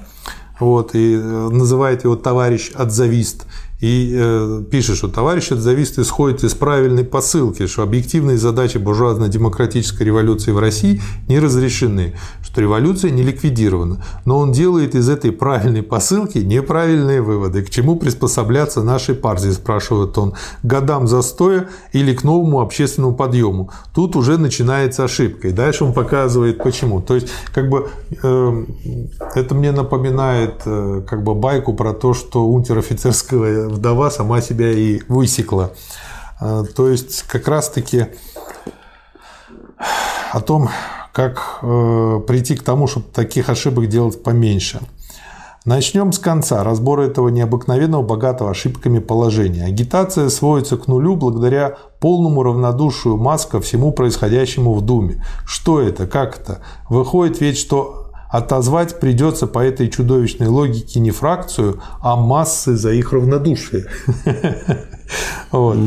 вот, и э, называет его товарищ отзавист и э, пишет, что товарищ зависит исходит из правильной посылки, что объективные задачи буржуазно-демократической революции в России не разрешены, что революция не ликвидирована. Но он делает из этой правильной посылки неправильные выводы. К чему приспосабляться нашей партии, спрашивает он, к годам застоя или к новому общественному подъему. Тут уже начинается ошибка. И дальше он показывает, почему. То есть, как бы, э, это мне напоминает э, как бы байку про то, что унтер-офицерского вдова сама себя и высекла. А, то есть как раз-таки о том, как э, прийти к тому, чтобы таких ошибок делать поменьше. Начнем с конца разбора этого необыкновенного, богатого ошибками положения. Агитация сводится к нулю благодаря полному равнодушию масс ко всему происходящему в Думе. Что это? Как это? Выходит ведь, что отозвать придется по этой чудовищной логике не фракцию, а массы за их равнодушие. Вот.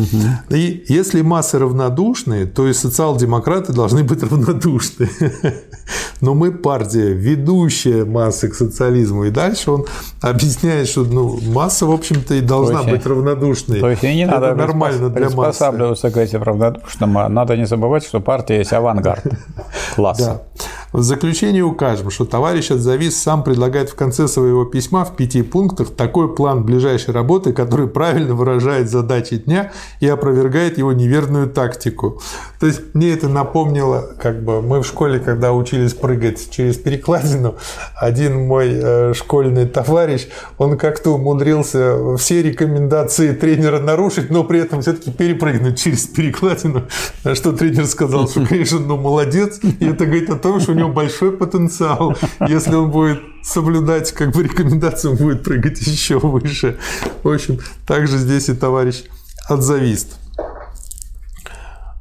И если массы равнодушные, то и социал-демократы должны быть равнодушны. Но мы партия, ведущая массы к социализму. И дальше он объясняет, что ну, масса, в общем-то, и должна есть, быть равнодушной. То есть не Это надо нормально для массы. приспосабливаться к этим равнодушным, а надо не забывать, что партия есть авангард класса. Да. В заключение укажем, что товарищ Отзавис сам предлагает в конце своего письма в пяти пунктах такой план ближайшей работы, который правильно выражает задачи дня и опровергает его неверную тактику. То есть мне это напомнило, как бы мы в школе, когда учились прыгать через перекладину, один мой э, школьный товарищ, он как-то умудрился все рекомендации тренера нарушить, но при этом все-таки перепрыгнуть через перекладину, на что тренер сказал, что, конечно, ну молодец, и это говорит о том, что у него большой потенциал. Если он будет соблюдать как бы рекомендации, он будет прыгать еще выше. В общем, также здесь и товарищ отзавист.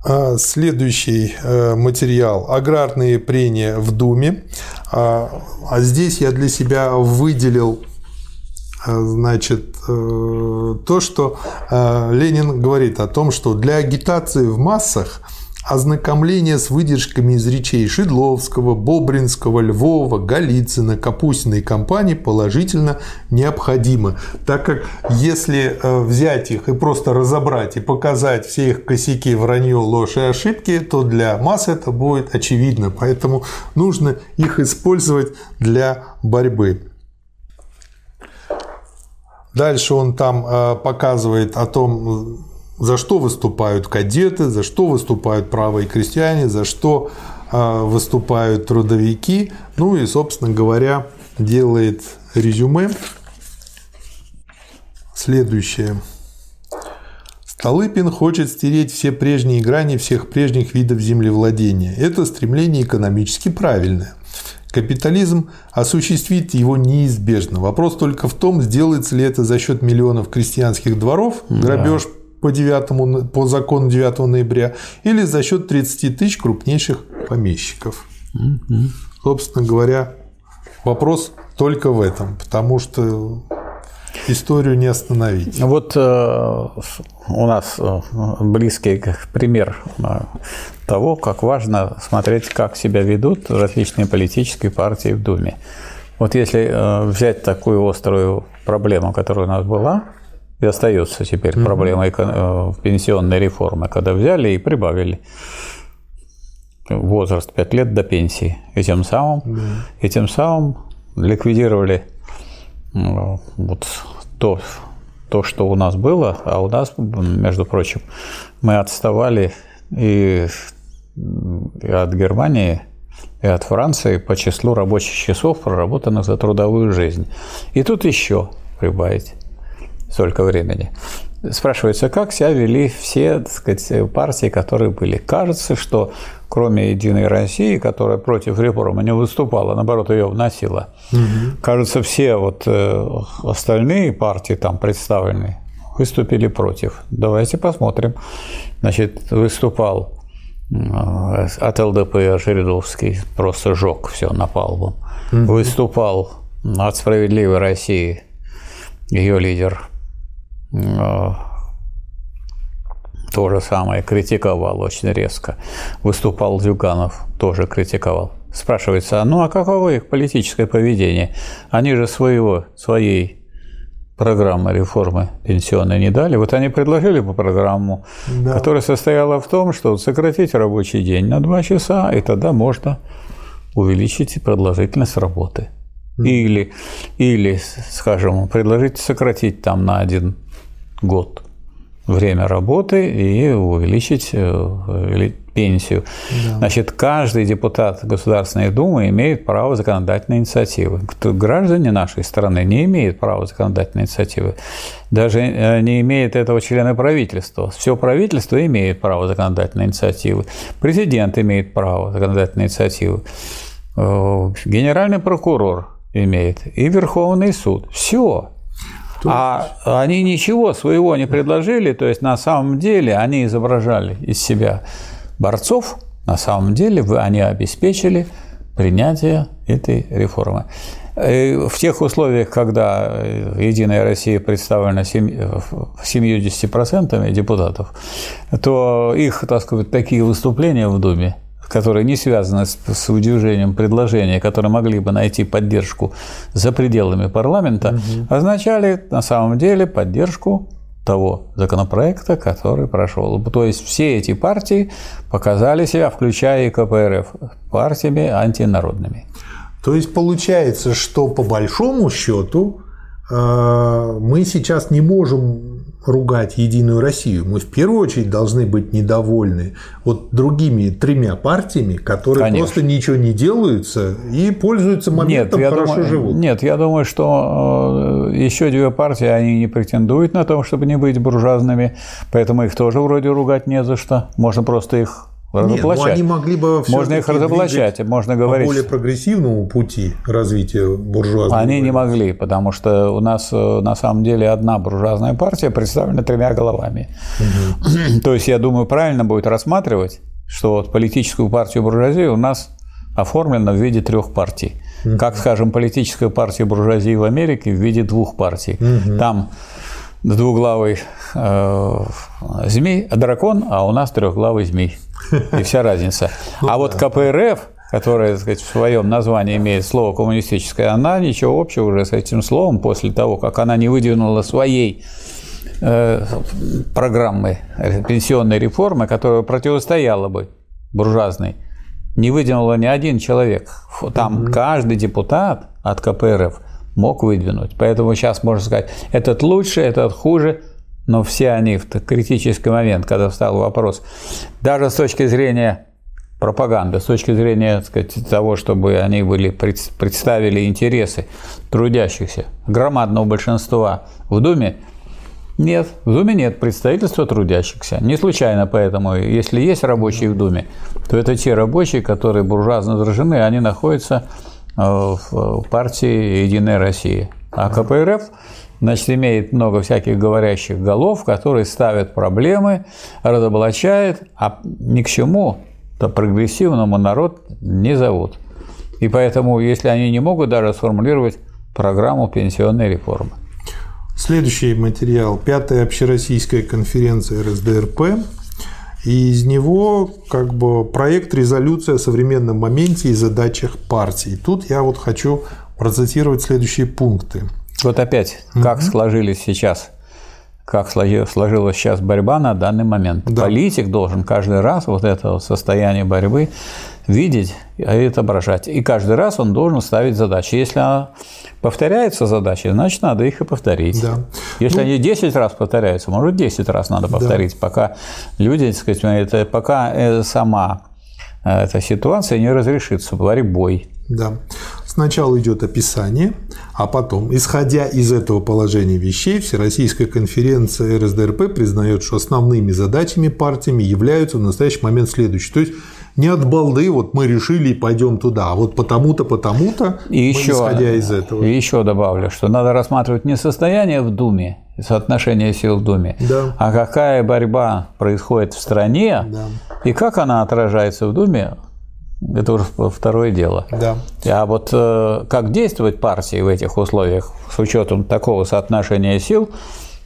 А, Следующий э, материал – аграрные прения в Думе. А а здесь я для себя выделил э, значит, э, то, что Ленин говорит о том, что для агитации в массах Ознакомление с выдержками из речей Шедловского, Бобринского, Львова, Голицына, Капустина и компании положительно необходимо, так как если э, взять их и просто разобрать и показать все их косяки, вранье, ложь и ошибки, то для масс это будет очевидно, поэтому нужно их использовать для борьбы. Дальше он там э, показывает о том, за что выступают кадеты, за что выступают правые крестьяне, за что а, выступают трудовики. Ну и, собственно говоря, делает резюме. Следующее. Столыпин хочет стереть все прежние грани всех прежних видов землевладения. Это стремление экономически правильное. Капитализм осуществит его неизбежно. Вопрос только в том, сделается ли это за счет миллионов крестьянских дворов, грабеж по, 9, по закону 9 ноября или за счет 30 тысяч крупнейших помещиков. Угу. Собственно говоря, вопрос только в этом, потому что историю не остановить. Вот э, у нас э, близкий пример э, того, как важно смотреть, как себя ведут различные политические партии в Думе. Вот если э, взять такую острую проблему, которая у нас была, и остается теперь mm-hmm. проблема э, пенсионной реформы, когда взяли и прибавили возраст 5 лет до пенсии. И тем самым, mm-hmm. и тем самым ликвидировали э, вот то, то, что у нас было, а у нас, между прочим, мы отставали и, и от Германии, и от Франции по числу рабочих часов, проработанных за трудовую жизнь. И тут еще прибавить столько времени. Спрашивается, как себя вели все так сказать, партии, которые были. Кажется, что кроме «Единой России», которая против реформы не выступала, наоборот, ее вносила, угу. кажется, все вот э, остальные партии там представлены выступили против. Давайте посмотрим. Значит, выступал э, от ЛДП Жириновский, просто жег все напалмом. Угу. Выступал от «Справедливой России» ее лидер то же самое критиковал очень резко. Выступал Зюганов, тоже критиковал. спрашивается, ну а каково их политическое поведение? Они же своего, своей программы реформы пенсионной не дали. Вот они предложили по программу, да. которая состояла в том, что сократить рабочий день на 2 часа, и тогда можно увеличить продолжительность работы. Или, или, скажем, предложить сократить там на один год время работы и увеличить э, пенсию. Да. Значит, каждый депутат Государственной Думы имеет право законодательной инициативы. Граждане нашей страны не имеют права законодательной инициативы. Даже э, не имеет этого члены правительства. Все правительство имеет право законодательной инициативы. Президент имеет право законодательной инициативы. Э, генеральный прокурор имеет и Верховный суд. Все. А они ничего своего не предложили, то есть на самом деле они изображали из себя борцов, на самом деле они обеспечили принятие этой реформы. Э, в тех условиях, когда Единая Россия представлена 70% депутатов, то их, так сказать, такие выступления в Думе которые не связаны с, с выдвижением предложения, которые могли бы найти поддержку за пределами парламента, угу. означали на самом деле поддержку того законопроекта, который прошел. То есть все эти партии показали себя, включая и КПРФ, партиями антинародными. То есть получается, что по большому счету э, мы сейчас не можем ругать Единую Россию. Мы в первую очередь должны быть недовольны вот другими тремя партиями, которые Конечно. просто ничего не делаются и пользуются моментом, нет, хорошо думаю, живут. Нет, я думаю, что э, еще две партии, они не претендуют на то, чтобы не быть буржуазными, поэтому их тоже вроде ругать не за что. Можно просто их. Нет, ну они могли бы можно их разоблачать, можно говорить. По более прогрессивному пути развития буржуазии. Они не могли, потому что у нас э, на самом деле одна буржуазная партия представлена тремя головами. Угу. То есть, я думаю, правильно будет рассматривать, что вот политическую партию буржуазии у нас оформлена в виде трех партий. Угу. Как, скажем, политическая партия буржуазии в Америке в виде двух партий. Угу. Там двуглавый э, змей, дракон, а у нас трехглавый змей. И вся разница. Ну а вот КПРФ, которая, так сказать, в своем названии имеет слово коммунистическое, она ничего общего уже с этим словом после того, как она не выдвинула своей э, программы пенсионной реформы, которая противостояла бы буржуазной, не выдвинула ни один человек. Там mm каждый депутат от КПРФ мог выдвинуть. Поэтому сейчас можно сказать, этот лучше, этот хуже но все они в критический момент, когда встал вопрос, даже с точки зрения пропаганды, с точки зрения так сказать, того, чтобы они были, представили интересы трудящихся, громадного большинства в Думе, нет, в Думе нет представительства трудящихся. Не случайно поэтому, если есть рабочие в Думе, то это те рабочие, которые буржуазно заражены, они находятся э, в партии «Единая Россия». А КПРФ значит, имеет много всяких говорящих голов, которые ставят проблемы, разоблачают, а ни к чему то прогрессивному народ не зовут. И поэтому, если они не могут даже сформулировать программу пенсионной реформы. Следующий материал. Пятая общероссийская конференция РСДРП. И из него как бы проект резолюции о современном моменте и задачах партий. Тут я вот хочу процитировать следующие пункты. Вот опять, угу. как сложились сейчас как сложилась сейчас борьба на данный момент. Да. Политик должен каждый раз вот это состояние борьбы видеть и отображать. И каждый раз он должен ставить задачи. Если она повторяется задачи, значит, надо их и повторить. Да. Если ну, они 10 раз повторяются, может, 10 раз надо повторить, да. пока люди, так сказать, это, пока э, сама э, эта ситуация не разрешится борьбой. Да. Сначала идет описание, а потом, исходя из этого положения вещей, Всероссийская конференция РСДРП признает, что основными задачами партиями являются в настоящий момент следующие. То есть не от балды, вот мы решили и пойдем туда, а вот потому-то, потому-то, и еще, исходя из этого. И еще добавлю, что надо рассматривать не состояние в Думе, соотношение сил в Думе, да. а какая борьба происходит в стране да. и как она отражается в Думе это уже второе дело. Да. А вот э, как действовать партии в этих условиях с учетом такого соотношения сил,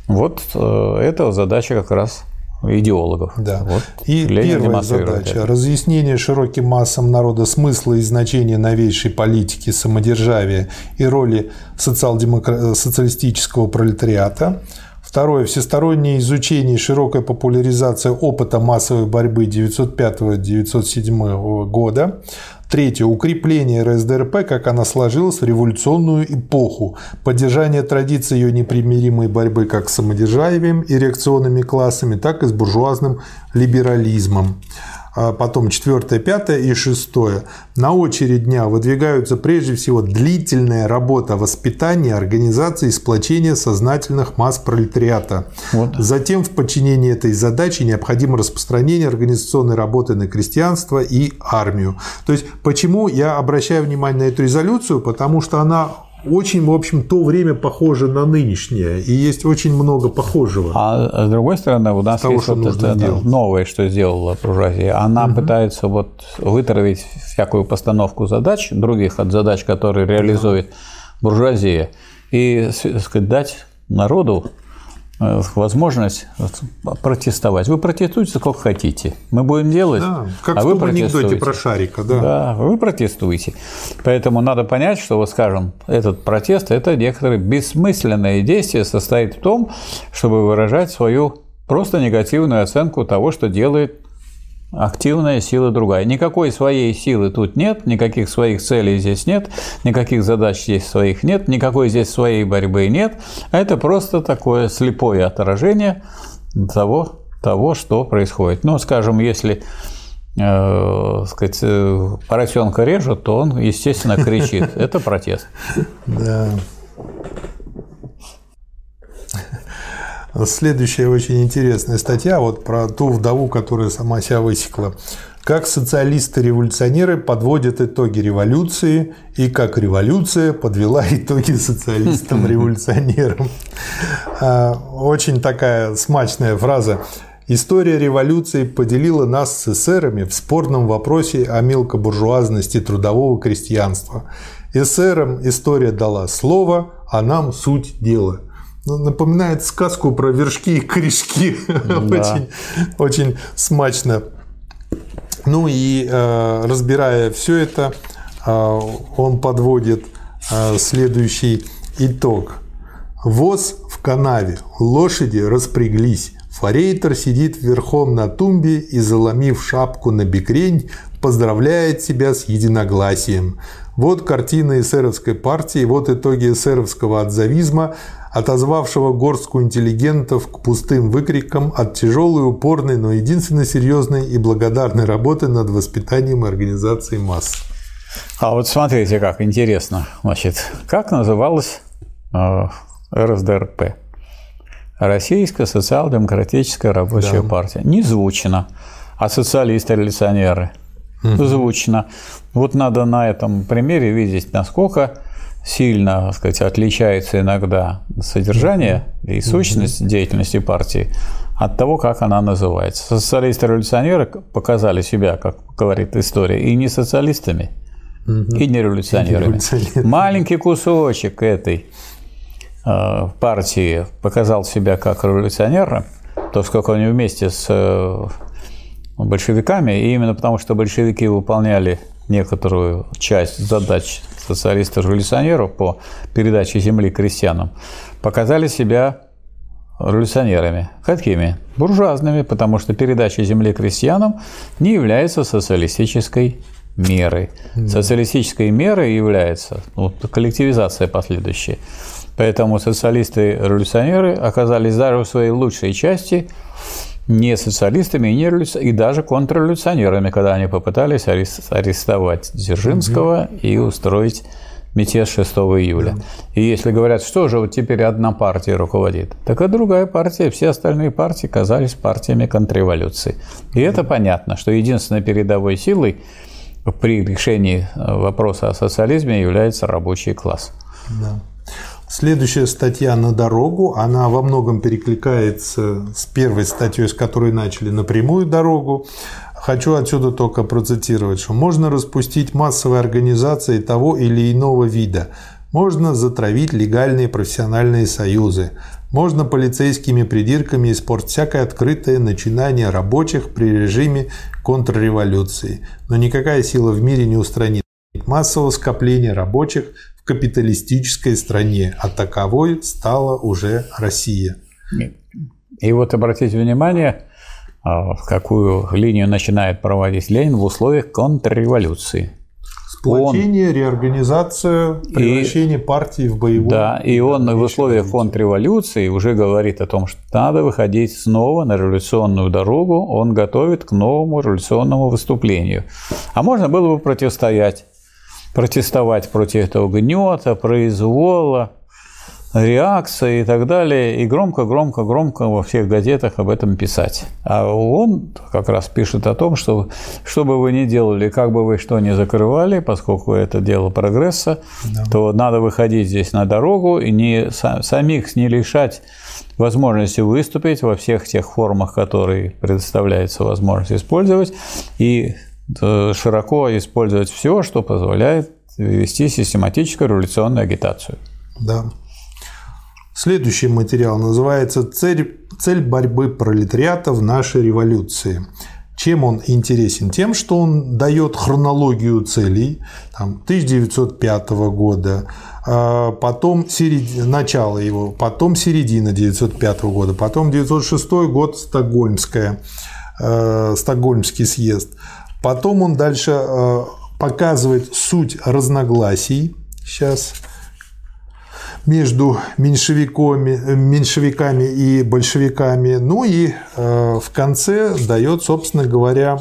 вот э, эта задача как раз идеологов. Да. Вот. И Ленин первая задача это. – разъяснение широким массам народа смысла и значения новейшей политики самодержавия и роли социал-социалистического пролетариата. Второе – всестороннее изучение и широкая популяризация опыта массовой борьбы 1905-1907 года. Третье. Укрепление РСДРП, как она сложилась в революционную эпоху. Поддержание традиции ее непримиримой борьбы как с самодержавием и реакционными классами, так и с буржуазным либерализмом. А потом четвертое, пятое и шестое. На очередь дня выдвигаются прежде всего длительная работа воспитания, организации и сплочения сознательных масс пролетариата. Вот. Затем в подчинении этой задачи необходимо распространение организационной работы на крестьянство и армию. То есть почему я обращаю внимание на эту резолюцию? Потому что она очень, в общем, то время похоже на нынешнее, и есть очень много похожего. А с другой стороны, у нас того, есть вот это новое, что сделала буржуазия. Она угу. пытается вот вытравить всякую постановку задач, других от задач, которые реализует буржуазия, и сказать, дать народу Э, возможность протестовать. Вы протестуйте сколько хотите. Мы будем делать, да, как а вы анекдоте про шарика. Да. да, вы протестуете. Поэтому надо понять, что, вот, скажем, этот протест – это некоторое бессмысленное действие состоит в том, чтобы выражать свою просто негативную оценку того, что делает активная сила другая. Никакой своей силы тут нет, никаких своих целей здесь нет, никаких задач здесь своих нет, никакой здесь своей борьбы нет. Это просто такое слепое отражение того, того что происходит. Ну, скажем, если э, сказать, э, поросенка режут, то он, естественно, кричит. Это протест. Да. Следующая очень интересная статья вот про ту вдову, которая сама себя высекла. Как социалисты-революционеры подводят итоги революции и как революция подвела итоги социалистам-революционерам. А, очень такая смачная фраза. История революции поделила нас с эсерами в спорном вопросе о мелкобуржуазности трудового крестьянства. Эсерам история дала слово, а нам суть дела – напоминает сказку про вершки и корешки. Да. очень, очень смачно. Ну и э, разбирая все это, э, он подводит э, следующий итог. Воз в канаве, лошади распряглись. Форейтер сидит верхом на тумбе и, заломив шапку на бекрень, поздравляет себя с единогласием. Вот картина эсеровской партии, вот итоги эсеровского отзавизма, отозвавшего горстку интеллигентов к пустым выкрикам от тяжелой, упорной, но единственно серьезной и благодарной работы над воспитанием и организацией масс. А вот смотрите, как интересно. Значит, как называлась э, РСДРП? Российская социал-демократическая рабочая да. партия. Не звучно. А социалисты-революционеры? Угу. Звучно. Вот надо на этом примере видеть, насколько сильно так сказать, отличается иногда содержание и сущность деятельности партии от того, как она называется. Социалисты-революционеры показали себя, как говорит история, и не социалистами, и не революционерами. Маленький кусочек этой э, партии показал себя как революционером, то, сколько они вместе с э, большевиками, и именно потому, что большевики выполняли некоторую часть задач социалистов-революционеров по передаче земли крестьянам, показали себя революционерами. Какими? Буржуазными, потому что передача земли крестьянам не является социалистической мерой. Да. Социалистической мерой является ну, коллективизация последующая. Поэтому социалисты-революционеры оказались даже в своей лучшей части не социалистами и, не революци... и даже контрреволюционерами, когда они попытались арестовать Дзержинского угу. и устроить мятеж 6 июля. Да. И если говорят, что же вот теперь одна партия руководит, так и другая партия, все остальные партии казались партиями контрреволюции. И это понятно, что единственной передовой силой при решении вопроса о социализме является рабочий класс. Да. Следующая статья на дорогу, она во многом перекликается с первой статьей, с которой начали напрямую дорогу. Хочу отсюда только процитировать, что можно распустить массовые организации того или иного вида, можно затравить легальные профессиональные союзы, Можно полицейскими придирками испортить всякое открытое начинание рабочих при режиме контрреволюции, но никакая сила в мире не устранит массового скопления рабочих капиталистической стране, а таковой стала уже Россия. И вот обратите внимание, а, в какую линию начинает проводить Ленин в условиях контрреволюции. Сплочение, он, реорганизация, превращение и, партии в боевую. Да, и он в условиях контрреволюции уже говорит о том, что надо выходить снова на революционную дорогу, он готовит к новому революционному выступлению. А можно было бы противостоять, протестовать против этого гнета, произвола, реакции и так далее, и громко-громко-громко во всех газетах об этом писать. А он как раз пишет о том, что что бы вы ни делали, как бы вы что ни закрывали, поскольку это дело прогресса, да. то надо выходить здесь на дорогу и не, самих не лишать возможности выступить во всех тех формах, которые предоставляется возможность использовать, и широко использовать все, что позволяет вести систематическую революционную агитацию. Да. Следующий материал называется «Цель, цель борьбы пролетариата в нашей революции». Чем он интересен? Тем, что он дает хронологию целей там, 1905 года, а, потом серед... начало его, потом середина 1905 года, потом 1906 год Стокгольмская, э, Стокгольмский съезд. Потом он дальше э, показывает суть разногласий. Сейчас между меньшевиками, меньшевиками и большевиками. Ну и э, в конце дает, собственно говоря,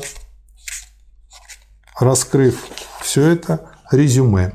раскрыв все это, резюме.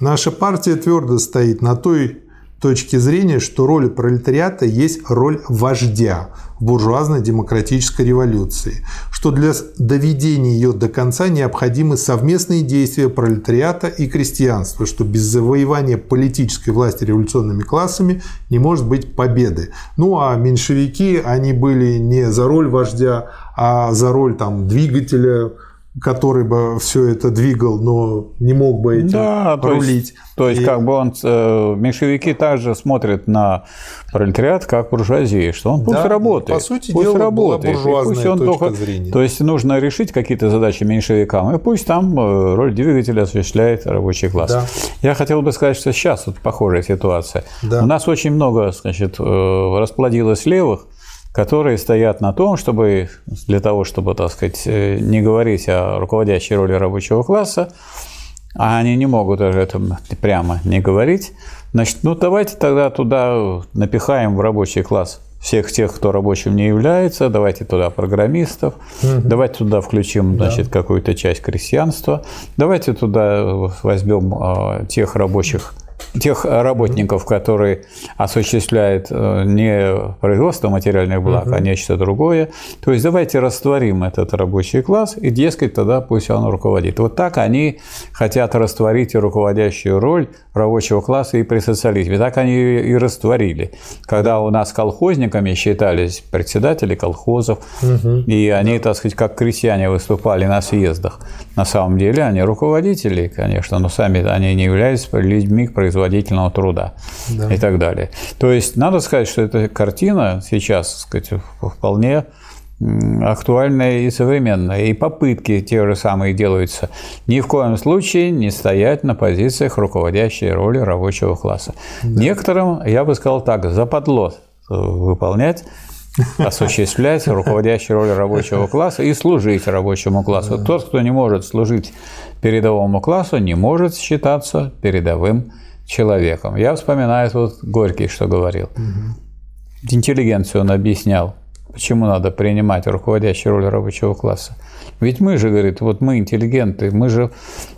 Наша партия твердо стоит на той точке зрения, что роль пролетариата есть роль вождя в буржуазной демократической революции, что для доведения ее до конца необходимы совместные действия пролетариата и крестьянства, что без завоевания политической власти революционными классами не может быть победы. Ну а меньшевики, они были не за роль вождя, а за роль там, двигателя который бы все это двигал, но не мог бы этим да, рулить. То есть, то есть и... как бы он, э, меньшевики также смотрят на пролетариат как буржуазия, что он пусть да, работает. По сути пусть дела, работает, была пусть он только... зрения. То есть нужно решить какие-то задачи меньшевикам, и пусть там э, роль двигателя осуществляет рабочий класс. Да. Я хотел бы сказать, что сейчас вот похожая ситуация. Да. У нас очень много, значит, э, расплодилось левых, которые стоят на том, чтобы для того, чтобы, так сказать, э, не говорить о руководящей роли рабочего класса, а они не могут даже это прямо не говорить, значит, ну давайте тогда туда напихаем в рабочий класс всех тех, кто рабочим не является, давайте туда программистов, угу. давайте туда включим, значит, да. какую-то часть крестьянства, давайте туда возьмем э, тех рабочих, тех работников, которые осуществляют э, не производство материальных благ, угу. а нечто другое. То есть давайте растворим этот рабочий класс, и, дескать, тогда пусть он руководит. Вот так они хотят растворить руководящую роль рабочего класса и при социализме. Так они и растворили. Когда у нас колхозниками считались председатели колхозов, угу. и они, так сказать, как крестьяне выступали на съездах. На самом деле они руководители, конечно, но сами они не являются людьми производительного труда да. и так далее. То есть надо сказать, что эта картина сейчас, так сказать, вполне актуальная и современная. И попытки те же самые делаются. Ни в коем случае не стоять на позициях руководящей роли рабочего класса. Да. Некоторым, я бы сказал так, западло выполнять осуществлять руководящую роль рабочего класса и служить рабочему классу. Тот, кто не может служить передовому классу, не может считаться передовым человеком. Я вспоминаю тут Горький, что говорил. Угу. Интеллигенцию он объяснял Почему надо принимать руководящую роль рабочего класса? Ведь мы же, говорит, вот мы интеллигенты, мы же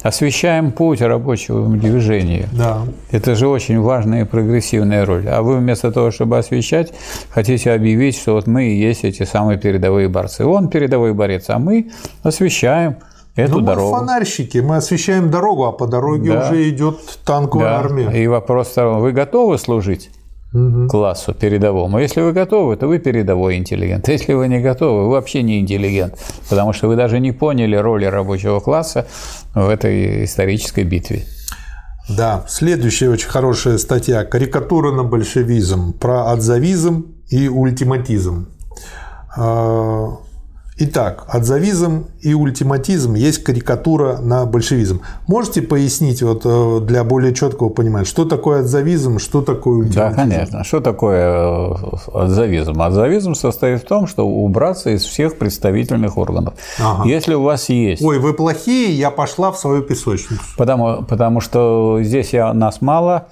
освещаем путь рабочего движения. Да. Это же очень важная и прогрессивная роль. А вы вместо того, чтобы освещать, хотите объявить, что вот мы и есть эти самые передовые борцы. Он передовой борец, а мы освещаем эту ну, мы дорогу. Мы фонарщики, мы освещаем дорогу, а по дороге да. уже идет танковая да. армия. И вопрос второй: вы готовы служить? угу. классу передовому. Если вы готовы, то вы передовой интеллигент. Если вы не готовы, вы вообще не интеллигент, потому что вы даже не поняли роли рабочего класса в этой исторической битве. Да, следующая очень хорошая статья «Карикатура на большевизм» про отзавизм и ультиматизм. А, Итак, отзавизм и ультиматизм есть карикатура на большевизм. Можете пояснить вот э, для более четкого понимания, что такое отзавизм, что такое ультиматизм? Да, конечно. Что такое э, отзавизм? Отзавизм состоит в том, что убраться из всех представительных органов. Ага. Если у вас есть... Ой, вы плохие, я пошла в свою песочницу. Потому, потому что здесь я, нас мало,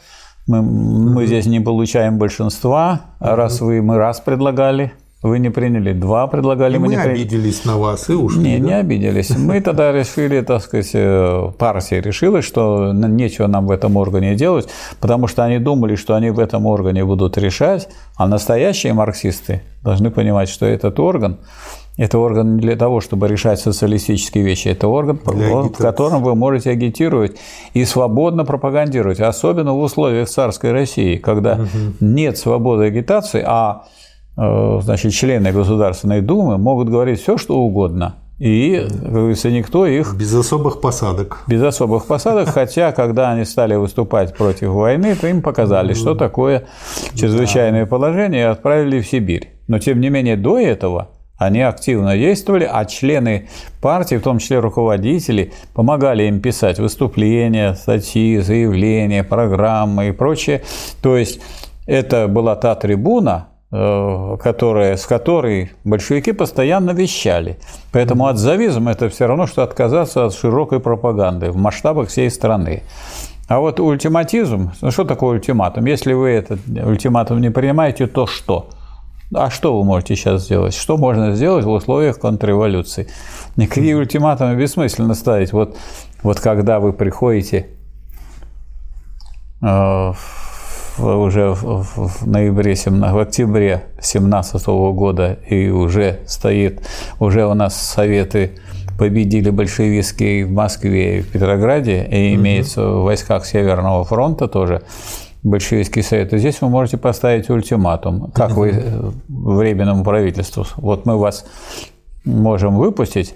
мы, мы здесь не получаем большинства, раз вы мы раз предлагали – вы не приняли два, предлагали, и мы, мы не приняли. обиделись на вас и ушли. Не, да? не обиделись. Мы тогда решили, так сказать, э, партия решила, что нечего нам в этом органе делать, потому что они думали, что они в этом органе будут решать, а настоящие марксисты должны понимать, что этот орган это орган не для того, чтобы решать социалистические вещи. Это орган, в котором вы можете агитировать и свободно пропагандировать, особенно в условиях царской России, когда угу. нет свободы агитации, а значит, члены Государственной Думы могут говорить все, что угодно. И, как говорится, никто их... Без особых посадок. Без особых посадок, хотя, когда они стали выступать против войны, то им показали, что такое чрезвычайное положение, и отправили в Сибирь. Но, тем не менее, до этого они активно действовали, а члены партии, в том числе руководители, помогали им писать выступления, статьи, заявления, программы и прочее. То есть, это была та трибуна, Э, которая, с которой большевики постоянно вещали. Поэтому отзавизм – это все равно, что отказаться от широкой пропаганды в масштабах всей страны. А вот ультиматизм, ну что такое ультиматум? Если вы этот ультиматум не принимаете, то что? А что вы можете сейчас сделать? Что можно сделать в условиях контрреволюции? Никакие ультиматумы бессмысленно ставить. Вот, вот когда вы приходите э, уже в ноябре, в октябре 2017 года и уже стоит, уже у нас советы победили большевистские в Москве и в Петрограде, и имеется в войсках Северного фронта тоже большевистский совет, и здесь вы можете поставить ультиматум, как вы э, временному правительству. Вот мы вас можем выпустить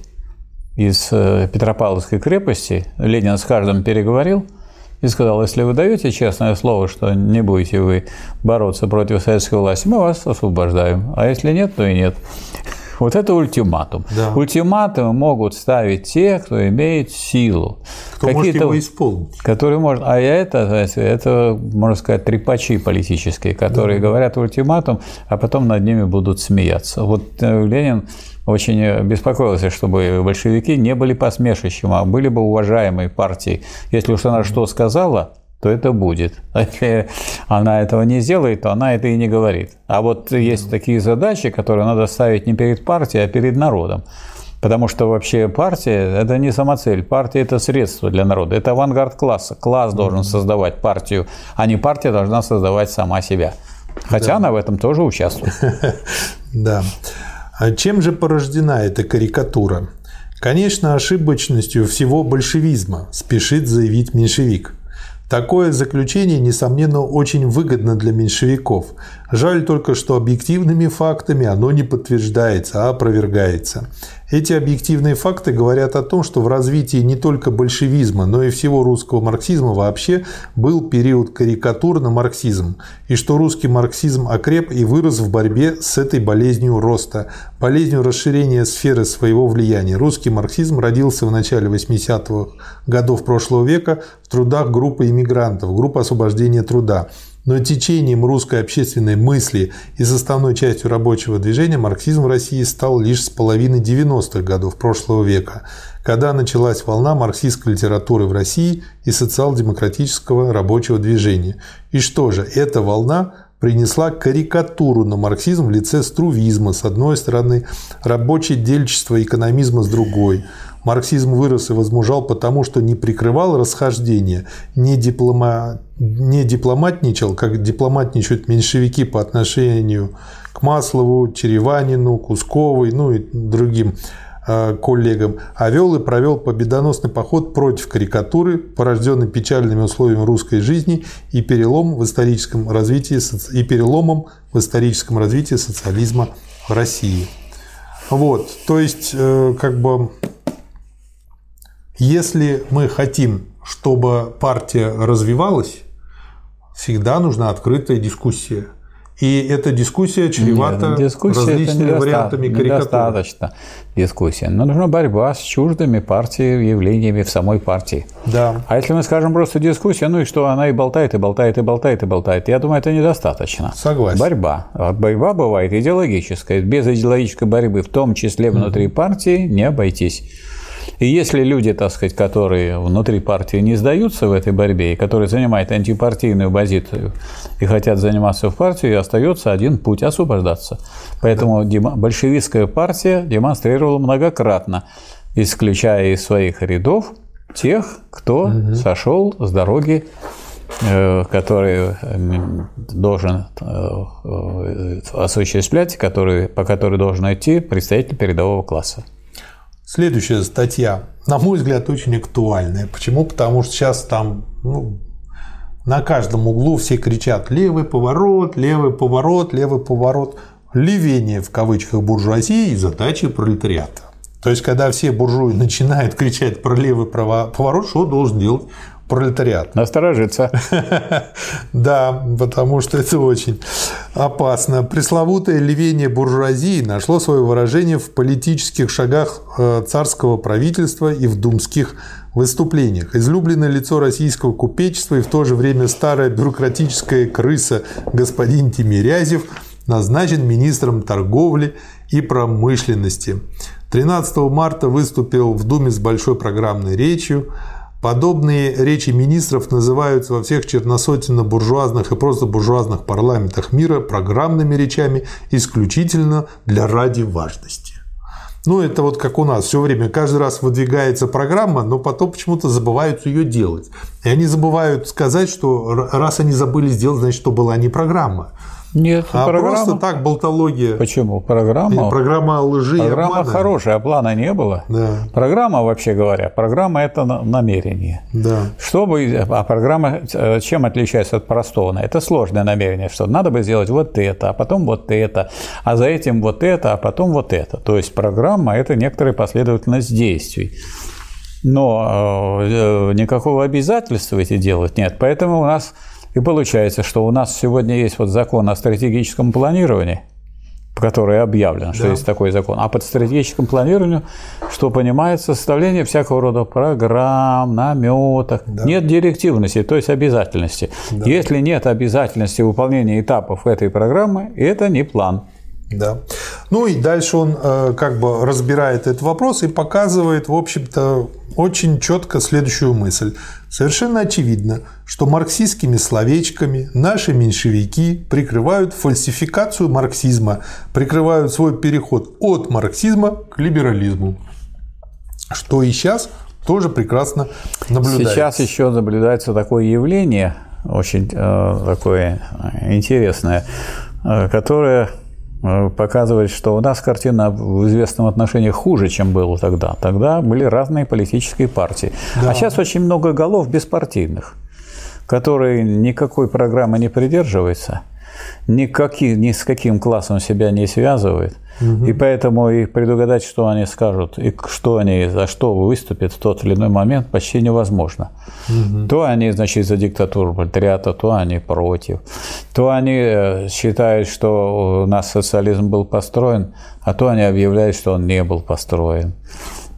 из э, Петропавловской крепости, Ленин с каждым переговорил – и сказал, если вы даете честное слово, что не будете вы бороться против советской власти, мы вас освобождаем. А если нет, то и нет. Вот это ультиматум. Да. Ультиматумы могут ставить те, кто имеет силу. Кто может его исполнить. Которые может, а это, это, можно сказать, трепачи политические, которые да. говорят ультиматум, а потом над ними будут смеяться. Вот э, Ленин очень беспокоился, чтобы большевики не были посмешищем, а были бы уважаемой партией. Если уж она что сказала, то это будет. А если она этого не сделает, то она это и не говорит. А вот есть такие задачи, которые надо ставить не перед партией, а перед народом. Потому что вообще партия – это не самоцель. Партия – это средство для народа. Это авангард класса. Класс должен создавать партию, а не партия должна создавать сама себя. Хотя да. она в этом тоже участвует. Да. А чем же порождена эта карикатура? Конечно, ошибочностью всего большевизма, спешит заявить меньшевик. Такое заключение, несомненно, очень выгодно для меньшевиков. Жаль только, что объективными фактами оно не подтверждается, а опровергается. Эти объективные факты говорят о том, что в развитии не только большевизма, но и всего русского марксизма вообще был период карикатур на марксизм, и что русский марксизм окреп и вырос в борьбе с этой болезнью роста, болезнью расширения сферы своего влияния. Русский марксизм родился в начале 80-х годов прошлого века в трудах группы иммигрантов, группы освобождения труда. Но течением русской общественной мысли и составной частью рабочего движения марксизм в России стал лишь с половины 90-х годов прошлого века, когда началась волна марксистской литературы в России и социал-демократического рабочего движения. И что же, эта волна принесла карикатуру на марксизм в лице струвизма с одной стороны, рабочее дельчество экономизма с другой – Марксизм вырос и возмужал потому, что не прикрывал расхождение, не, диплома... не дипломатничал, как дипломатничают меньшевики по отношению к Маслову, Череванину, Кусковой, ну и другим э, коллегам, а вел и провел победоносный поход против карикатуры, порожденной печальными условиями русской жизни и, перелом в историческом развитии, и переломом в историческом развитии социализма в России. Вот, то есть, э, как бы если мы хотим, чтобы партия развивалась, всегда нужна открытая дискуссия. И эта дискуссия чревата Нет, дискуссия различными это вариантами карикатур. Недостаточно дискуссия. Но нужна борьба с чуждыми партии, явлениями в самой партии. Да. А если мы скажем просто дискуссия, ну и что, она и болтает, и болтает, и болтает, и болтает, я думаю, это недостаточно. Согласен. Борьба. Борьба бывает идеологическая. Без идеологической борьбы, в том числе внутри партии, не обойтись. И если люди, так сказать, которые внутри партии не сдаются в этой борьбе, и которые занимают антипартийную позицию и хотят заниматься в партии, остается один путь – освобождаться. Поэтому большевистская партия демонстрировала многократно, исключая из своих рядов тех, кто угу. сошел с дороги э, который должен э, осуществлять, который, по которой должен идти представитель передового класса. Следующая статья, на мой взгляд, очень актуальная. Почему? Потому что сейчас там ну, на каждом углу все кричат «левый поворот, левый поворот, левый поворот». Левение в кавычках буржуазии и задачи пролетариата. То есть, когда все буржуи начинают кричать про левый поворот, что должен делать пролетариат. Насторожиться. Да, потому что это очень опасно. Пресловутое левение буржуазии нашло свое выражение в политических шагах э, царского правительства и в думских выступлениях. Излюбленное лицо российского купечества и в то же время старая бюрократическая крыса господин Тимирязев назначен министром торговли и промышленности. 13 марта выступил в Думе с большой программной речью. Подобные речи министров называются во всех черносотенно-буржуазных и просто буржуазных парламентах мира программными речами исключительно для ради важности. Ну, это вот как у нас, все время, каждый раз выдвигается программа, но потом почему-то забывают ее делать. И они забывают сказать, что раз они забыли сделать, значит, что была не программа. Нет, а программа... просто так болтология. Почему? Программа. И программа лжи. Программа хорошая, а плана не было. Да. Программа, вообще говоря, программа это намерение. Да. Чтобы, а программа э, чем отличается от простого? Это сложное намерение, что надо бы сделать вот это, а потом вот это, а за этим вот это, а потом вот это. То есть программа это некоторая последовательность действий. Но э, никакого обязательства эти делать нет. Поэтому у нас и получается, что у нас сегодня есть вот закон о стратегическом планировании, который объявлен, что да. есть такой закон. А под стратегическим планированием, что понимается, составление всякого рода программ, наметок. Да. Нет директивности, то есть обязательности. Да. Если нет обязательности выполнения этапов этой программы, это не план. Да. Ну и дальше он э, как бы разбирает этот вопрос и показывает, в общем-то, очень четко следующую мысль. Совершенно очевидно, что марксистскими словечками наши меньшевики прикрывают фальсификацию марксизма, прикрывают свой переход от марксизма к либерализму, что и сейчас тоже прекрасно наблюдается. Сейчас еще наблюдается такое явление, очень э, такое интересное, э, которое Э, показывает, что у нас картина в известном отношении хуже, чем было тогда. Тогда были разные политические партии. Да. А сейчас очень много голов беспартийных, которые никакой программы не придерживаются, никакие, ни с каким классом себя не связывают – Угу. И поэтому и предугадать, что они скажут, и что они, за что выступят в тот или иной момент, почти невозможно. Угу. То они, значит, за диктатуру пролетариата, то они против. То они э, считают, что у нас социализм был построен, а то они объявляют, что он не был построен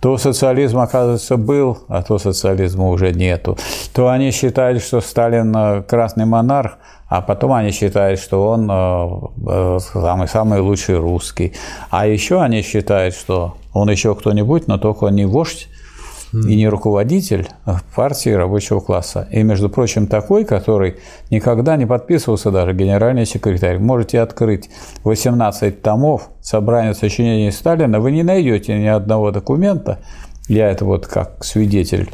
то социализм, оказывается, был, а то социализма уже нету. То они считают, что Сталин э, красный монарх, а потом они считают, что он э, э, самый, самый лучший русский. А еще они считают, что он еще кто-нибудь, но только не вождь и не руководитель партии рабочего класса. И, между прочим, такой, который никогда не подписывался даже генеральный секретарь. Можете открыть 18 томов собрания сочинений Сталина, вы не найдете ни одного документа, я это вот как свидетель,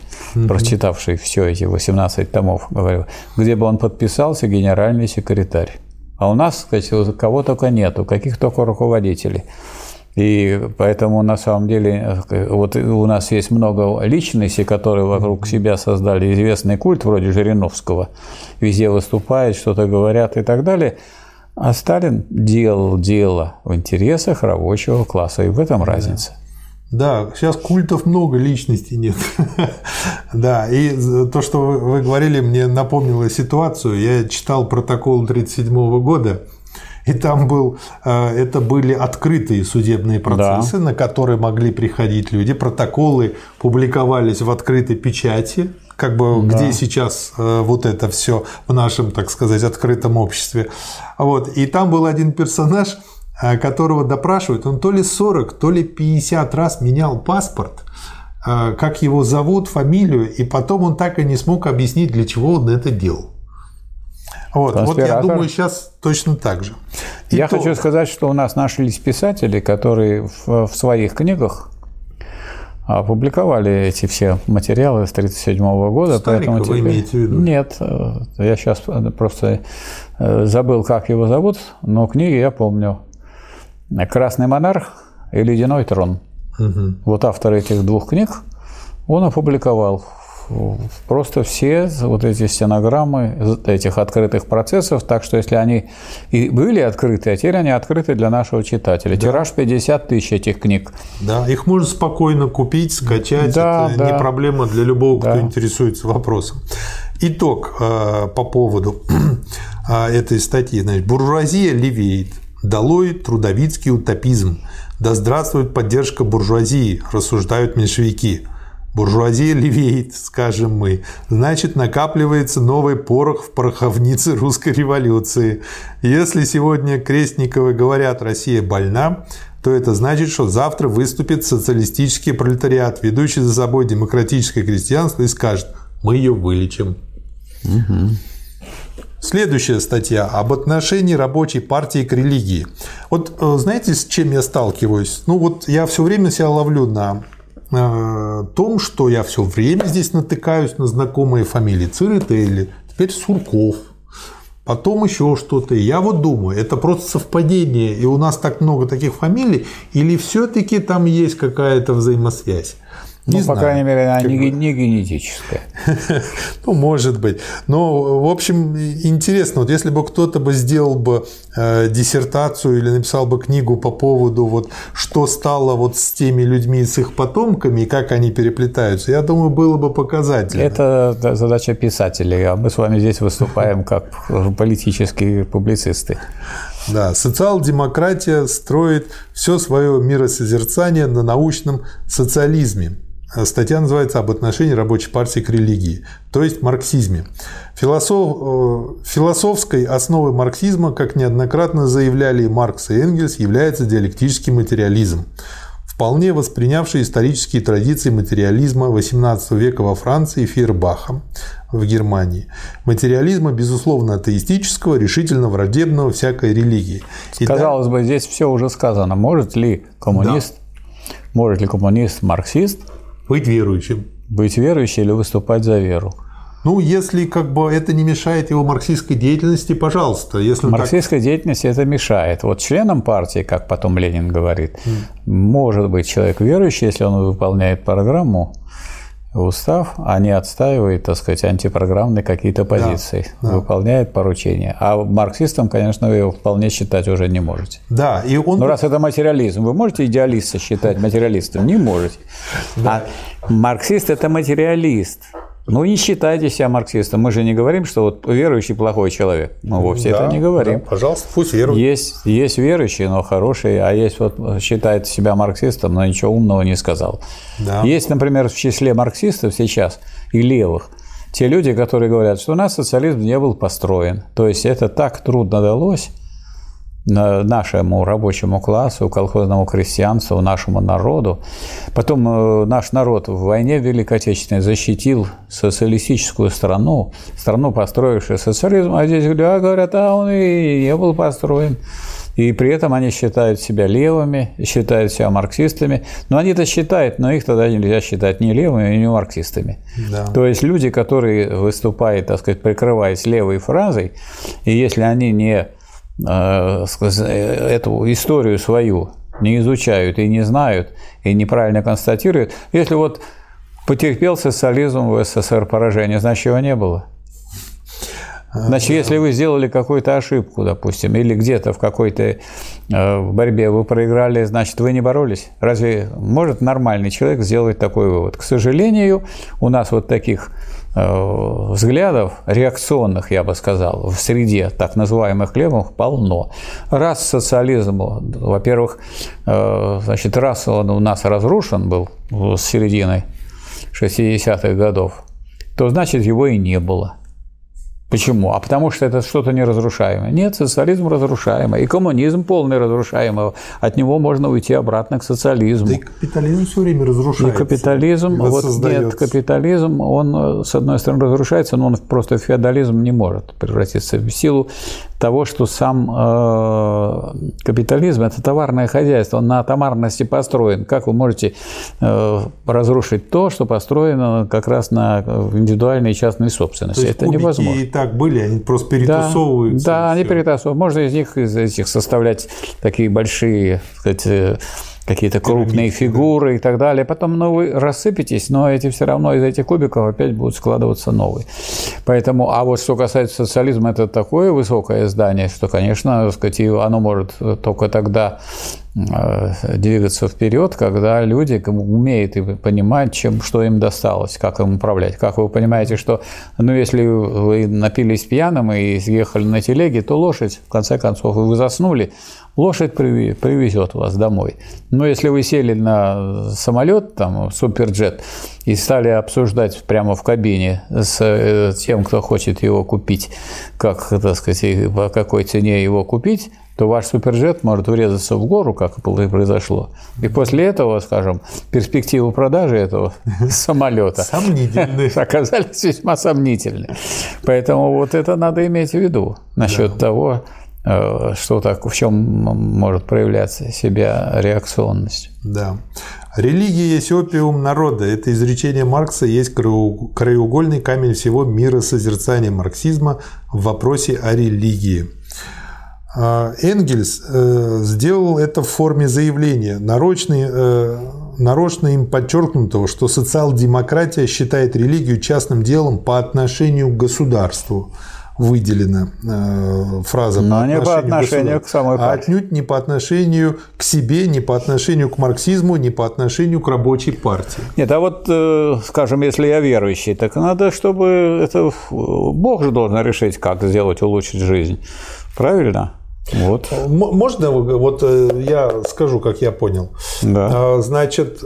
прочитавший все эти 18 томов, говорю, где бы он подписался генеральный секретарь. А у нас, кстати, кого только нету, каких только руководителей. И поэтому на самом деле вот у нас есть много личностей, которые вокруг себя создали известный культ вроде Жириновского, везде выступают, что-то говорят и так далее. А Сталин делал дело в интересах рабочего класса, и в этом разница. Да, сейчас культов много, личностей нет. да, и то, что вы, вы говорили, мне напомнило ситуацию. Я читал протокол 1937 года, и там был, э, это были открытые судебные процессы, да. на которые могли приходить люди. Протоколы публиковались в открытой печати, как бы да. где сейчас э, вот это все в нашем, так сказать, открытом обществе. Вот. И там был один персонаж, Э, которого допрашивают, он то ли 40, то ли 50 раз менял паспорт, как его зовут, фамилию, и потом он так и не смог объяснить, для чего он это делал. Вот, вот я думаю, сейчас точно так же. И я то... хочу сказать, что у нас нашлись писатели, которые в, в своих книгах опубликовали эти все материалы с 1937 года. Старикова поэтому теперь... имеете в виду? Нет, э, я сейчас просто забыл, как его зовут, но книги я помню. «Красный монарх» и «Ледяной трон». Угу. Вот автор этих двух книг, он опубликовал просто все вот эти стенограммы этих открытых процессов, так что если они и были открыты, а теперь они открыты для нашего читателя. Да. Тираж 50 тысяч этих книг. Да, их можно спокойно купить, скачать, да, это да. не проблема для любого, кто да. интересуется вопросом. Итог э, по поводу э, этой статьи. Значит, буржуазия левеет – Долой трудовицкий утопизм. Да здравствует поддержка буржуазии, рассуждают меньшевики. Буржуазия левеет, скажем мы. Значит, накапливается новый порох в пороховнице русской революции. Если сегодня Крестниковы говорят «Россия больна», то это значит, что завтра выступит социалистический пролетариат, ведущий за собой демократическое крестьянство, и скажет «Мы ее вылечим». Угу. Следующая статья об отношении рабочей партии к религии. Вот э, знаете, с чем я сталкиваюсь? Ну вот я все время себя ловлю на том, что я все время здесь натыкаюсь на знакомые фамилии Цирители, теперь Сурков, потом еще что-то. Я вот думаю, это просто совпадение, и у нас так много таких фамилий, или все-таки там есть какая-то взаимосвязь? Не ну, знаю, по крайней мере, она не, не генетическая. ну, может быть. Но, в общем, интересно, вот если бы кто-то бы сделал бы э, диссертацию или написал бы книгу по поводу, вот, что стало вот с теми людьми, с их потомками, и как они переплетаются, я думаю, было бы показательно. Это задача писателей, а мы с вами здесь выступаем как политические публицисты. Да, социал-демократия строит все свое миросозерцание на научном социализме. Статья называется «Об отношении рабочей партии к религии», то есть марксизме. Философ, э, философской основой марксизма, как неоднократно заявляли Маркс и Энгельс, является диалектический материализм, вполне воспринявший исторические традиции материализма XVIII века во Франции Фейербаха в Германии. Материализма, безусловно, атеистического, решительно враждебного всякой религии. Казалось бы, здесь все уже сказано. Может ли коммунист, да. может ли коммунист, марксист – быть верующим. Быть верующим или выступать за веру. Ну, если как бы это не мешает его марксистской деятельности, пожалуйста. Если марксистской так... деятельности это мешает. Вот членам партии, как потом Ленин говорит, mm. может быть человек верующий, если он выполняет программу, устав, а не отстаивает, так сказать, антипрограммные какие-то позиции, да, да. выполняет поручения. А марксистом, конечно, вы его вполне считать уже не можете. Да, и он... Но раз это материализм, вы можете идеалиста считать материалистом? Не можете. Да. А марксист – это материалист. Ну, не считайте себя марксистом. Мы же не говорим, что вот верующий плохой человек. Мы вовсе да, это не говорим. Да, пожалуйста, пусть верует. Есть, есть верующие, но хорошие, а есть вот считает себя марксистом, но ничего умного не сказал. Да. Есть, например, в числе марксистов сейчас и левых те люди, которые говорят, что у нас социализм не был построен. То есть это так трудно далось, нашему рабочему классу, колхозному крестьянству, нашему народу. Потом э, наш народ в войне Великой Отечественной защитил социалистическую страну, страну, построившую социализм, а здесь говорят, а он и не был построен. И при этом они считают себя левыми, считают себя марксистами. Но они это считают, но их тогда нельзя считать ни левыми, ни марксистами. Да. То есть люди, которые выступают, так сказать, прикрываясь левой фразой, и если они не эту историю свою не изучают и не знают, и неправильно констатируют. Если вот потерпел социализм в СССР поражение, значит, его не было. Значит, если вы сделали какую-то ошибку, допустим, или где-то в какой-то э, борьбе вы проиграли, значит, вы не боролись. Разве может нормальный человек сделать такой вывод? К сожалению, у нас вот таких э, взглядов, реакционных, я бы сказал, в среде так называемых левых полно. Раз социализм, во-первых, значит, раз он у нас разрушен был с середины 60-х годов, то значит его и не было. Почему? А потому что это что-то неразрушаемое. Нет, социализм разрушаемый. И коммунизм полный разрушаемый. От него можно уйти обратно к социализму. Да и капитализм все время разрушается. И капитализм, вот нет, капитализм, он, с одной стороны, разрушается, но он просто в феодализм не может превратиться в силу того, что сам э, капитализм – это товарное хозяйство, он на товарности построен. Как вы можете э, разрушить то, что построено как раз на индивидуальной и частной собственности? То есть это невозможно. и так были, они просто перетасовываются. Да, да они перетасовывают. Можно из них из этих составлять такие большие, так сказать, какие-то крупные фигуры и так далее. Потом ну, вы рассыпетесь, но эти все равно из этих кубиков опять будут складываться новые. Поэтому, а вот что касается социализма, это такое высокое здание, что, конечно, сказать, оно может только тогда э, двигаться вперед, когда люди умеют и понимают, чем, что им досталось, как им управлять. Как вы понимаете, что ну, если вы напились пьяным и съехали на телеге, то лошадь, в конце концов, вы заснули, лошадь привезет вас домой. Но если вы сели на самолет, там, суперджет, и стали обсуждать прямо в кабине с э, тем, кто хочет его купить, как, так сказать, по какой цене его купить, то ваш суперджет может врезаться в гору, как и произошло. И после этого, скажем, перспективы продажи этого самолета оказались весьма сомнительны. Поэтому вот это надо иметь в виду насчет того, Э, что так, в чем может проявляться себя реакционность. Да. Религия есть опиум народа. Это изречение Маркса есть краеугольный камень всего мира созерцания марксизма в вопросе о религии. А, Энгельс э, сделал это в форме заявления, нарочно, э, нарочно им подчеркнутого, что социал-демократия считает религию частным делом по отношению к государству – выделена э, фраза Но по не по отношению к, к самой а партии. Отнюдь не по отношению к себе, не по отношению к марксизму, не по отношению к рабочей партии. Нет, а вот, э, скажем, если я верующий, так надо, чтобы это Бог же должен решить, как сделать, улучшить жизнь. Правильно? Вот. Можно вот э, я скажу, как я понял. Да. А, значит,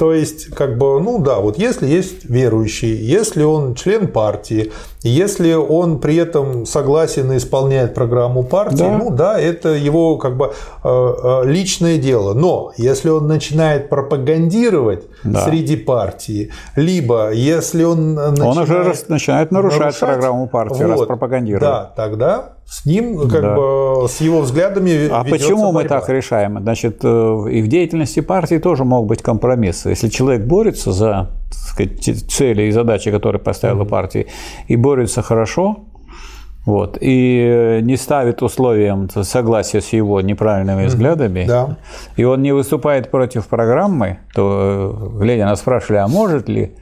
то есть, как бы, ну да, вот если есть верующий, если он член партии, если он при этом согласен и исполняет программу партии, да. ну да, это его как бы э, э, личное дело. Но если он начинает пропагандировать да. среди партии, либо если он начинает, он уже начинает нарушать, нарушать программу партии, вот, раз пропагандирует. Да, тогда с ним, как да. бы, с его взглядами. А почему борьба. мы так решаем? Значит, э, и в деятельности партии тоже могут быть компромиссы. Если человек борется за сказать, цели и задачи, которые поставила mm-hmm. партия, и борется хорошо, вот, и не ставит условием согласия с его неправильными взглядами, да. и он не выступает против программы, то глядя нас спрашивали, а может ли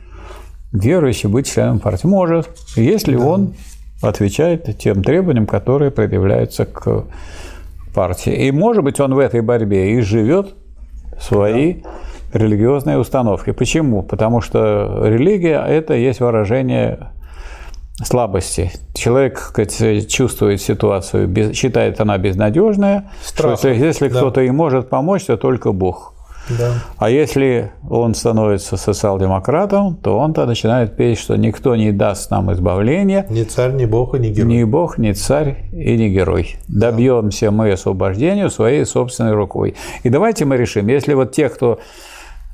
верующий быть членом партии? Может, если да. он отвечает тем требованиям, которые предъявляются к партии. И, может быть, он в этой борьбе и живет свои да. религиозные установки. Почему? Потому что религия – это есть выражение слабости. Человек сказать, чувствует ситуацию, считает она безнадежная, Страх. что если да. кто-то и может помочь, то только Бог. Да. А если он становится социал-демократом, то он-то начинает петь, что никто не даст нам избавления. Ни царь, ни бог и ни герой. Ни бог, ни царь и ни герой. Да. Добьемся мы освобождения своей собственной рукой. И давайте мы решим, если вот те, кто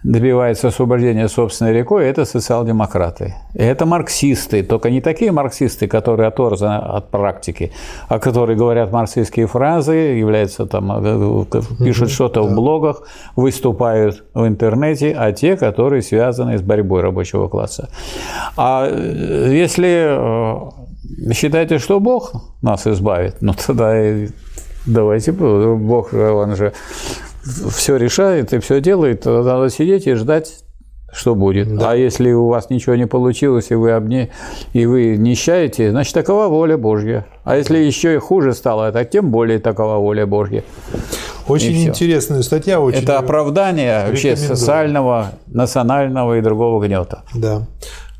добивается освобождения собственной рекой, это социал-демократы. И это марксисты, только не такие марксисты, которые оторваны от практики, а которые говорят марксистские фразы, являются там, э, э, пишут что-то в блогах, выступают в интернете, а те, которые связаны с борьбой рабочего класса. А э, если считаете, что Бог нас избавит, ну тогда давайте, Бог, он же все решает и все делает, надо сидеть и ждать что будет. Да. А если у вас ничего не получилось, и вы, обне... и вы нищаете, значит, такова воля Божья. А если еще и хуже стало, так тем более такова воля Божья. Очень интересная статья. Очень Это оправдание вообще социального, национального и другого гнета. Да.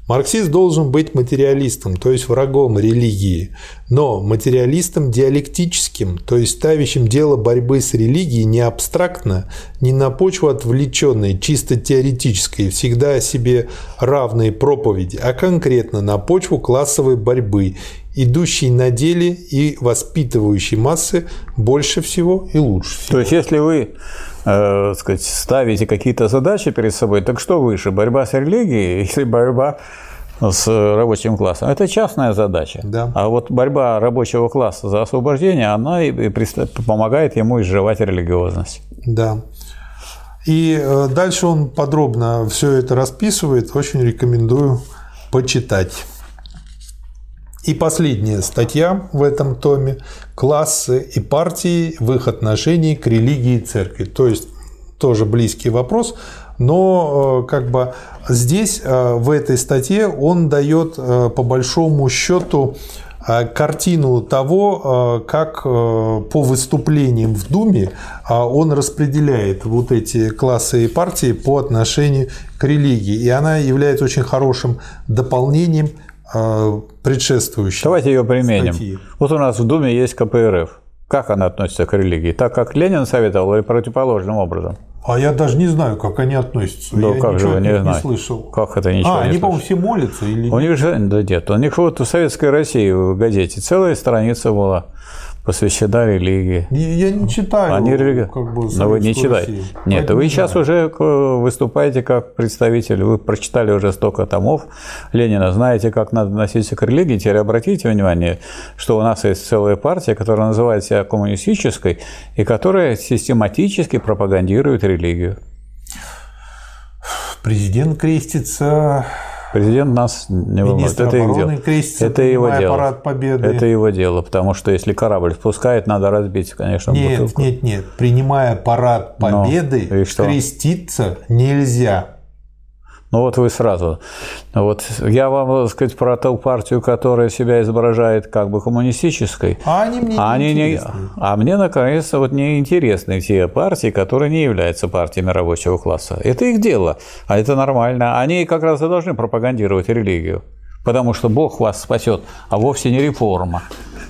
Марксист должен быть материалистом, то есть врагом религии, но материалистом диалектическим, то есть ставящим дело борьбы с религией не абстрактно, не на почву отвлеченной, чисто теоретической, всегда о себе равной проповеди, а конкретно на почву классовой борьбы, идущей на деле и воспитывающей массы больше всего и лучше всего. То есть, если вы э, сказать, ставите какие-то задачи перед собой, так что выше, борьба с религией или борьба с рабочим классом. Это частная задача. Да. А вот борьба рабочего класса за освобождение, она и помогает ему изживать религиозность. Да. И э, дальше он подробно все это расписывает. Очень рекомендую почитать. И последняя статья в этом томе – классы и партии в их отношении к религии и церкви. То есть тоже близкий вопрос, но э, как бы здесь э, в этой статье он дает э, по большому счету картину того, как по выступлениям в Думе он распределяет вот эти классы и партии по отношению к религии. И она является очень хорошим дополнением предшествующей. Давайте ее применим. Статьи. Вот у нас в Думе есть КПРФ. Как она относится к религии? Так, как Ленин советовал или противоположным образом? А я даже не знаю, как они относятся. Да, я как же не, не слышал. Как это ничего а, не они, по-моему, все молятся или У них же, да нет, у них вот в Советской России в газете целая страница была посвящена религии. Я не читаю. Они религи... как бы, Но вы не читаете. Нет, Поэтому вы сейчас знаю. уже выступаете как представитель, вы прочитали уже столько томов Ленина, знаете, как надо относиться к религии. Теперь обратите внимание, что у нас есть целая партия, которая называет себя коммунистической и которая систематически пропагандирует религию. Президент крестится Президент нас не волнует. Это их дело. Крестится, это его дело. Парад Победы. Это его дело, потому что если корабль спускает, надо разбить, конечно, нет, бутылку. Нет, нет, принимая парад Победы, ну, креститься нельзя. Ну вот вы сразу. Вот я вам, так сказать, про ту партию, которая себя изображает как бы коммунистической. А они мне а не они интересны. Не, а мне, наконец-то, вот не интересны те партии, которые не являются партиями рабочего класса. Это их дело, а это нормально. Они как раз и должны пропагандировать религию. Потому что Бог вас спасет, а вовсе не реформа.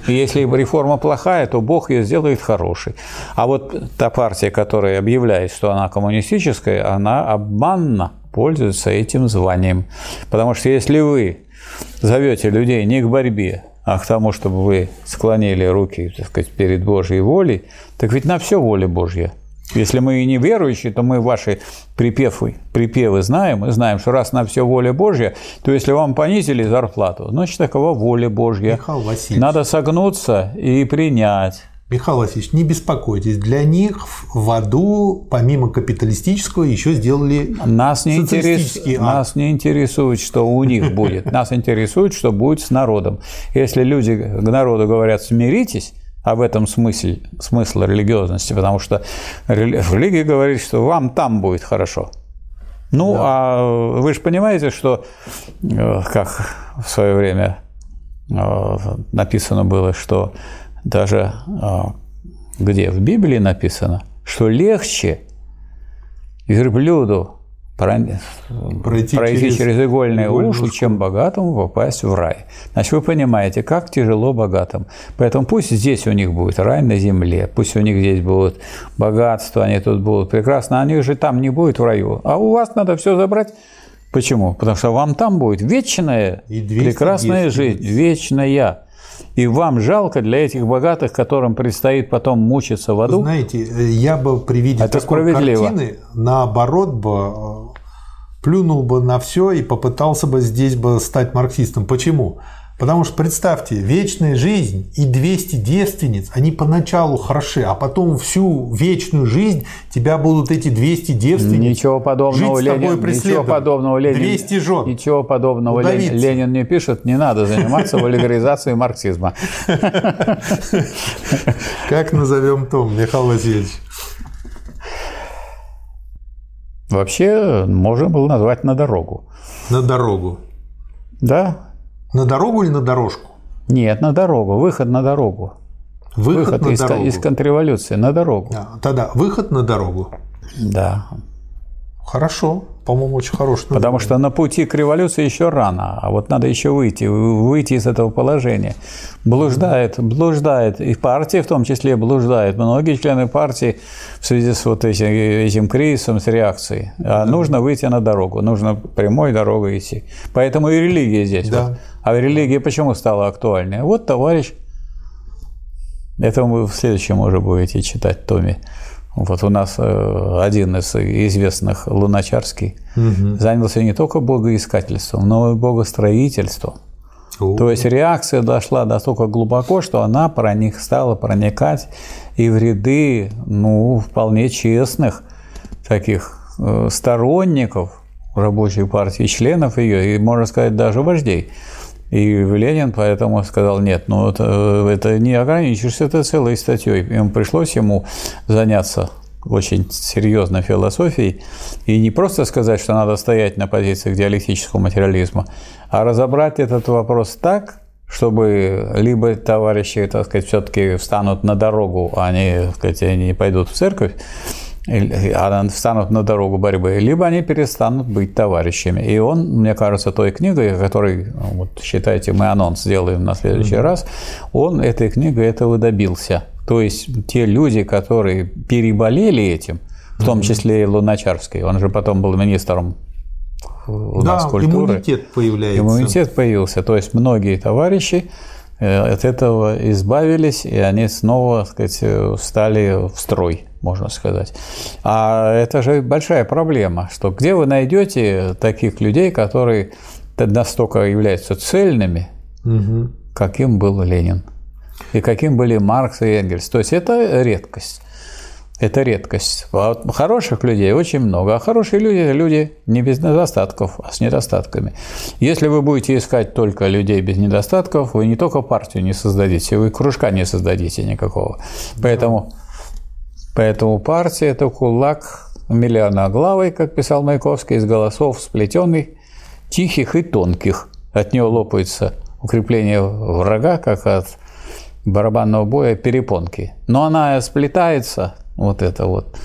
И если реформа плохая, то Бог ее сделает хорошей. А вот та партия, которая объявляет, что она коммунистическая, она обманна пользуются этим званием. Потому что если вы зовете людей не к борьбе, а к тому, чтобы вы склонили руки так сказать, перед Божьей волей, так ведь на все воля Божья. Если мы и не верующие, то мы ваши припевы, припевы знаем, и знаем, что раз на все воля Божья, то если вам понизили зарплату, значит, такова воля Божья. Михаил Васильевич. Надо согнуться и принять. Михаил Васильевич, не беспокойтесь, для них в аду, помимо капиталистического, еще сделали нас не, интерес... нас не интересует, что у них будет. Нас интересует, что будет с народом. Если люди к народу говорят «смиритесь», об этом смысле, смысл религиозности, потому что в религии говорит, что вам там будет хорошо. Ну, да. а вы же понимаете, что, э, как в свое время э, написано было, что даже а, где в Библии написано, что легче верблюду пройти, пройти через, через игольное ушко, чем богатому попасть в рай. Значит, вы понимаете, как тяжело богатым. Поэтому пусть здесь у них будет рай на земле, пусть у них здесь будет богатство, они тут будут прекрасно, них же там не будет в раю. А у вас надо все забрать. Почему? Потому что вам там будет вечная, прекрасная жизнь, вечная. И вам жалко для этих богатых, которым предстоит потом мучиться в аду? знаете, я бы при виде Это такой картины наоборот бы э, плюнул бы на все и попытался бы здесь бы стать марксистом. Почему? Потому что представьте, вечная жизнь и 200 девственниц, они поначалу хороши, а потом всю вечную жизнь тебя будут эти 200 девственниц ничего подобного жить с тобой Ленин, Ничего подобного Ленин, 200 жен. Ничего подобного Ленин, Ленин не пишет, не надо заниматься валигаризацией марксизма. Как назовем том, Михаил Васильевич? Вообще, можно было назвать на дорогу. На дорогу. Да. На дорогу или на дорожку? Нет, на дорогу. Выход на дорогу. Выход, Выход на из, дорогу. из контрреволюции на дорогу. Да, тогда выход на дорогу. Да. Хорошо. По-моему, очень хороший. Потому что на пути к революции еще рано, а вот надо еще выйти, выйти из этого положения. Блуждает, блуждает, и партия в том числе блуждает. Многие члены партии в связи с вот этим, этим кризисом, с реакцией. А нужно выйти на дорогу, нужно прямой дорогой идти. Поэтому и религия здесь. Да. Вот. А религия почему стала актуальной? Вот товарищ, это вы в следующем уже будете читать томе. Вот у нас э, один из известных Луначарский Мгм. занялся не только богоискательством, но и богостроительством. О, То есть реакция дошла настолько глубоко, что она проник, стала проникать и в ряды ну, вполне честных таких э, сторонников рабочей партии, членов ее, и, можно сказать, даже вождей. И Ленин поэтому сказал, нет, ну это, это не ограничишься это целой статьей. Ему пришлось ему заняться очень серьезно философией и не просто сказать, что надо стоять на позициях диалектического материализма, а разобрать этот вопрос так, чтобы либо товарищи, так сказать, все-таки встанут на дорогу, а они, так сказать, они не пойдут в церковь, а встанут на дорогу борьбы, либо они перестанут быть товарищами. И он, мне кажется, той книгой, которой, ну, вот считайте, мы анонс сделаем на следующий раз, он этой книгой этого добился. То есть те люди, которые переболели этим, в том числе и Луначарский, он же потом был министром у да, нас культуры. иммунитет появляется. Иммунитет появился. То есть многие товарищи э, от этого избавились, и они снова, так сказать, э, встали в строй, можно сказать. А это же большая проблема, что где вы найдете таких людей, которые настолько являются цельными, Мгм. каким был Ленин, и каким были Маркс и Энгельс. То есть это редкость. Это редкость. А вот хороших людей очень много, а хорошие люди – люди не без недостатков, а с недостатками. Если вы будете искать только людей без недостатков, вы не только партию не создадите, вы кружка не создадите никакого. Поэтому, поэтому партия – это кулак миллионоглавый, как писал Маяковский, из голосов сплетенный, тихих и тонких. От нее лопается укрепление врага, как от барабанного боя перепонки. Но она сплетается, вот это вот,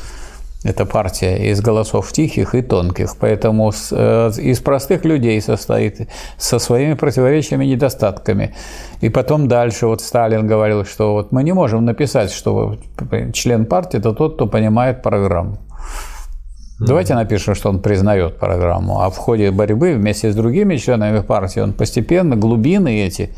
эта партия из голосов тихих и тонких. Поэтому с- э, из простых людей состоит со своими противоречиями и недостатками. И потом дальше вот Сталин говорил, что вот мы не можем написать, что член партии – это тот, кто понимает программу. Давайте напишем, что он признает программу, а в ходе борьбы вместе с другими членами партии он постепенно глубины эти,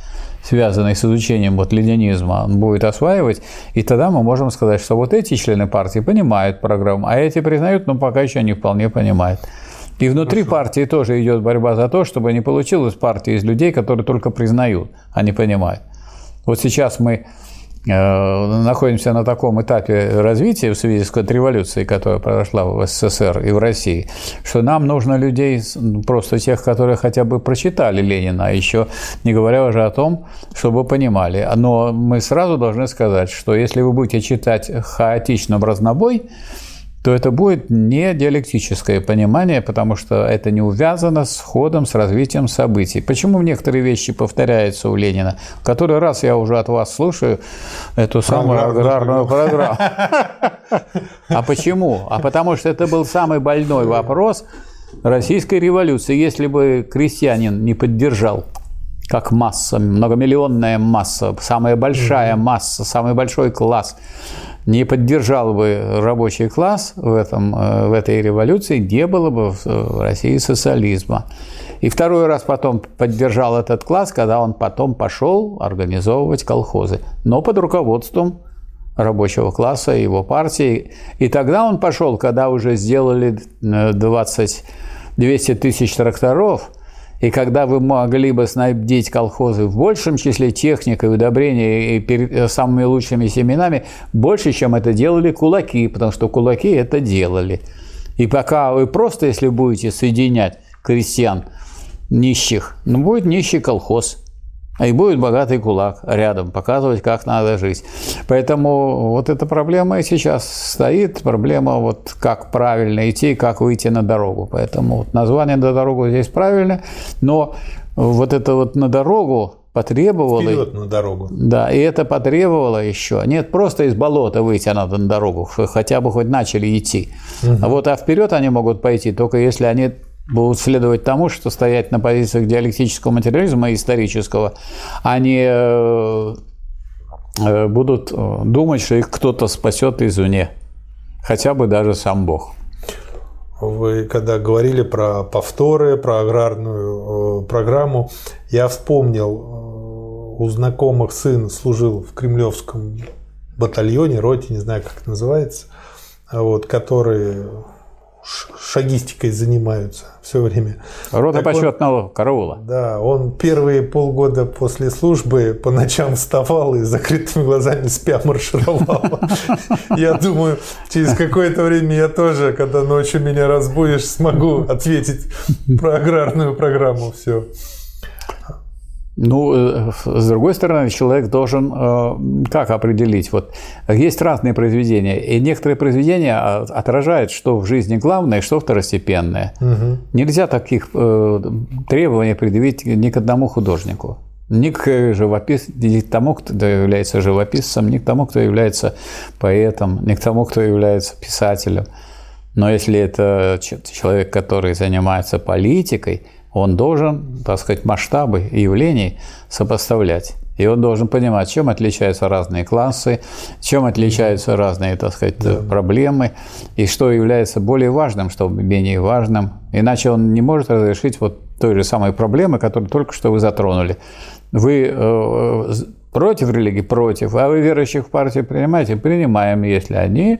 связанные с изучением вот ленинизма, он будет осваивать, и тогда мы можем сказать, что вот эти члены партии понимают программу, а эти признают, но пока еще не вполне понимают. И внутри партии тоже идет борьба за то, чтобы не получилась партия из людей, которые только признают, а не понимают. Вот сейчас мы находимся на таком этапе развития в связи с контрреволюцией, которая произошла в СССР и в России, что нам нужно людей, ну, просто тех, которые хотя бы прочитали Ленина, а еще не говоря уже о том, чтобы понимали. Но мы сразу должны сказать, что если вы будете читать хаотично в разнобой, то это будет не диалектическое понимание, потому что это не увязано с ходом, с развитием событий. Почему некоторые вещи повторяются у Ленина? В который раз я уже от вас слушаю эту самую Аграрную аграрную программу. А почему? А потому что это был самый больной вопрос российской революции. Если бы крестьянин не поддержал как масса, многомиллионная масса, самая большая масса, самый большой класс, не поддержал бы рабочий класс в, этом, э, в этой революции, не было бы в в России социализма. И второй раз потом поддержал этот класс, когда он потом пошел организовывать колхозы, но под руководством рабочего класса, его партии. И тогда он пошел, когда уже сделали э, 20, 200 тысяч тракторов, и когда вы могли бы снабдить колхозы в большем числе техникой, удобрения и э, самыми лучшими семенами, больше, чем это делали кулаки, потому что кулаки это делали. И пока вы просто, если будете соединять крестьян нищих, ну, будет нищий колхоз. И будет богатый кулак рядом, показывать, как надо жить. Поэтому вот эта проблема и сейчас стоит, проблема вот как правильно идти, как выйти на дорогу. Поэтому вот название «на дорогу» здесь правильно, но вот это вот «на дорогу» потребовало... Вперед на дорогу. Да, и это потребовало еще. Нет, просто из болота выйти надо на дорогу, хотя бы хоть начали идти. Угу. А вот а вперед они могут пойти, только если они будут следовать тому, что стоять на позициях диалектического материализма и исторического, они э, э, будут э, думать, что их кто-то спасет извне, хотя бы даже сам Бог. Вы когда говорили про повторы, про аграрную программу, я вспомнил, у знакомых сын служил в кремлевском батальоне, роте, не знаю, как это называется, вот, который шагистикой занимаются все время. Рота так почетного он, караула. Да, он первые полгода после службы по ночам вставал и закрытыми глазами спя маршировал. Я думаю, через какое-то время я тоже, когда ночью меня разбудишь, смогу ответить про аграрную программу все. Ну, э, с другой стороны, человек должен э, как определить? Вот есть разные произведения, и некоторые произведения а, отражают, что в жизни главное, что второстепенное. Угу. Нельзя таких э, требований предъявить ни к одному художнику. Ни к, живопис... ни к тому, кто является живописцем, ни к тому, кто является поэтом, ни к тому, кто является писателем. Но если это человек, который занимается политикой, он должен, так сказать, масштабы явлений сопоставлять. И он должен понимать, чем отличаются разные классы, чем отличаются разные, так сказать, да. проблемы, и что является более важным, что менее важным. Иначе он не может разрешить вот той же самой проблемы, которую только что вы затронули. Вы э, против религии? Против. А вы верующих в партию принимаете? Принимаем, если они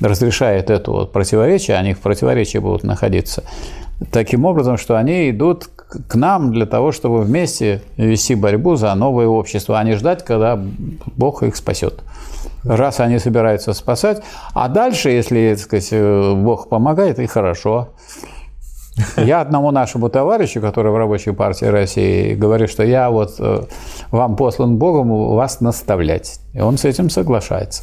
разрешают это вот противоречие, они в противоречии будут находиться таким образом, что они идут к нам для того, чтобы вместе вести борьбу за новое общество, а не ждать, когда Бог их спасет. Раз они собираются спасать, а дальше, если так сказать, Бог помогает, и хорошо. Я одному нашему товарищу, который в рабочей партии России, говорю, что я вот э, вам послан Богом вас наставлять. И он с этим соглашается.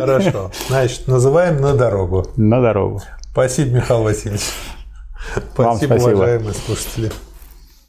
Хорошо. Значит, называем на дорогу. На дорогу. Спасибо, Михаил Васильевич. Спасибо, спасибо. уважаемые слушатели.